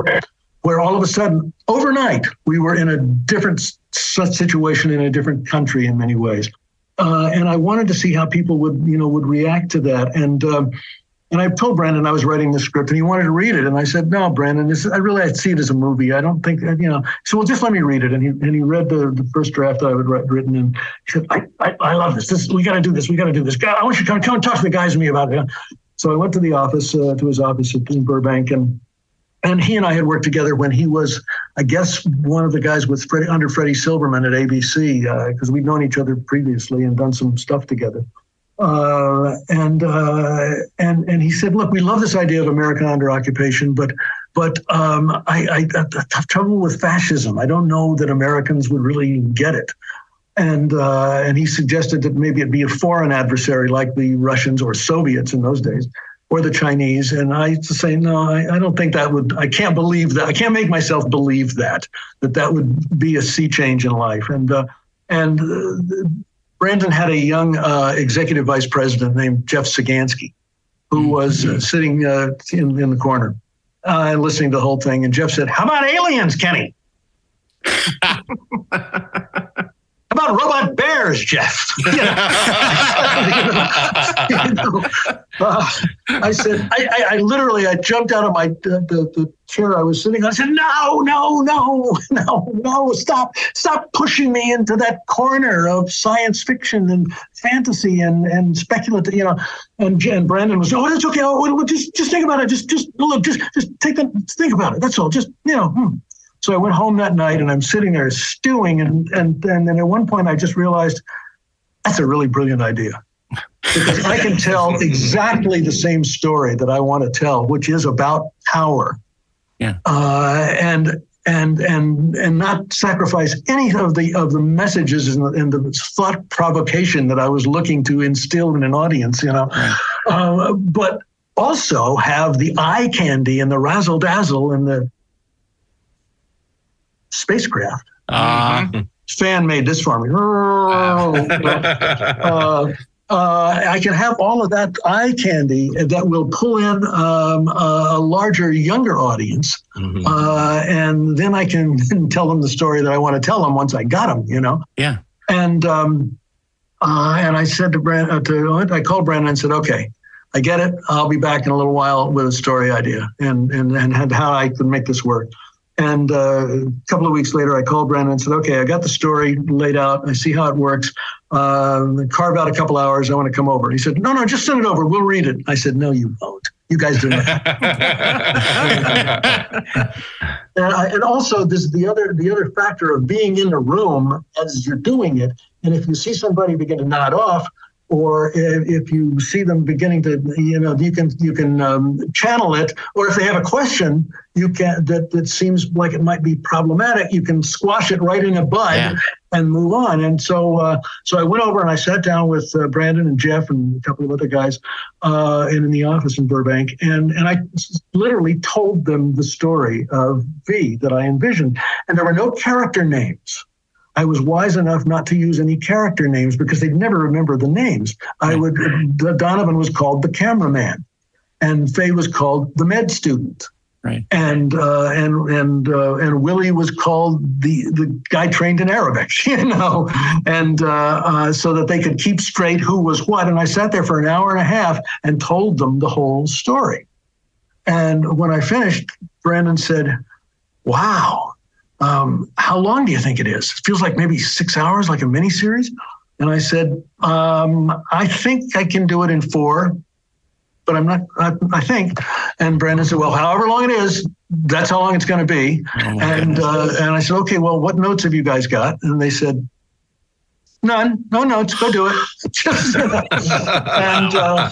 where all of a sudden, overnight, we were in a different situation in a different country in many ways. Uh, and I wanted to see how people would, you know, would react to that. And um, and I told Brandon I was writing the script, and he wanted to read it. And I said, "No, Brandon, this I really I see it as a movie. I don't think, you know." So well, just let me read it. And he and he read the, the first draft that I had writ- written, and he said, "I I, I love this. This we got to do this. We got to do this. God, I want you to come come and talk to the guys with me about it." So I went to the office, uh, to his office in Burbank, and and he and I had worked together when he was, I guess, one of the guys with Freddie, under Freddie Silverman at ABC because we'd known each other previously and done some stuff together. Uh, and uh, and and he said, "Look, we love this idea of American under occupation, but but um, I, I, I have trouble with fascism. I don't know that Americans would really get it." And uh, and he suggested that maybe it'd be a foreign adversary like the Russians or Soviets in those days or the Chinese. And I say, no, I, I don't think that would, I can't believe that. I can't make myself believe that, that that would be a sea change in life. And, uh, and uh, Brandon had a young uh, executive vice president named Jeff Sagansky, who was uh, sitting uh, in, in the corner uh, and listening to the whole thing. And Jeff said, how about aliens, Kenny? about robot bears, Jeff? You know? You know, uh, I said, I, I, I literally, I jumped out of my the, the, the chair I was sitting on. I said, no, no, no, no, no, stop, stop pushing me into that corner of science fiction and fantasy and and speculative, you know. And, and Brandon was, oh, that's okay. Oh, just just think about it. Just just look, just just take that, think about it. That's all. Just you know. Hmm. So I went home that night and I'm sitting there stewing. And, and, and then at one point I just realized that's a really brilliant idea. Because I can tell exactly the same story that I want to tell, which is about power. Yeah. Uh, and and and and not sacrifice any of the of the messages and the, and the thought provocation that I was looking to instill in an audience, you know, uh, but also have the eye candy and the razzle dazzle and the spacecraft. Uh, Fan made this for me. uh, uh, I can have all of that eye candy that will pull in um, a larger, younger audience, Mm-hmm. uh, and then I can tell them the story that I want to tell them once I got them. You know. Yeah. And um, uh, and I said to Brand, uh, to I called Brandon and said, okay, I get it. I'll be back in a little while with a story idea and and and how I could make this work. And uh, a couple of weeks later, I called Brandon and said, okay, I got the story laid out. I see how it works. Uh, carve out a couple hours. I want to come over. He said, no, no, just send it over. We'll read it. I said, no, you won't. You guys do it. and, I, and also, this the other the other factor of being in the room as you're doing it. And if you see somebody begin to nod off, or if, you see them beginning to, you know, you can you can um, channel it, or if they have a question, you can that that seems like it might be problematic, you can squash it right in a bud Yeah. and move on. And so, uh, so I went over and I sat down with uh, Brandon and Jeff and a couple of other guys uh, in, in the office in Burbank, and and I literally told them the story of V that I envisioned, and there were no character names. I was wise enough not to use any character names because they'd never remember the names. I would Donovan was called the cameraman, and Faye was called the med student right. and uh, and and uh, and Willie was called the the guy trained in Arabic, you know, and uh, uh, so that they could keep straight who was what. And I sat there for an hour and a half and told them the whole story. And when I finished, Brandon said, "Wow, um, how long do you think it is? It feels like maybe six hours, like a miniseries." And I said, um, "I think I can do it in four but I'm not, I, I think. And Brandon said, well, however long it is, that's how long it's going to be. and, uh, and I said, okay, well, what notes have you guys got? And they said, none, no notes, go do it. and, uh,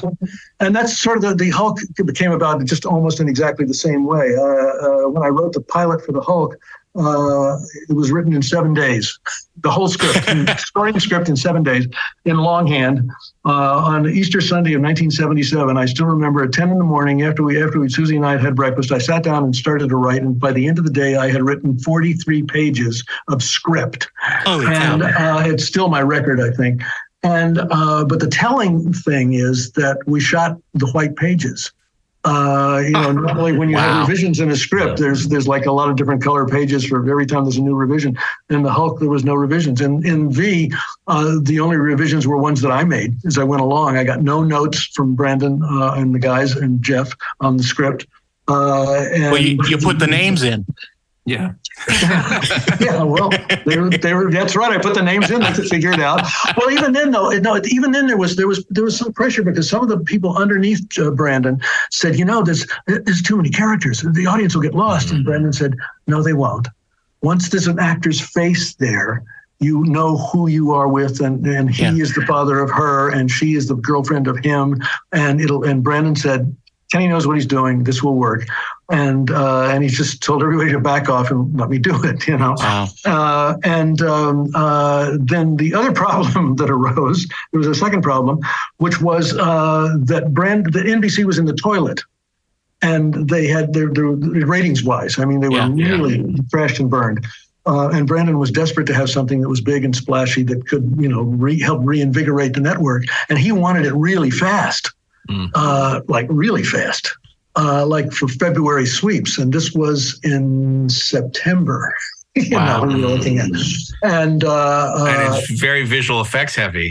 and that's sort of the, the Hulk came about just almost in exactly the same way. Uh, uh, when I wrote the pilot for the Hulk, uh, it was written in seven days. The whole script, starting script in seven days in longhand uh, on Easter Sunday of 1977. I still remember at 10 in the morning after we after we Susie and I had had breakfast. I sat down and started to write, and by the end of the day, I had written 43 pages of script, and uh, it's still my record, I think. And uh, but the telling thing is that we shot the white pages. Uh, you know, normally when you Wow. have revisions in a script, there's there's like a lot of different color pages for every time there's a new revision. In the Hulk, there was no revisions. And in V, uh, the only revisions were ones that I made as I went along. I got no notes from Brandon uh, and the guys and Jeff on the script. Uh, and Well, you, you put the names in. Yeah. yeah, well, they were, they were, that's right. I put the names in to figure it out. Well, even then, though, no, even then there was there was there was some pressure because some of the people underneath uh, Brandon said, you know, there's there's too many characters. The audience will get lost. And Brandon said, no, they won't. Once there's an actor's face there. You know who you are with, and, and he is the father of her, and she is the girlfriend of him, and it'll. And Brandon said, Kenny knows what he's doing. This will work. And uh, and he just told everybody to back off and let me do it, you know. Uh, and um, uh, then the other problem that arose, there was a second problem, which was uh, that brand that NBC was in the toilet. And they had their, their ratings wise. I mean, they were really crashed and burned. Uh, and Brandon was desperate to have something that was big and splashy that could, you know, re- help reinvigorate the network. And he wanted it really fast uh, like really fast, uh, like for February sweeps. And this was in September. you Wow. know, when you're looking at. And uh, uh, and it's very visual effects heavy.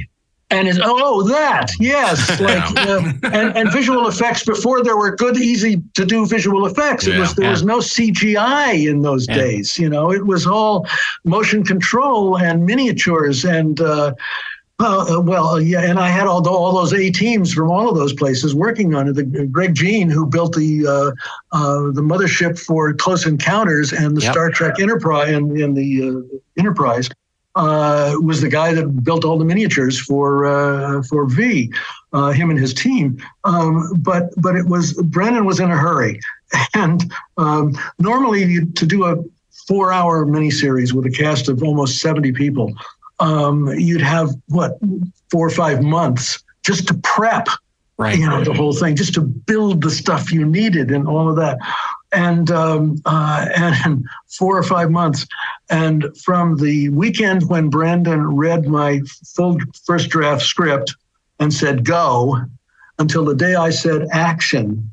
and it's oh that yes like uh, and, and visual effects before there were good easy to do visual effects it Yeah, was there was no cgi in those Yeah. days you know it was all motion control and miniatures and uh uh, well, uh, yeah, and I had all, the, all those A teams from all of those places working on it. The, Greg Jein, who built the uh, uh, the mothership for Close Encounters and the Yep. Star Trek Enterprise and, and the uh, Enterprise, uh, was the guy that built all the miniatures for uh, for V, uh, him and his team. Um, but but it was Brennan was in a hurry, and um, normally to do a four hour miniseries with a cast of almost seventy people, um, you'd have what four or five months just to prep Right. you know the whole thing just to build the stuff you needed and all of that. And um, uh, and four or five months. And from the weekend when brandon read my full first draft script and said go until the day i said action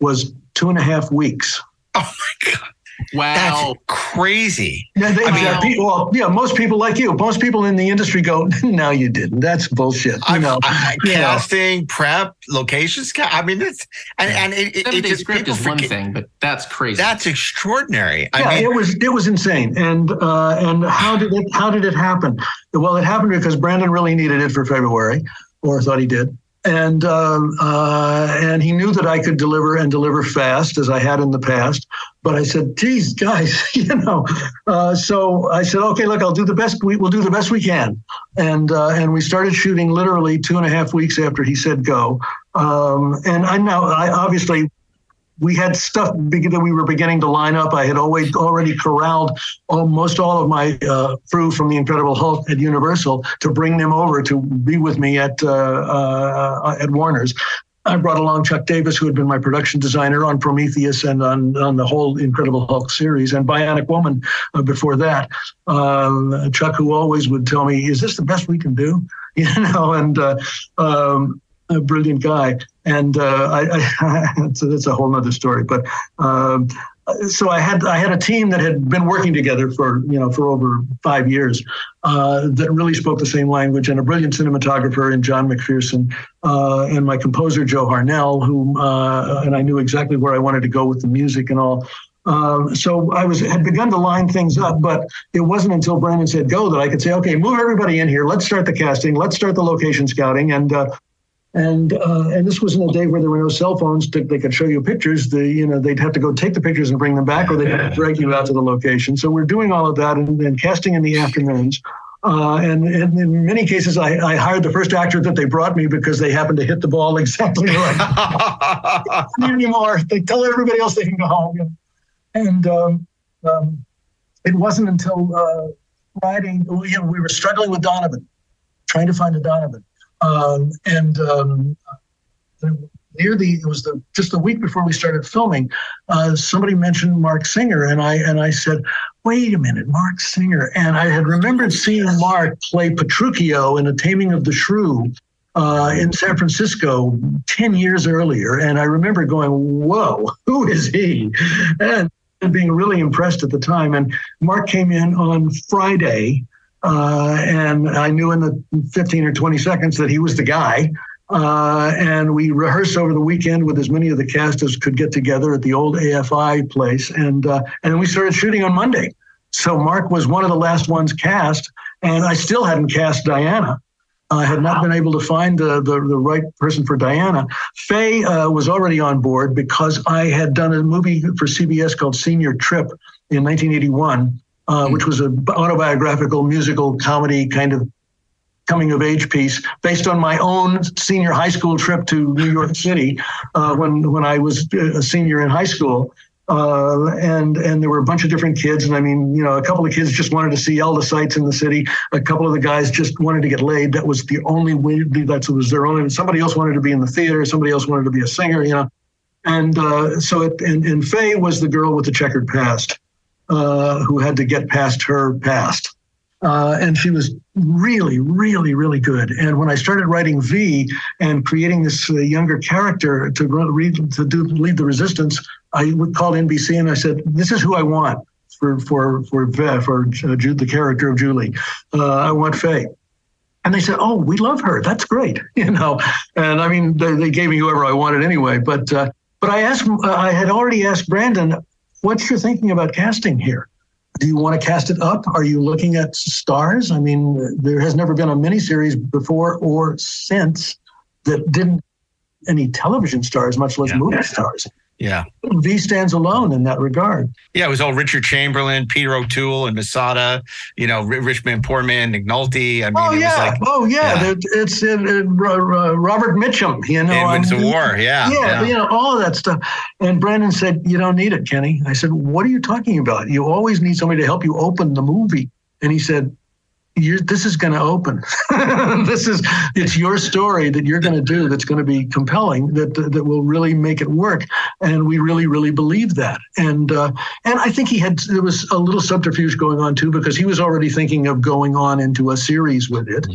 was two and a half weeks. Oh my god, Wow. that's crazy. yeah, they, I mean- yeah, people, well, yeah, most people like you. Most people in the industry go, "No, you didn't. That's bullshit." You I'm, know, I, you know. casting, prep, locations. I mean, it's and and it, it, it day just script people is one forget- thing, but that's crazy. That's extraordinary. yeah, I mean, it was it was insane. And uh, and how did it how did it happen? Well, it happened because Brandon really needed it for February, or thought he did. And um, uh, and he knew that I could deliver and deliver fast as I had in the past. But I said, "Geez, guys, you know." Uh, so I said, "Okay, look, I'll do the best. We, we'll do the best we can." And uh, and we started shooting literally two and a half weeks after he said go. Um, and I now I obviously we had stuff that we were beginning to line up. I had always already corralled almost all of my uh, crew from the Incredible Hulk at Universal to bring them over to be with me at uh, uh, at Warner's. I brought along Chuck Davis, who had been my production designer on Prometheus and on, on the whole Incredible Hulk series, and Bionic Woman uh, before that. Um, Chuck, who always would tell me, "Is this the best we can do?" You know, and uh, um, a brilliant guy. And uh, I, I so that's a whole nother story. But um, so I had I had a team that had been working together for you know for over five years uh, that really spoke the same language, and a brilliant cinematographer in John McPherson, uh, and my composer Joe Harnell, who uh, and I knew exactly where I wanted to go with the music and all. Um, so I was had begun to line things up, but it wasn't until Brandon said go that I could say, okay, move everybody in here. Let's start the casting. Let's start the location scouting. And uh, and uh, and this was in a day where there were no cell phones. To, they could show you pictures. The you know they'd have to go take the pictures and bring them back, or they'd have to drag you out to the location. So we're doing all of that and, and casting in the afternoons. Uh, and, and in many cases, I, I hired the first actor that they brought me because they happened to hit the ball exactly right. Anymore. They tell everybody else they can go home. And um, um, it wasn't until uh, Friday, you know, we were struggling with Donovan, trying to find a Donovan. Um, and um, near the it was the just the week before we started filming, uh, somebody mentioned Marc Singer, and I and I said, "Wait a minute, Marc Singer." And I had remembered seeing Marc play Petruchio in A Taming of the Shrew. Uh, in San Francisco 10 years earlier. And I remember going, whoa, who is he? And being really impressed at the time. And Marc came in on Friday uh, and I knew in the 15 or 20 seconds that he was the guy. Uh, and we rehearsed over the weekend with as many of the cast as could get together at the old AFI place, and uh, and we started shooting on Monday. So Marc was one of the last ones cast, and I still hadn't cast Diana. I had not been able to find the, the, the right person for Diana. Faye uh, was already on board because I had done a movie for CBS called Senior Trip in 1981 uh, which was an autobiographical musical comedy kind of coming of age piece based on my own senior high school trip to New York City uh, when when I was a senior in high school. Uh, and and there were a bunch of different kids, and I mean, you know, a couple of kids just wanted to see all the sights in the city. A couple of the guys just wanted to get laid. That was the only way. That was their only. Somebody else wanted to be in the theater. Somebody else wanted to be a singer. You know, and uh, so it, and, and Faye was the girl with the checkered past uh, who had to get past her past. Uh, and she was really, really, really good. And when I started writing V and creating this uh, younger character to read, to do lead the resistance, I would call NBC and I said, "This is who I want." for for for Ve- for uh, Jude, the character of Julie. Uh, I want Faye. And they said, "Oh, we love her. That's great," you know. And I mean, they, they gave me whoever I wanted anyway. But uh, but I asked, I had already asked Brandon, "What's your thinking about casting here? Do you want to cast it up? Are you looking at stars? I mean, there has never been a miniseries before or since that didn't any television stars, much less movie stars. Yeah. V stands alone in that regard. Yeah, it was all Richard Chamberlain, Peter O'Toole, and Masada. You know, Ri- Rich Man, Poor Man, Nick Nolte. I mean, Oh it was yeah, like oh yeah. It- It's uh, uh, Ro- Ro- Robert Mitchum. You know, Winds and War, yeah, yeah, yeah. you know, all of that stuff. And Brandon said, "You don't need it, Kenny." I said, "What are you talking about? You always need somebody to help you open the movie." And he said, "This is going to open. this is it's your story that you're going to do that's going to be compelling that that will really make it work." And we really, really believe that. And uh, and I think he had there was a little subterfuge going on too because he was already thinking of going on into a series with it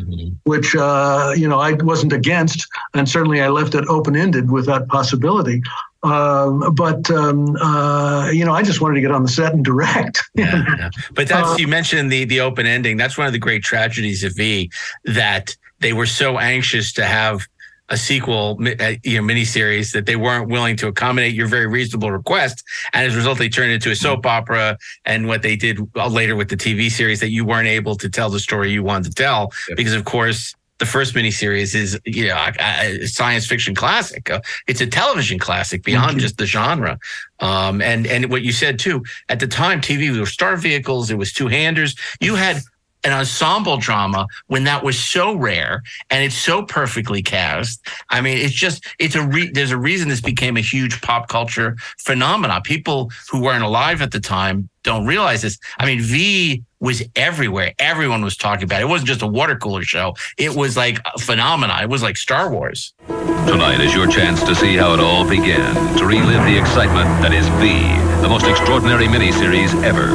which uh, you know I wasn't against, and certainly I left it open ended with that possibility. Um, but um, uh, you know, I just wanted to get on the set and direct. Yeah, yeah. But that's Uh, you mentioned the the open ending. That's one of the great tragedies of V that they were so anxious to have a sequel, uh, you know, miniseries that they weren't willing to accommodate your very reasonable request, and as a result, they turned it into a soap opera. And what they did uh, later with the TV series that you weren't able to tell the story you wanted to tell because, of course. The first miniseries is, you know, a, a science fiction classic. Uh, it's a television classic beyond just the genre. Um, and and what you said too, at the time, TV were star vehicles. It was two handers. You had an ensemble drama when that was so rare and it's so perfectly cast. I mean, it's just it's a re- there's a reason this became a huge pop culture phenomenon. People who weren't alive at the time don't realize this. I mean, V was everywhere. Everyone was talking about it. It wasn't just a water cooler show. It was like a phenomenon. It was like Star Wars. Tonight is your chance to see how it all began, to relive the excitement that is V, the most extraordinary miniseries ever.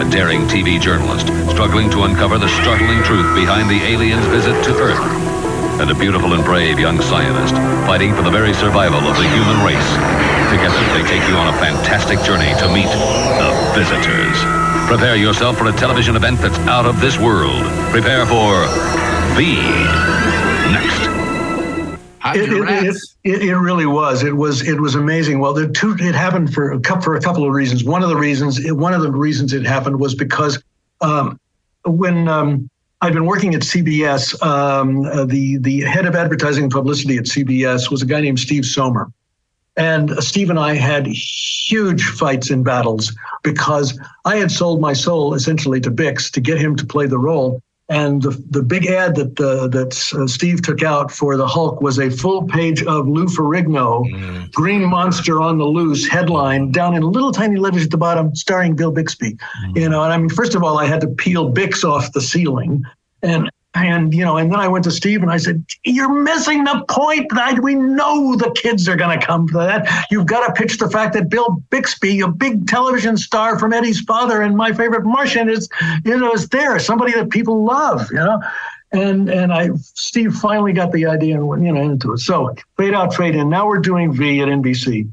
A daring TV journalist struggling to uncover the startling truth behind the aliens' visit to Earth. And a beautiful and brave young scientist fighting for the very survival of the human race. Together, they take you on a fantastic journey to meet the visitors. Prepare yourself for a television event that's out of this world. Prepare for V. Next. It, it, it, it, it really was. It was it was amazing. Well, the two it happened for a couple for a couple of reasons. One of the reasons one of the reasons it happened was because um, when um, I'd been working at CBS, um, uh, the the head of advertising and publicity at CBS was a guy named Steve Sohmer. And Steve and I had huge fights and battles because I had sold my soul essentially to Bix to get him to play the role. And the, the big ad that uh, that uh, Steve took out for the Hulk was a full page of Lou Ferrigno, Green Monster on the Loose headline down in little tiny letters at the bottom, starring Bill Bixby. You know, and I mean, first of all, I had to peel Bix off the ceiling, and and you know, and then I went to Steve and I said, "You're missing the point. That we know the kids are going to come to that. You've got to pitch the fact that Bill Bixby, a big television star from Eddie's father and my favorite Martian, is you know is there, somebody that people love. You know." And and I Steve finally got the idea and went you know into it. So fade out, fade in. Now we're doing V at NBC.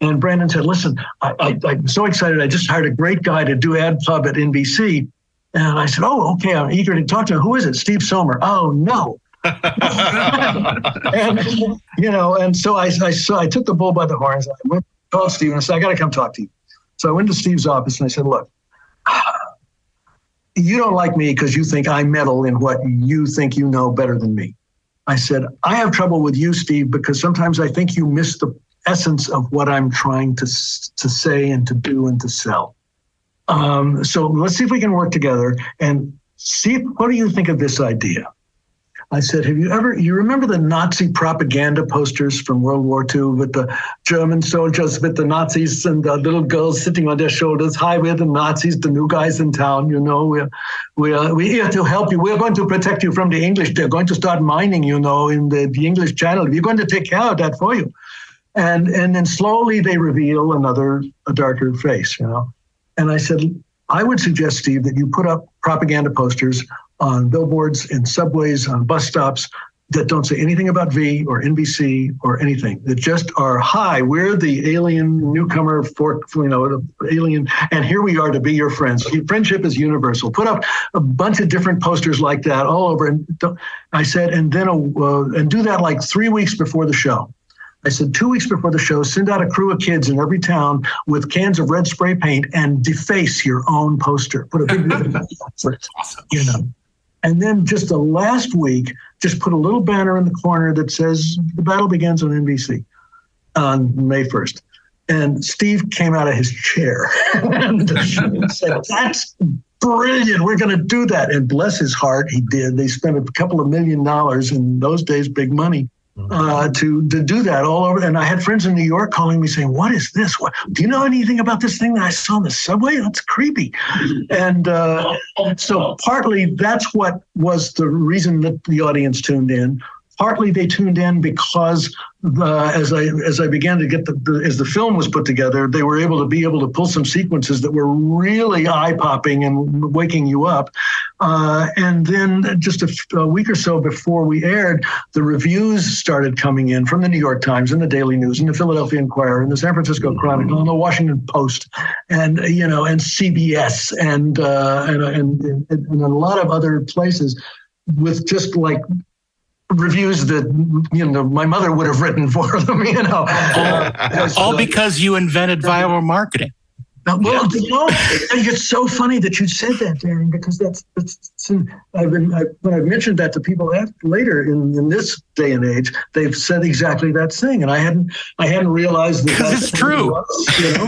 And Brandon said, "Listen, I, I, I'm so excited. I just hired a great guy to do ad pub at NBC." And I said, "Oh, okay. I'm eager to talk to him. Who is it? Steve Sohmer. Oh no." and you know, and so I, I so I took the bull by the horns. I went called Steve and I said, "I got to come talk to you." So I went to Steve's office and I said, "Look, you don't like me because you think I meddle in what you think you know better than me." I said, "I have trouble with you, Steve, because sometimes I think you miss the essence of what I'm trying to to say and to do and to sell." Um, so let's see if we can work together and see what do you think of this idea. I said, "Have you ever? You remember the Nazi propaganda posters from World War II with the German soldiers with the Nazis and the little girls sitting on their shoulders? Hi, we're the Nazis, the new guys in town. You know, we're we're we're here to help you. We're going to protect you from the English. They're going to start mining, you know, in the, the English Channel. We're going to take care of that for you." And and then slowly they reveal another a darker face, you know. And I said, I would suggest, Steve, that you put up propaganda posters on billboards, in subways, on bus stops, that don't say anything about V or NBC or anything. That just are hi. We're the alien newcomer for you know alien, and here we are to be your friends. Friendship is universal. Put up a bunch of different posters like that all over. And I said, and then a, uh, and do that like three weeks before the show. I said, two weeks before the show, send out a crew of kids in every town with cans of red spray paint and deface your own poster. Put a big, you know. And then just the last week, just put a little banner in the corner that says the battle begins on NBC on May 1st. And Steve came out of his chair and said, That's brilliant. We're going to do that. And bless his heart, he did. They spent a couple of million dollars in those days, big money. Uh, to to do that all over, and I had friends in New York calling me saying, "What is this? What do you know anything about this thing that I saw in the subway? That's creepy." And uh, so partly that's what was the reason that the audience tuned in. Partly they tuned in because uh, as I as I began to get the, the as the film was put together, they were able to be able to pull some sequences that were really eye popping and waking you up. Uh, and then just a, week or so before we aired, the reviews started coming in from the New York Times and the Daily News and the Philadelphia Inquirer and the San Francisco Chronicle and the Washington Post and you know and CBS and uh, and and and a lot of other places with just like reviews that you know my mother would have written for them you know Uh, All because you invented viral marketing. uh, well, you know, it's so funny that you said that, Daren, because that's, that's, I've been I, when I've mentioned that to people after, later in, in this day and age, they've said exactly that thing, and I hadn't I hadn't realized that Because that's it's true. was, you know,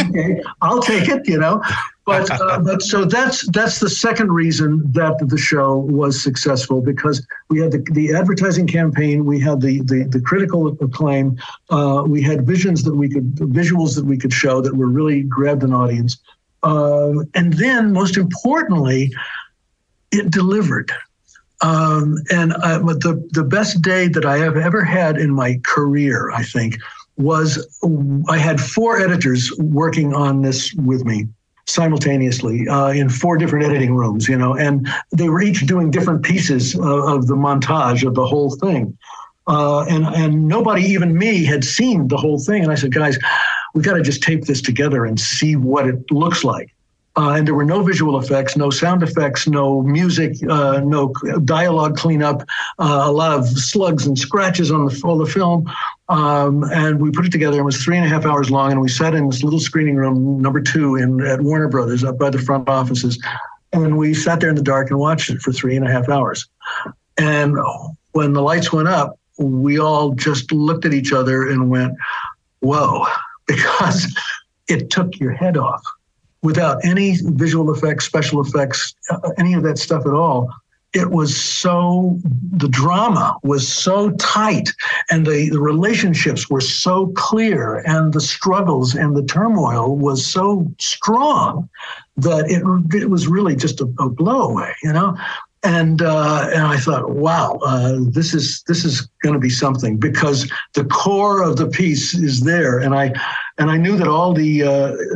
okay, I'll take it, you know. But uh, but so that's that's the second reason that the show was successful because we had the, the advertising campaign, we had the the, the critical acclaim, uh, we had visions that we could visuals that we could show that were really grabbed an audience, um, and then most importantly, it delivered. Um, and I, but the the best day that I have ever had in my career, I think, was I had four editors working on this with me simultaneously uh, in four different editing rooms, you know, and they were each doing different pieces of, of the montage of the whole thing. Uh, and and nobody, even me, had seen the whole thing. And I said, guys, we've got to just tape this together and see what it looks like. Uh, and there were no visual effects, no sound effects, no music, uh, no dialogue cleanup, uh, a lot of slugs and scratches on the, on the film. Um, and we put it together. It was three and a half hours long, and we sat in this little screening room, number two, in at Warner Brothers, up by the front offices. And we sat there in the dark and watched it for three and a half hours. And when the lights went up, we all just looked at each other and went, "Whoa!" Because it took your head off without any visual effects, special effects, uh, any of that stuff at all. It was so, the drama was so tight and the, the relationships were so clear and the struggles and the turmoil was so strong that it, it was really just a, a blowaway, you know? And uh, and I thought, wow, uh, this is this is going to be something because the core of the piece is there, and I and I knew that all the, uh,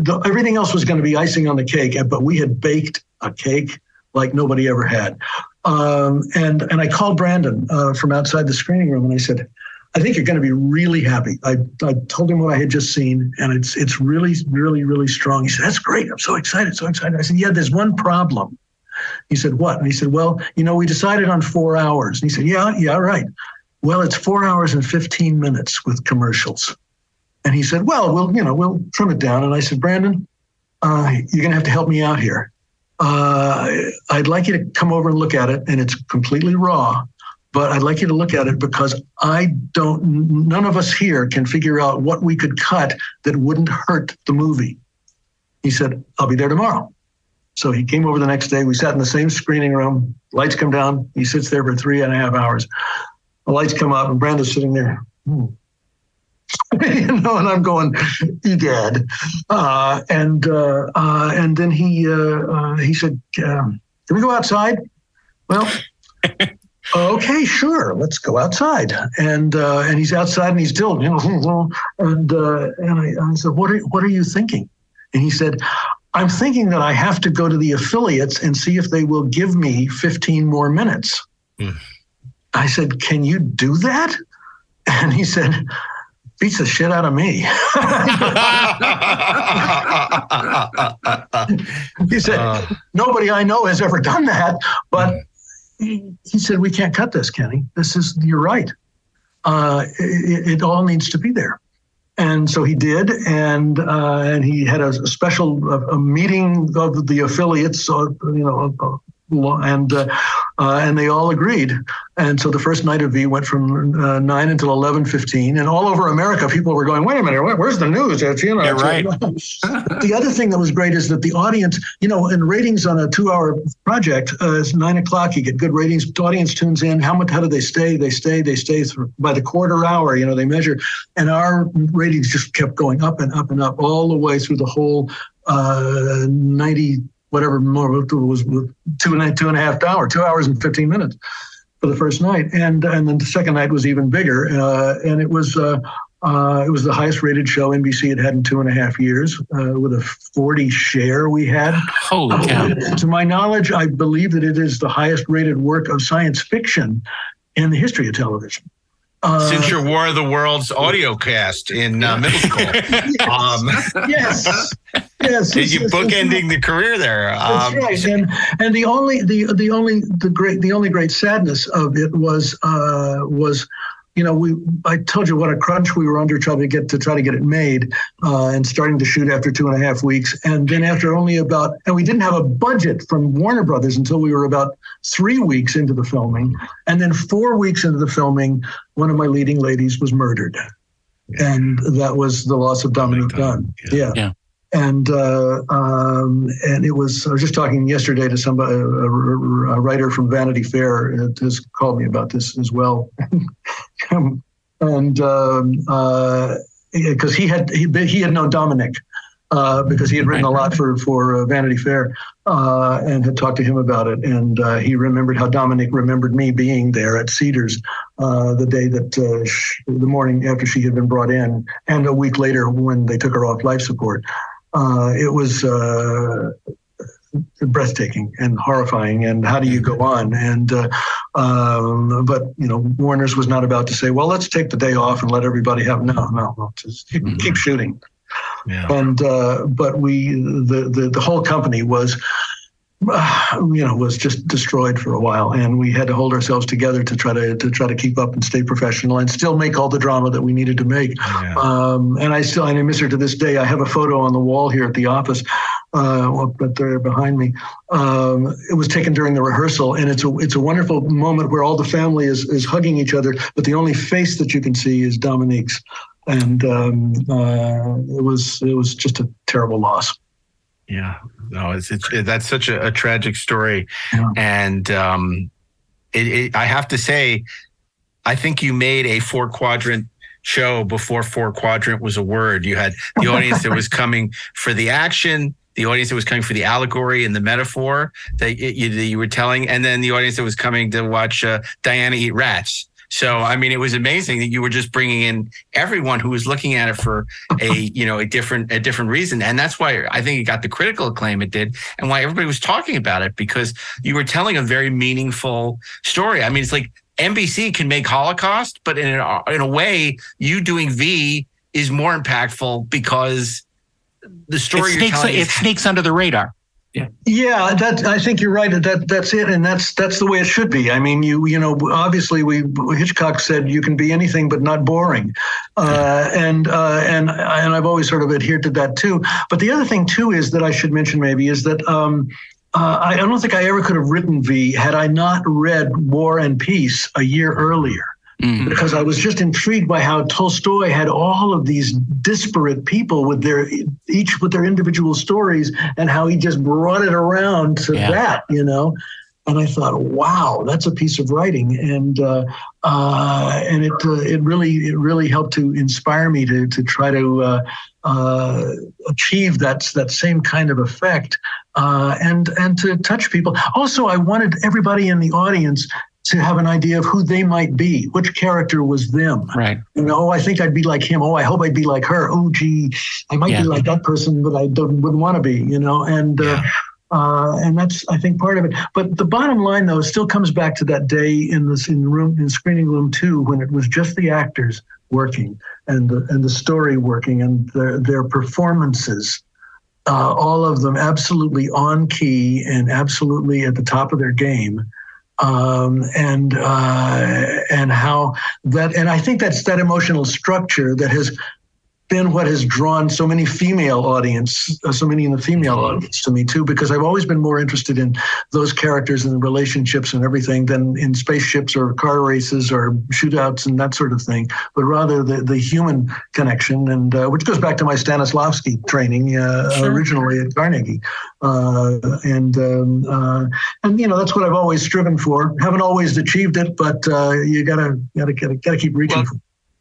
the everything else was going to be icing on the cake, but we had baked a cake like nobody ever had. Um, and and I called Brandon uh, from outside the screening room, and I said, I think you're going to be really happy. I, I told him what I had just seen, and it's it's really really really strong. He said, "That's great. I'm so excited, so excited." I said, "Yeah, there's one problem." He said, "What?" And he said, "Well, you know, we decided on four hours." And he said, "Yeah, yeah, right. Well, it's four hours and 15 minutes with commercials." And he said, "Well, we'll you know we'll trim it down." And I said, "Brandon, uh, you're going to have to help me out here. Uh, I'd like you to come over and look at it, and it's completely raw." But I'd like you to look at it because I don't, none of us here can figure out what we could cut that wouldn't hurt the movie. He said, I'll be there tomorrow. So he came over the next day. We sat in the same screening room. Lights come down. He sits there for three and a half hours. The lights come up, and Brandon's sitting there. Hmm. you know, and I'm going, egad. Uh, and uh, uh, and then he uh, uh, he said, um, "Can we go outside?" Well, okay, sure, let's go outside. And uh, and he's outside, and he's still, you know, and uh, and I, I said, "What are what are you thinking?" And he said, I'm thinking that I have to go to the affiliates and see if they will give me 15 more minutes. I I said, "Can you do that?" And he said, "Beats the shit out of me." he said, Uh. "Nobody I know has ever done that." But he, he said, "We can't cut this, Kenny. This is you're right. Uh, it, it all needs to be there." And so he did, and uh, and he had a special a, a meeting of the affiliates, uh, you know, uh, and uh, and they all agreed. And so the first night of V went from uh, nine until eleven fifteen, and all over America, people were going, "Wait a minute, where's the news?" It's, you know, Yeah, it's- the other thing that was great is that the audience, you know, in ratings on a two-hour project, uh, it's nine o'clock. You get good ratings. The audience tunes in. How much? How do they stay? They stay. They stay through by the quarter hour. You know, they measure, and our ratings just kept going up and up and up all the way through the whole uh, ninety whatever more it was two and a, two and a half hour, two hours and fifteen minutes for the first night, and and then the second night was even bigger, uh, and it was. Uh, uh, it was the highest rated show NBC had had in two and a half years, uh, with a 40 share we had. Holy cow. To my knowledge, I believe that it is the highest rated work of science fiction in the history of television. Uh, Since your War of the Worlds audio cast in uh, middle school. um, yes, yes. you yes, yes, bookending the career there. That's Um, right. And and the only the the only the great the only great sadness of it was uh was you know we I told you what a crunch we were under trying to get to try to get it made uh, and starting to shoot after two and a half weeks. And then after only about and we didn't have a budget from Warner Brothers until we were about three weeks into the filming. And then four weeks into the filming one of my leading ladies was murdered. And that was the loss of Dominique Dunne. Yeah. Yeah. And uh, um, and it was. I was just talking yesterday to somebody, a, a- writer from Vanity Fair, uh, has called me about this as well. and um, because he had he, he had known Dominick uh, because he had written a lot for for uh, Vanity Fair uh, and had talked to him about it, and uh, he remembered how Dominick remembered me being there at Cedars uh, the day that uh, sh- the morning after she had been brought in, and a week later when they took her off life support. Uh, it was. Uh, breathtaking and horrifying and how do you go on? And uh, um, but you know warner's was not about to say well let's take the day off and let everybody have no no no just keep, keep shooting. And uh, but we the, the the whole company was you know was just destroyed for a while. And we had to hold ourselves together to try to to try to keep up and stay professional and still make all the drama that we needed to make. Um, and i still and i miss her to this day. I have a photo on the wall here at the office uh, up there behind me. Um, it was taken during the rehearsal, and it's a it's a wonderful moment where all the family is is hugging each other, but the only face that you can see is Dominique's, and um, uh, it was it was just a terrible loss. Yeah, no, it's, it's it, that's such a, a tragic story, and um, it, it, I have to say, I think you made a four quadrant show before four quadrant was a word. You had the audience that was coming for the action, the audience that was coming for the allegory and the metaphor that you, that you were telling, and then the audience that was coming to watch uh, Diana eat rats. So I mean, it was amazing that you were just bringing in everyone who was looking at it for a you know a different a different reason, and that's why I think it got the critical acclaim it did, and why everybody was talking about it because you were telling a very meaningful story. I mean, it's like NBC can make Holocaust, but in a, in a way, you doing V is more impactful because the It story you're sneaks, telling it sneaks under the radar. Yeah, yeah that I think you're right. That that's it, and that's that's the way it should be. I mean, you you know, obviously, we Hitchcock said you can be anything but not boring, uh, and uh, and and I've always sort of adhered to that too. But the other thing too is that I should mention maybe is that. Um, uh, I don't think I ever could have written V had I not read War and Peace a year earlier because I was just intrigued by how Tolstoy had all of these disparate people with their each with their individual stories and how he just brought it around to Yeah. that, you know. And I thought, wow, that's a piece of writing, and uh, uh, and it uh, it really it really helped to inspire me to to try to uh, uh, achieve that that same kind of effect, uh, and and to touch people. Also, I wanted everybody in the audience to have an idea of who they might be, which character was them. Right. You know, oh, I think I'd be like him. Oh, I hope I'd be like her. Oh, gee, I might Yeah. be like that person, but I don't wouldn't want to be. You know, and uh, Uh, and that's, I think, part of it. But the bottom line, though, still comes back to that day in this in the room in screening room two when it was just the actors working and the and the story working and their their performances, uh, all of them absolutely on key and absolutely at the top of their game. Um, and uh, and how that and I think that's that emotional structure that has been what has drawn so many female audience, uh, so many in the female audience to me too, because I've always been more interested in those characters and the relationships and everything than in spaceships or car races or shootouts and that sort of thing, but rather the, the human connection and uh, which goes back to my Stanislavski training uh, sure. originally at Carnegie, uh, and um, uh, and you know that's what I've always striven for. Haven't always achieved it, but uh, you gotta gotta gotta, gotta keep reaching. Well, for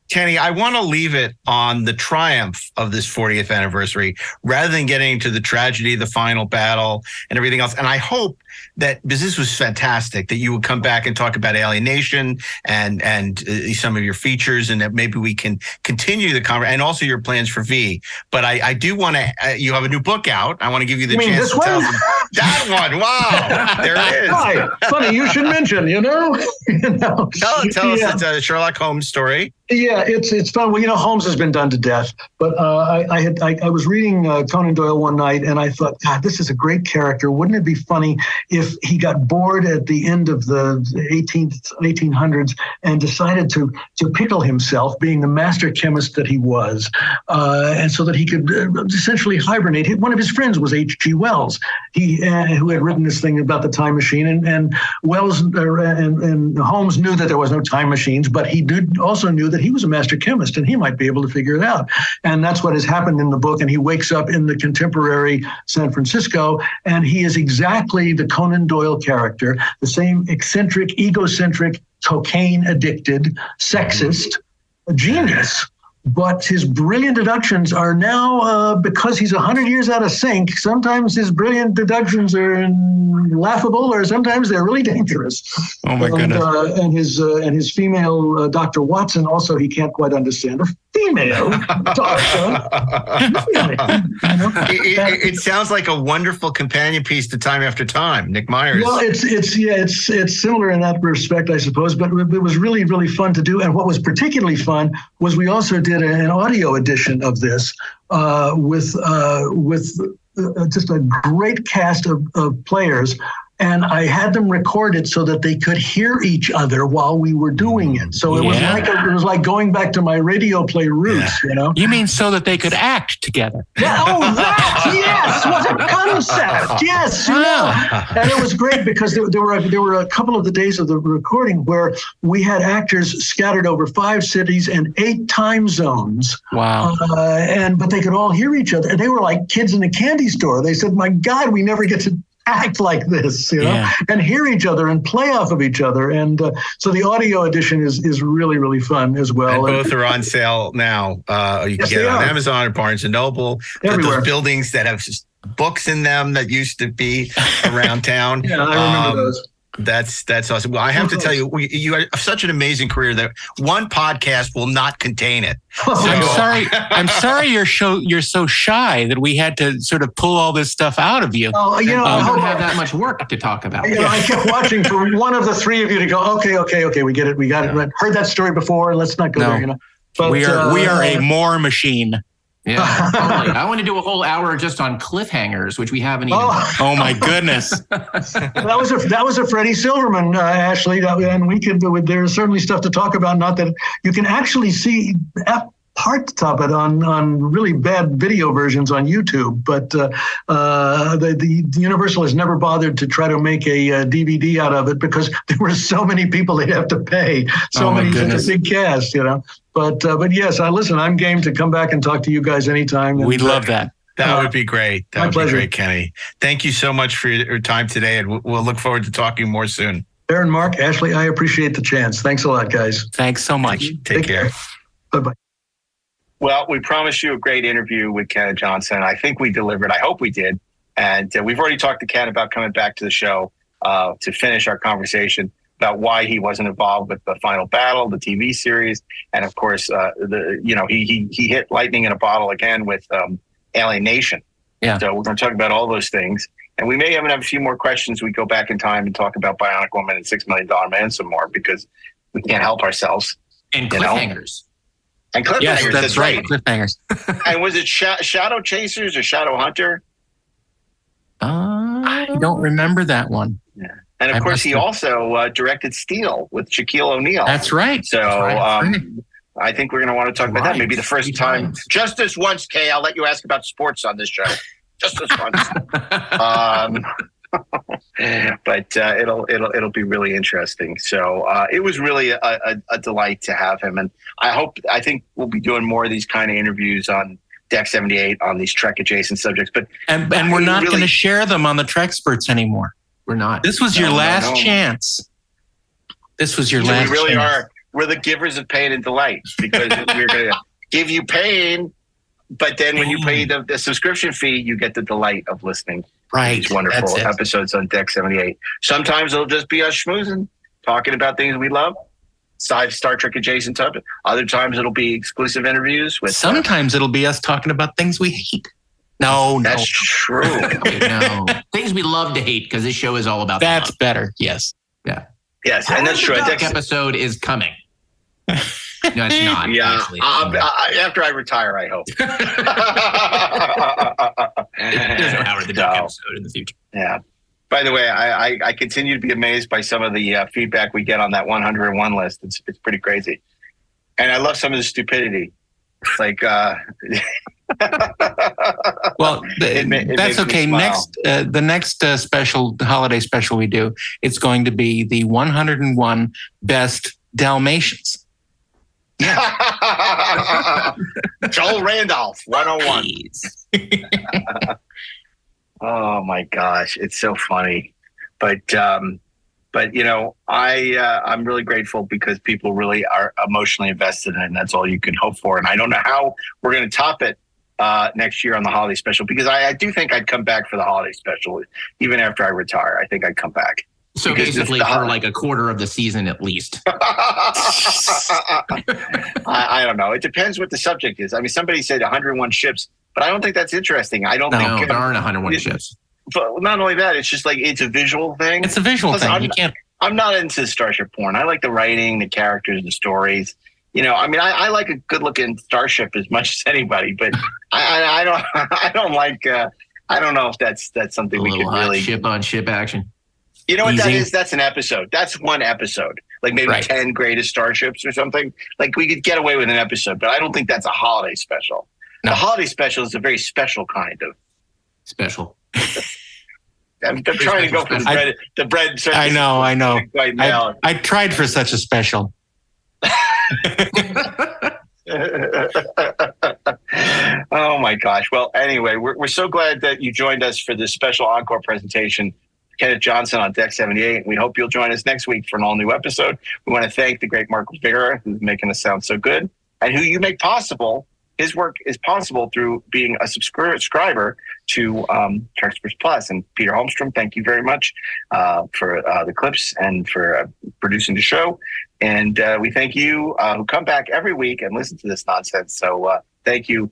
Kenny, I want to leave it on the triumph of this 40th anniversary rather than getting to the tragedy, the final battle, and everything else. And I hope that because this was fantastic, that you would come back and talk about Alienation and and uh, some of your features, and that maybe we can continue the conversation and also your plans for V. But I, I do want to. Uh, you have a new book out. I want to give you the You chance to tell them that one. Wow, there it is. Funny you should mention. You know, you know. Tell, tell us Yeah. it's a Sherlock Holmes story. Yeah, it's it's fun. Well, you know, Holmes has been done to death, but uh, I, I had I, I was reading uh, Conan Doyle one night, and I thought, God, this is a great character. Wouldn't it be funny if he got bored at the end of the 18th 1800s and decided to to pickle himself, being the master chemist that he was, uh, and so that he could uh, essentially hibernate. One of his friends was H.G. Wells, he uh, who had written this thing about the time machine, and and Wells uh, and, and Holmes knew that there was no time machines, but he did also knew that he was a master chemist and he might be able to figure it out. And that's what has happened in the book. And he wakes up in the contemporary San Francisco, and he is exactly the Conan Doyle character, the same eccentric, egocentric, cocaine addicted, sexist mm-hmm. genius. But his brilliant deductions are now, uh, because he's 100 years out of sync, sometimes his brilliant deductions are laughable or sometimes they're really dangerous. Oh, my and, goodness. Uh, and his uh, and his female uh, Dr. Watson also he can't quite understand. Female doctor. it, it- it sounds like a wonderful companion piece to Time After Time. Nick Myers. Well, it's it's yeah, it's it's similar in that respect, I suppose. But it was really really fun to do. And what was particularly fun was we also did an audio edition of this uh, with uh, with uh, just a great cast of, of players. And I had them recorded so that they could hear each other while we were doing it. So it was like a, it was like going back to my radio play roots, you know. You mean so that they could act together? Yeah, oh, that yes, was a concept. Yes, you know. and it was great because there, there were there were a couple of the days of the recording where we had actors scattered over five cities and eight time zones. Wow. Uh, and but they could all hear each other, and they were like kids in a candy store. They said, "My God, we never get to." Act like this, you know, Yeah. and hear each other and play off of each other, and uh, so the audio edition is is really really fun as well. and both are on sale now. Uh, you Yes, can get they it on are. Amazon or Barnes and Noble. Got Everywhere. Those buildings that have books in them that used to be around town. Yeah, I remember Um, those. That's that's awesome. Well, I have to tell you, we, you have such an amazing career that one podcast will not contain it. I'm sorry. I'm sorry you're so you're so shy that we had to sort of pull all this stuff out of you. Oh, you know, Um, I I don't have that much work to talk about. You know, I kept watching for one of the three of you to go, okay, okay, okay, we get it, we got it. But Heard that story before. Let's not go No. there, you know. But, we are we are a uh, more machine. Yeah, totally. I want to do a whole hour just on cliffhangers, which we haven't even. Oh. Oh my goodness. that was a that was a Freddie Silverman, uh, Ashley, that, and we could. There's certainly stuff to talk about. Not that you can actually see ep- parts of it on on really bad video versions on YouTube, but uh, uh, the, the the Universal has never bothered to try to make a, uh DVD out of it because there were so many people they'd have to pay, so Oh, my many such a goodness. big cast, you know. But uh, but yes, I listen. I'm game to come back and talk to you guys anytime. We'd uh, love that. That would be great. That My would pleasure. be great, Kenny. Thank you so much for your your time today, and we'll- we'll look forward to talking more soon. Daren, Mark, Ashley, I appreciate the chance. Thanks a lot, guys. Thanks so much. Take care. Bye bye. Well, we promised you a great interview with Ken Johnson. I think we delivered. I hope we did. And uh, we've already talked to Ken about coming back to the show uh, to finish our conversation about why he wasn't involved with the final battle, the TV series, and of course, uh, the you know he he he hit lightning in a bottle again with um, Alien Nation. Yeah. So we're going to talk about all those things. And we may even have a few more questions. We go back in time and talk about Bionic Woman and Six Million Dollar Man some more because we can't help ourselves. And you know? cliffhangers. And cliffhangers. Yes, that's, that's right. Cliffhangers. and was it Sha- Shadow Chasers or Shadow Hunter? I don't remember that one. And of I course, he have- also uh, directed Steel with Shaquille O'Neal. That's right. So That's right. um, I think we're going to want to talk about that. Maybe the first time, just this once, Kay. I'll let you ask about sports on this show. Just this once. um, but uh, it'll it'll it'll be really interesting. So uh, it was really a, a, a delight to have him, and I hope I think we'll be doing more of these kind of interviews on Deck seventy eight on these Trek adjacent subjects. But And and we're not really- going to share them on the Treksperts anymore. We're not. This was your No, no, last no. chance. This was your So last. we really chance. are. We're the givers of pain and delight because we're going to give you pain, but then when you pay the, the subscription fee, you get the delight of listening right. these wonderful That's episodes on Deck 78. Sometimes it'll just be us schmoozing, talking about things we love, side Star Trek adjacent topic. Other times it'll be exclusive interviews with. uh, Sometimes it'll be us talking about things we hate. No, no, that's true. No. Things we love to hate because this show is all about that's love. better. Yes. Yeah. yes, Howard and that's true. Duck Deck- episode is coming. no, it's not. yeah, actually. I'll- I- after I retire, I hope. There's no Howard the Duck No. episode in the future. Yeah. By the way, I, I, I continue to be amazed by some of the uh, feedback we get on that 101 list. It's, it's pretty crazy. And I love some of the stupidity. It's like, uh, Well, the- It ma- it that's okay. Next, uh, the next uh, special holiday special we do, it's going to be the 101 best Dalmatians. Yeah. Joel Randolph, 101. oh my gosh, it's so funny. But um, but you know, I uh, I'm really grateful because people really are emotionally invested in it, and that's all you can hope for. And I don't know how we're going to top it uh, next year on the holiday special because I, I do think I'd come back for the holiday special even after I retire. I think I'd come back. So Because basically, for like a quarter of the season at least. I, I don't know. It depends what the subject is. I mean, somebody said 101 ships, but I don't think that's interesting. I don't No, think there aren't 101 it- ships. But not only that, it's just like it's a visual thing. It's a visual Plus, thing. I'm, You can't. I'm not into starship porn. I like the writing, the characters, the stories. You know, I mean, I, I like a good-looking starship as much as anybody, but I, I, I don't. I don't like. Uh, I don't know if that's that's something A we little could really. ship on ship action. You know what that Easy. is? That's an episode. That's one episode. Like maybe Right. 10 greatest starships or something. Like we could get away with an episode, but I don't think that's a holiday special. No. The holiday special is a very special kind of. Special. I'm, I'm trying to go for the I- bread. the bread. I know. I know. Quite I, I tried for such a special. oh my gosh. Well, anyway, we're, we're so glad that you joined us for this special encore presentation. Kenneth Johnson on Deck 78. We hope you'll join us next week for an all new episode. We want to thank the great Mark Rivera, who's making us sound so good, and who you make possible. His work is possible through being a subscriber to um, Treksperts Plus. And Peter Holmstrom, thank you very much uh, for uh, the clips and for uh, producing the show. And uh, we thank you uh, who come back every week and listen to this nonsense. So uh, thank you,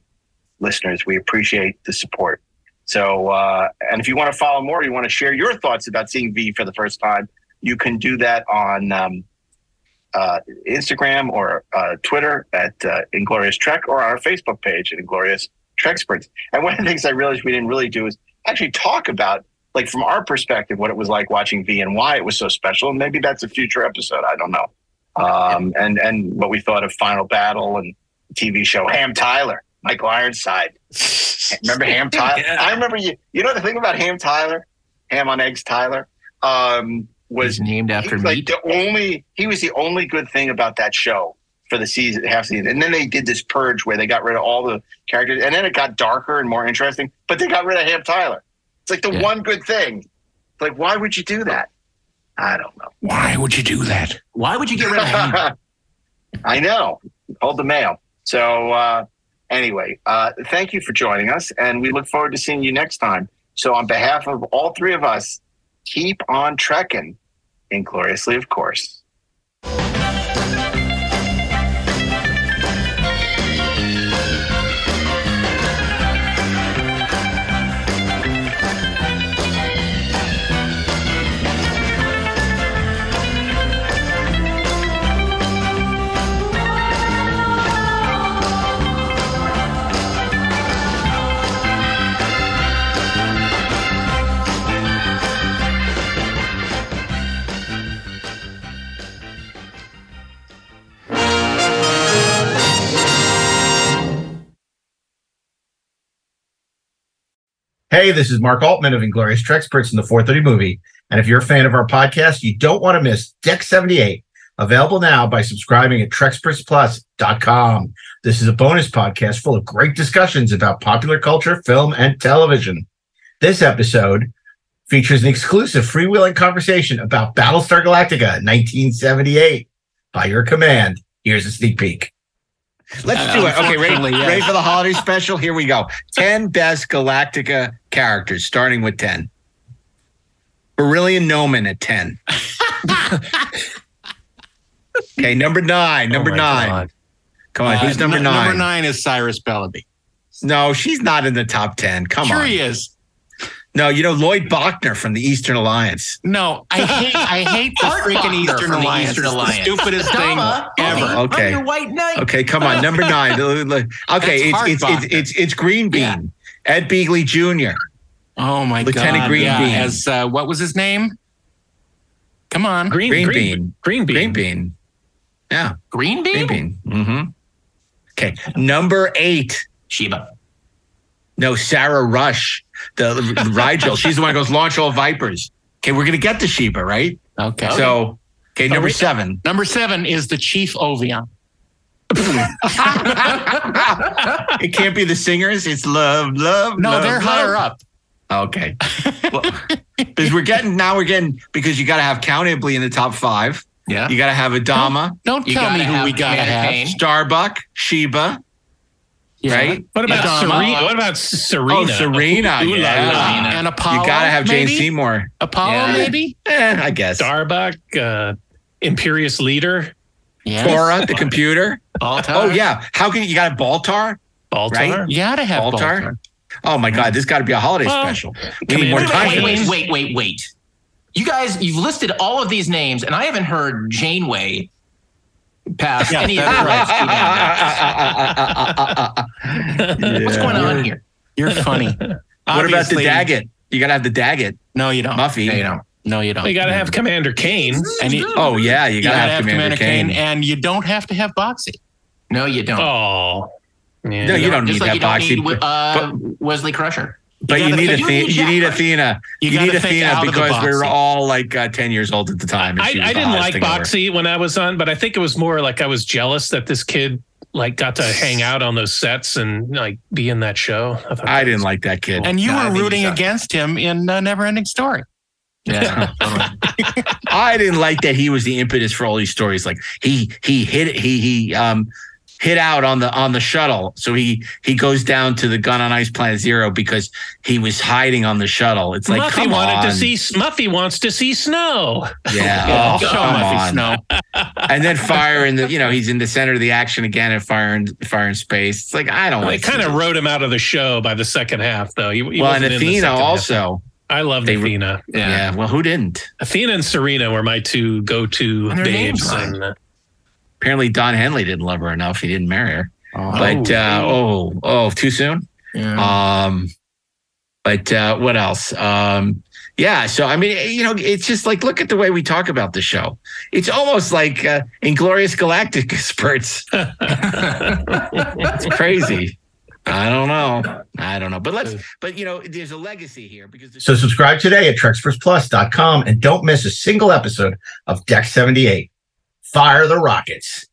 listeners. We appreciate the support. So, and if you want to follow more, you want to share your thoughts about seeing V for the first time, you can do that on um, uh, Instagram or uh, Twitter at uh, Inglorious Trek or on our Facebook page at Inglorious Treksperts. And one of the things I realized we didn't really do is actually talk about, like from our perspective, what it was like watching V and why it was so special. And maybe that's a future episode. I don't know. Um, and and what we thought of Final Battle and TV show Ham Tyler, Michael Ironside. Remember Ham Tyler? I remember you. You know the thing about Ham Tyler, Ham on Eggs Tyler, um, was He's named after was like the only. He was the only good thing about that show for the season, half season. And then they did this purge where they got rid of all the characters, and then it got darker and more interesting. But they got rid of Ham Tyler. It's like the Yeah. one good thing. Like, why would you do that? I don't know. Why would you do that? Why would you get rid of him? I know. Hold the mail. So uh, anyway, uh, thank you for joining us, and we look forward to seeing you next time. So on behalf of all three of us, keep on trekking, ingloriously, of course. Hey, this is Mark Altman of Inglorious Treksperts in the 430 movie. And if you're a fan of our podcast, you don't want to miss Deck 78, available now by subscribing at TrekspertsPlus.com. This is a bonus podcast full of great discussions about popular culture, film, and television. This episode features an exclusive freewheeling conversation about Battlestar Galactica 1978. By your command, here's a sneak peek. Let's do it. Okay, ready, ready for the holiday special? Here we go. 10 best Galactica characters, starting with 10. Berillian Noman at 10. okay, number nine. Number my nine. God. Come on, Uh, who's number n- nine? Number nine is Cyrus Bellaby. No, she's not in the top 10. Come sure on. he is. No, you know Lloyd Bochner from the Eastern Alliance. No, I hate I hate the Art freaking Bochner Eastern from the Alliance. Eastern It's the Alliance. stupidest thing Stella, ever. I'm Okay. your white knight. Okay, come on, number nine. okay, it's Art it's, it's Bochner. it's it's Green Bean, Yeah. Ed Begley Jr. Oh my god. Lieutenant god! Green yeah, Bean. as uh, what was his name? Come on, Green, Green green, bean. Green bean. Green Bean. Yeah, Green bean? Green Bean. Mm-hmm. Okay, number eight. Sheba. No, Sarah Rush, the, the Rigel. She's the one who goes launch all Vipers. Okay, we're gonna get to Sheba, right? Okay. So, okay, number seven. Number seven is the Chief Ovion. it can't be the singers. It's love, love. No, love, they're love. higher up. Okay. Well, because we're getting now we're getting because you got to have Count Iblis in the top five. Yeah. You got to have Adama, Don't You tell me who we gotta have. Kane. Starbuck, Sheba, Yeah. right? What about Adama. Serena? What about Serena? Oh, Serena. Ooh la yeah. la. And Apollo. You got to have Jane maybe? Seymour. Apollo, Yeah. maybe. Eh, I guess. Starbuck, uh, Imperious Leader, Yeah. Cora, the computer. Baltar. Oh yeah. How can you, you got a Baltar? Baltar. Right? You gotta have Baltar? Baltar. Oh my God, this got to be a holiday Well, special. We need more time. Wait, for wait, wait, wait, wait. You guys, you've listed all of these names, and I haven't heard Janeway pass Yeah, any of that's the right. rest. What's going on here? You're funny. What about the Obviously- Daggit? You got to have the Daggit. No, you don't. Muffy. No, you don't. No, you don't. We got to have Commander Kane. And you, Oh yeah, you you got to gotta have, Commander, Kane. and you don't have to have Boxy. No, you don't. Oh, yeah. No, you don't Just need like that you don't boxy. need uh, Wesley Crusher. But you, gotta need think- Athena. you need You need Athena. You You, need Athena out of the because we were all like uh, ten years old at the time. and I, I didn't like thing ever. Boxy when I was on, but I think it was more like I was jealous that this kid like got to hang out on those sets and like be in that show. I, thought I didn't was- like that kid. And you No, were rooting against him in uh, Neverending Story. Yeah. I didn't like that he was the impetus for all these stories. Like he he hit he he um hit out on the on the shuttle. So he he goes down to the gun on ice planet zero because he was hiding on the shuttle. It's like Muffy come wanted on. to see Muffy wants to see snow. Yeah. Oh, Show come Muffy on. Snow. And then fire in the you know he's in the center of the action again and fire in fire in space. It's like I don't They like kind of wrote him out of the show by the second half, though. He, he well and wasn't in the Athena second half. also. I loved They were- Athena. Yeah. Well, who didn't? Athena and Serena were my two go-to And names babes. And, uh, Apparently Don Henley didn't love her enough. He didn't marry her. But uh, oh oh too soon. Yeah. Um, but uh, what else? Um, yeah. So I mean, you know, it's just like look at the way we talk about the show. It's almost like uh, Inglorious Galactic spurts. it's crazy. I don't know. I don't know. But let's. But you know, there's a legacy here because. The- So subscribe today at TrekspertsPlus.com and don't miss a single episode of Deck 78. Fire the rockets.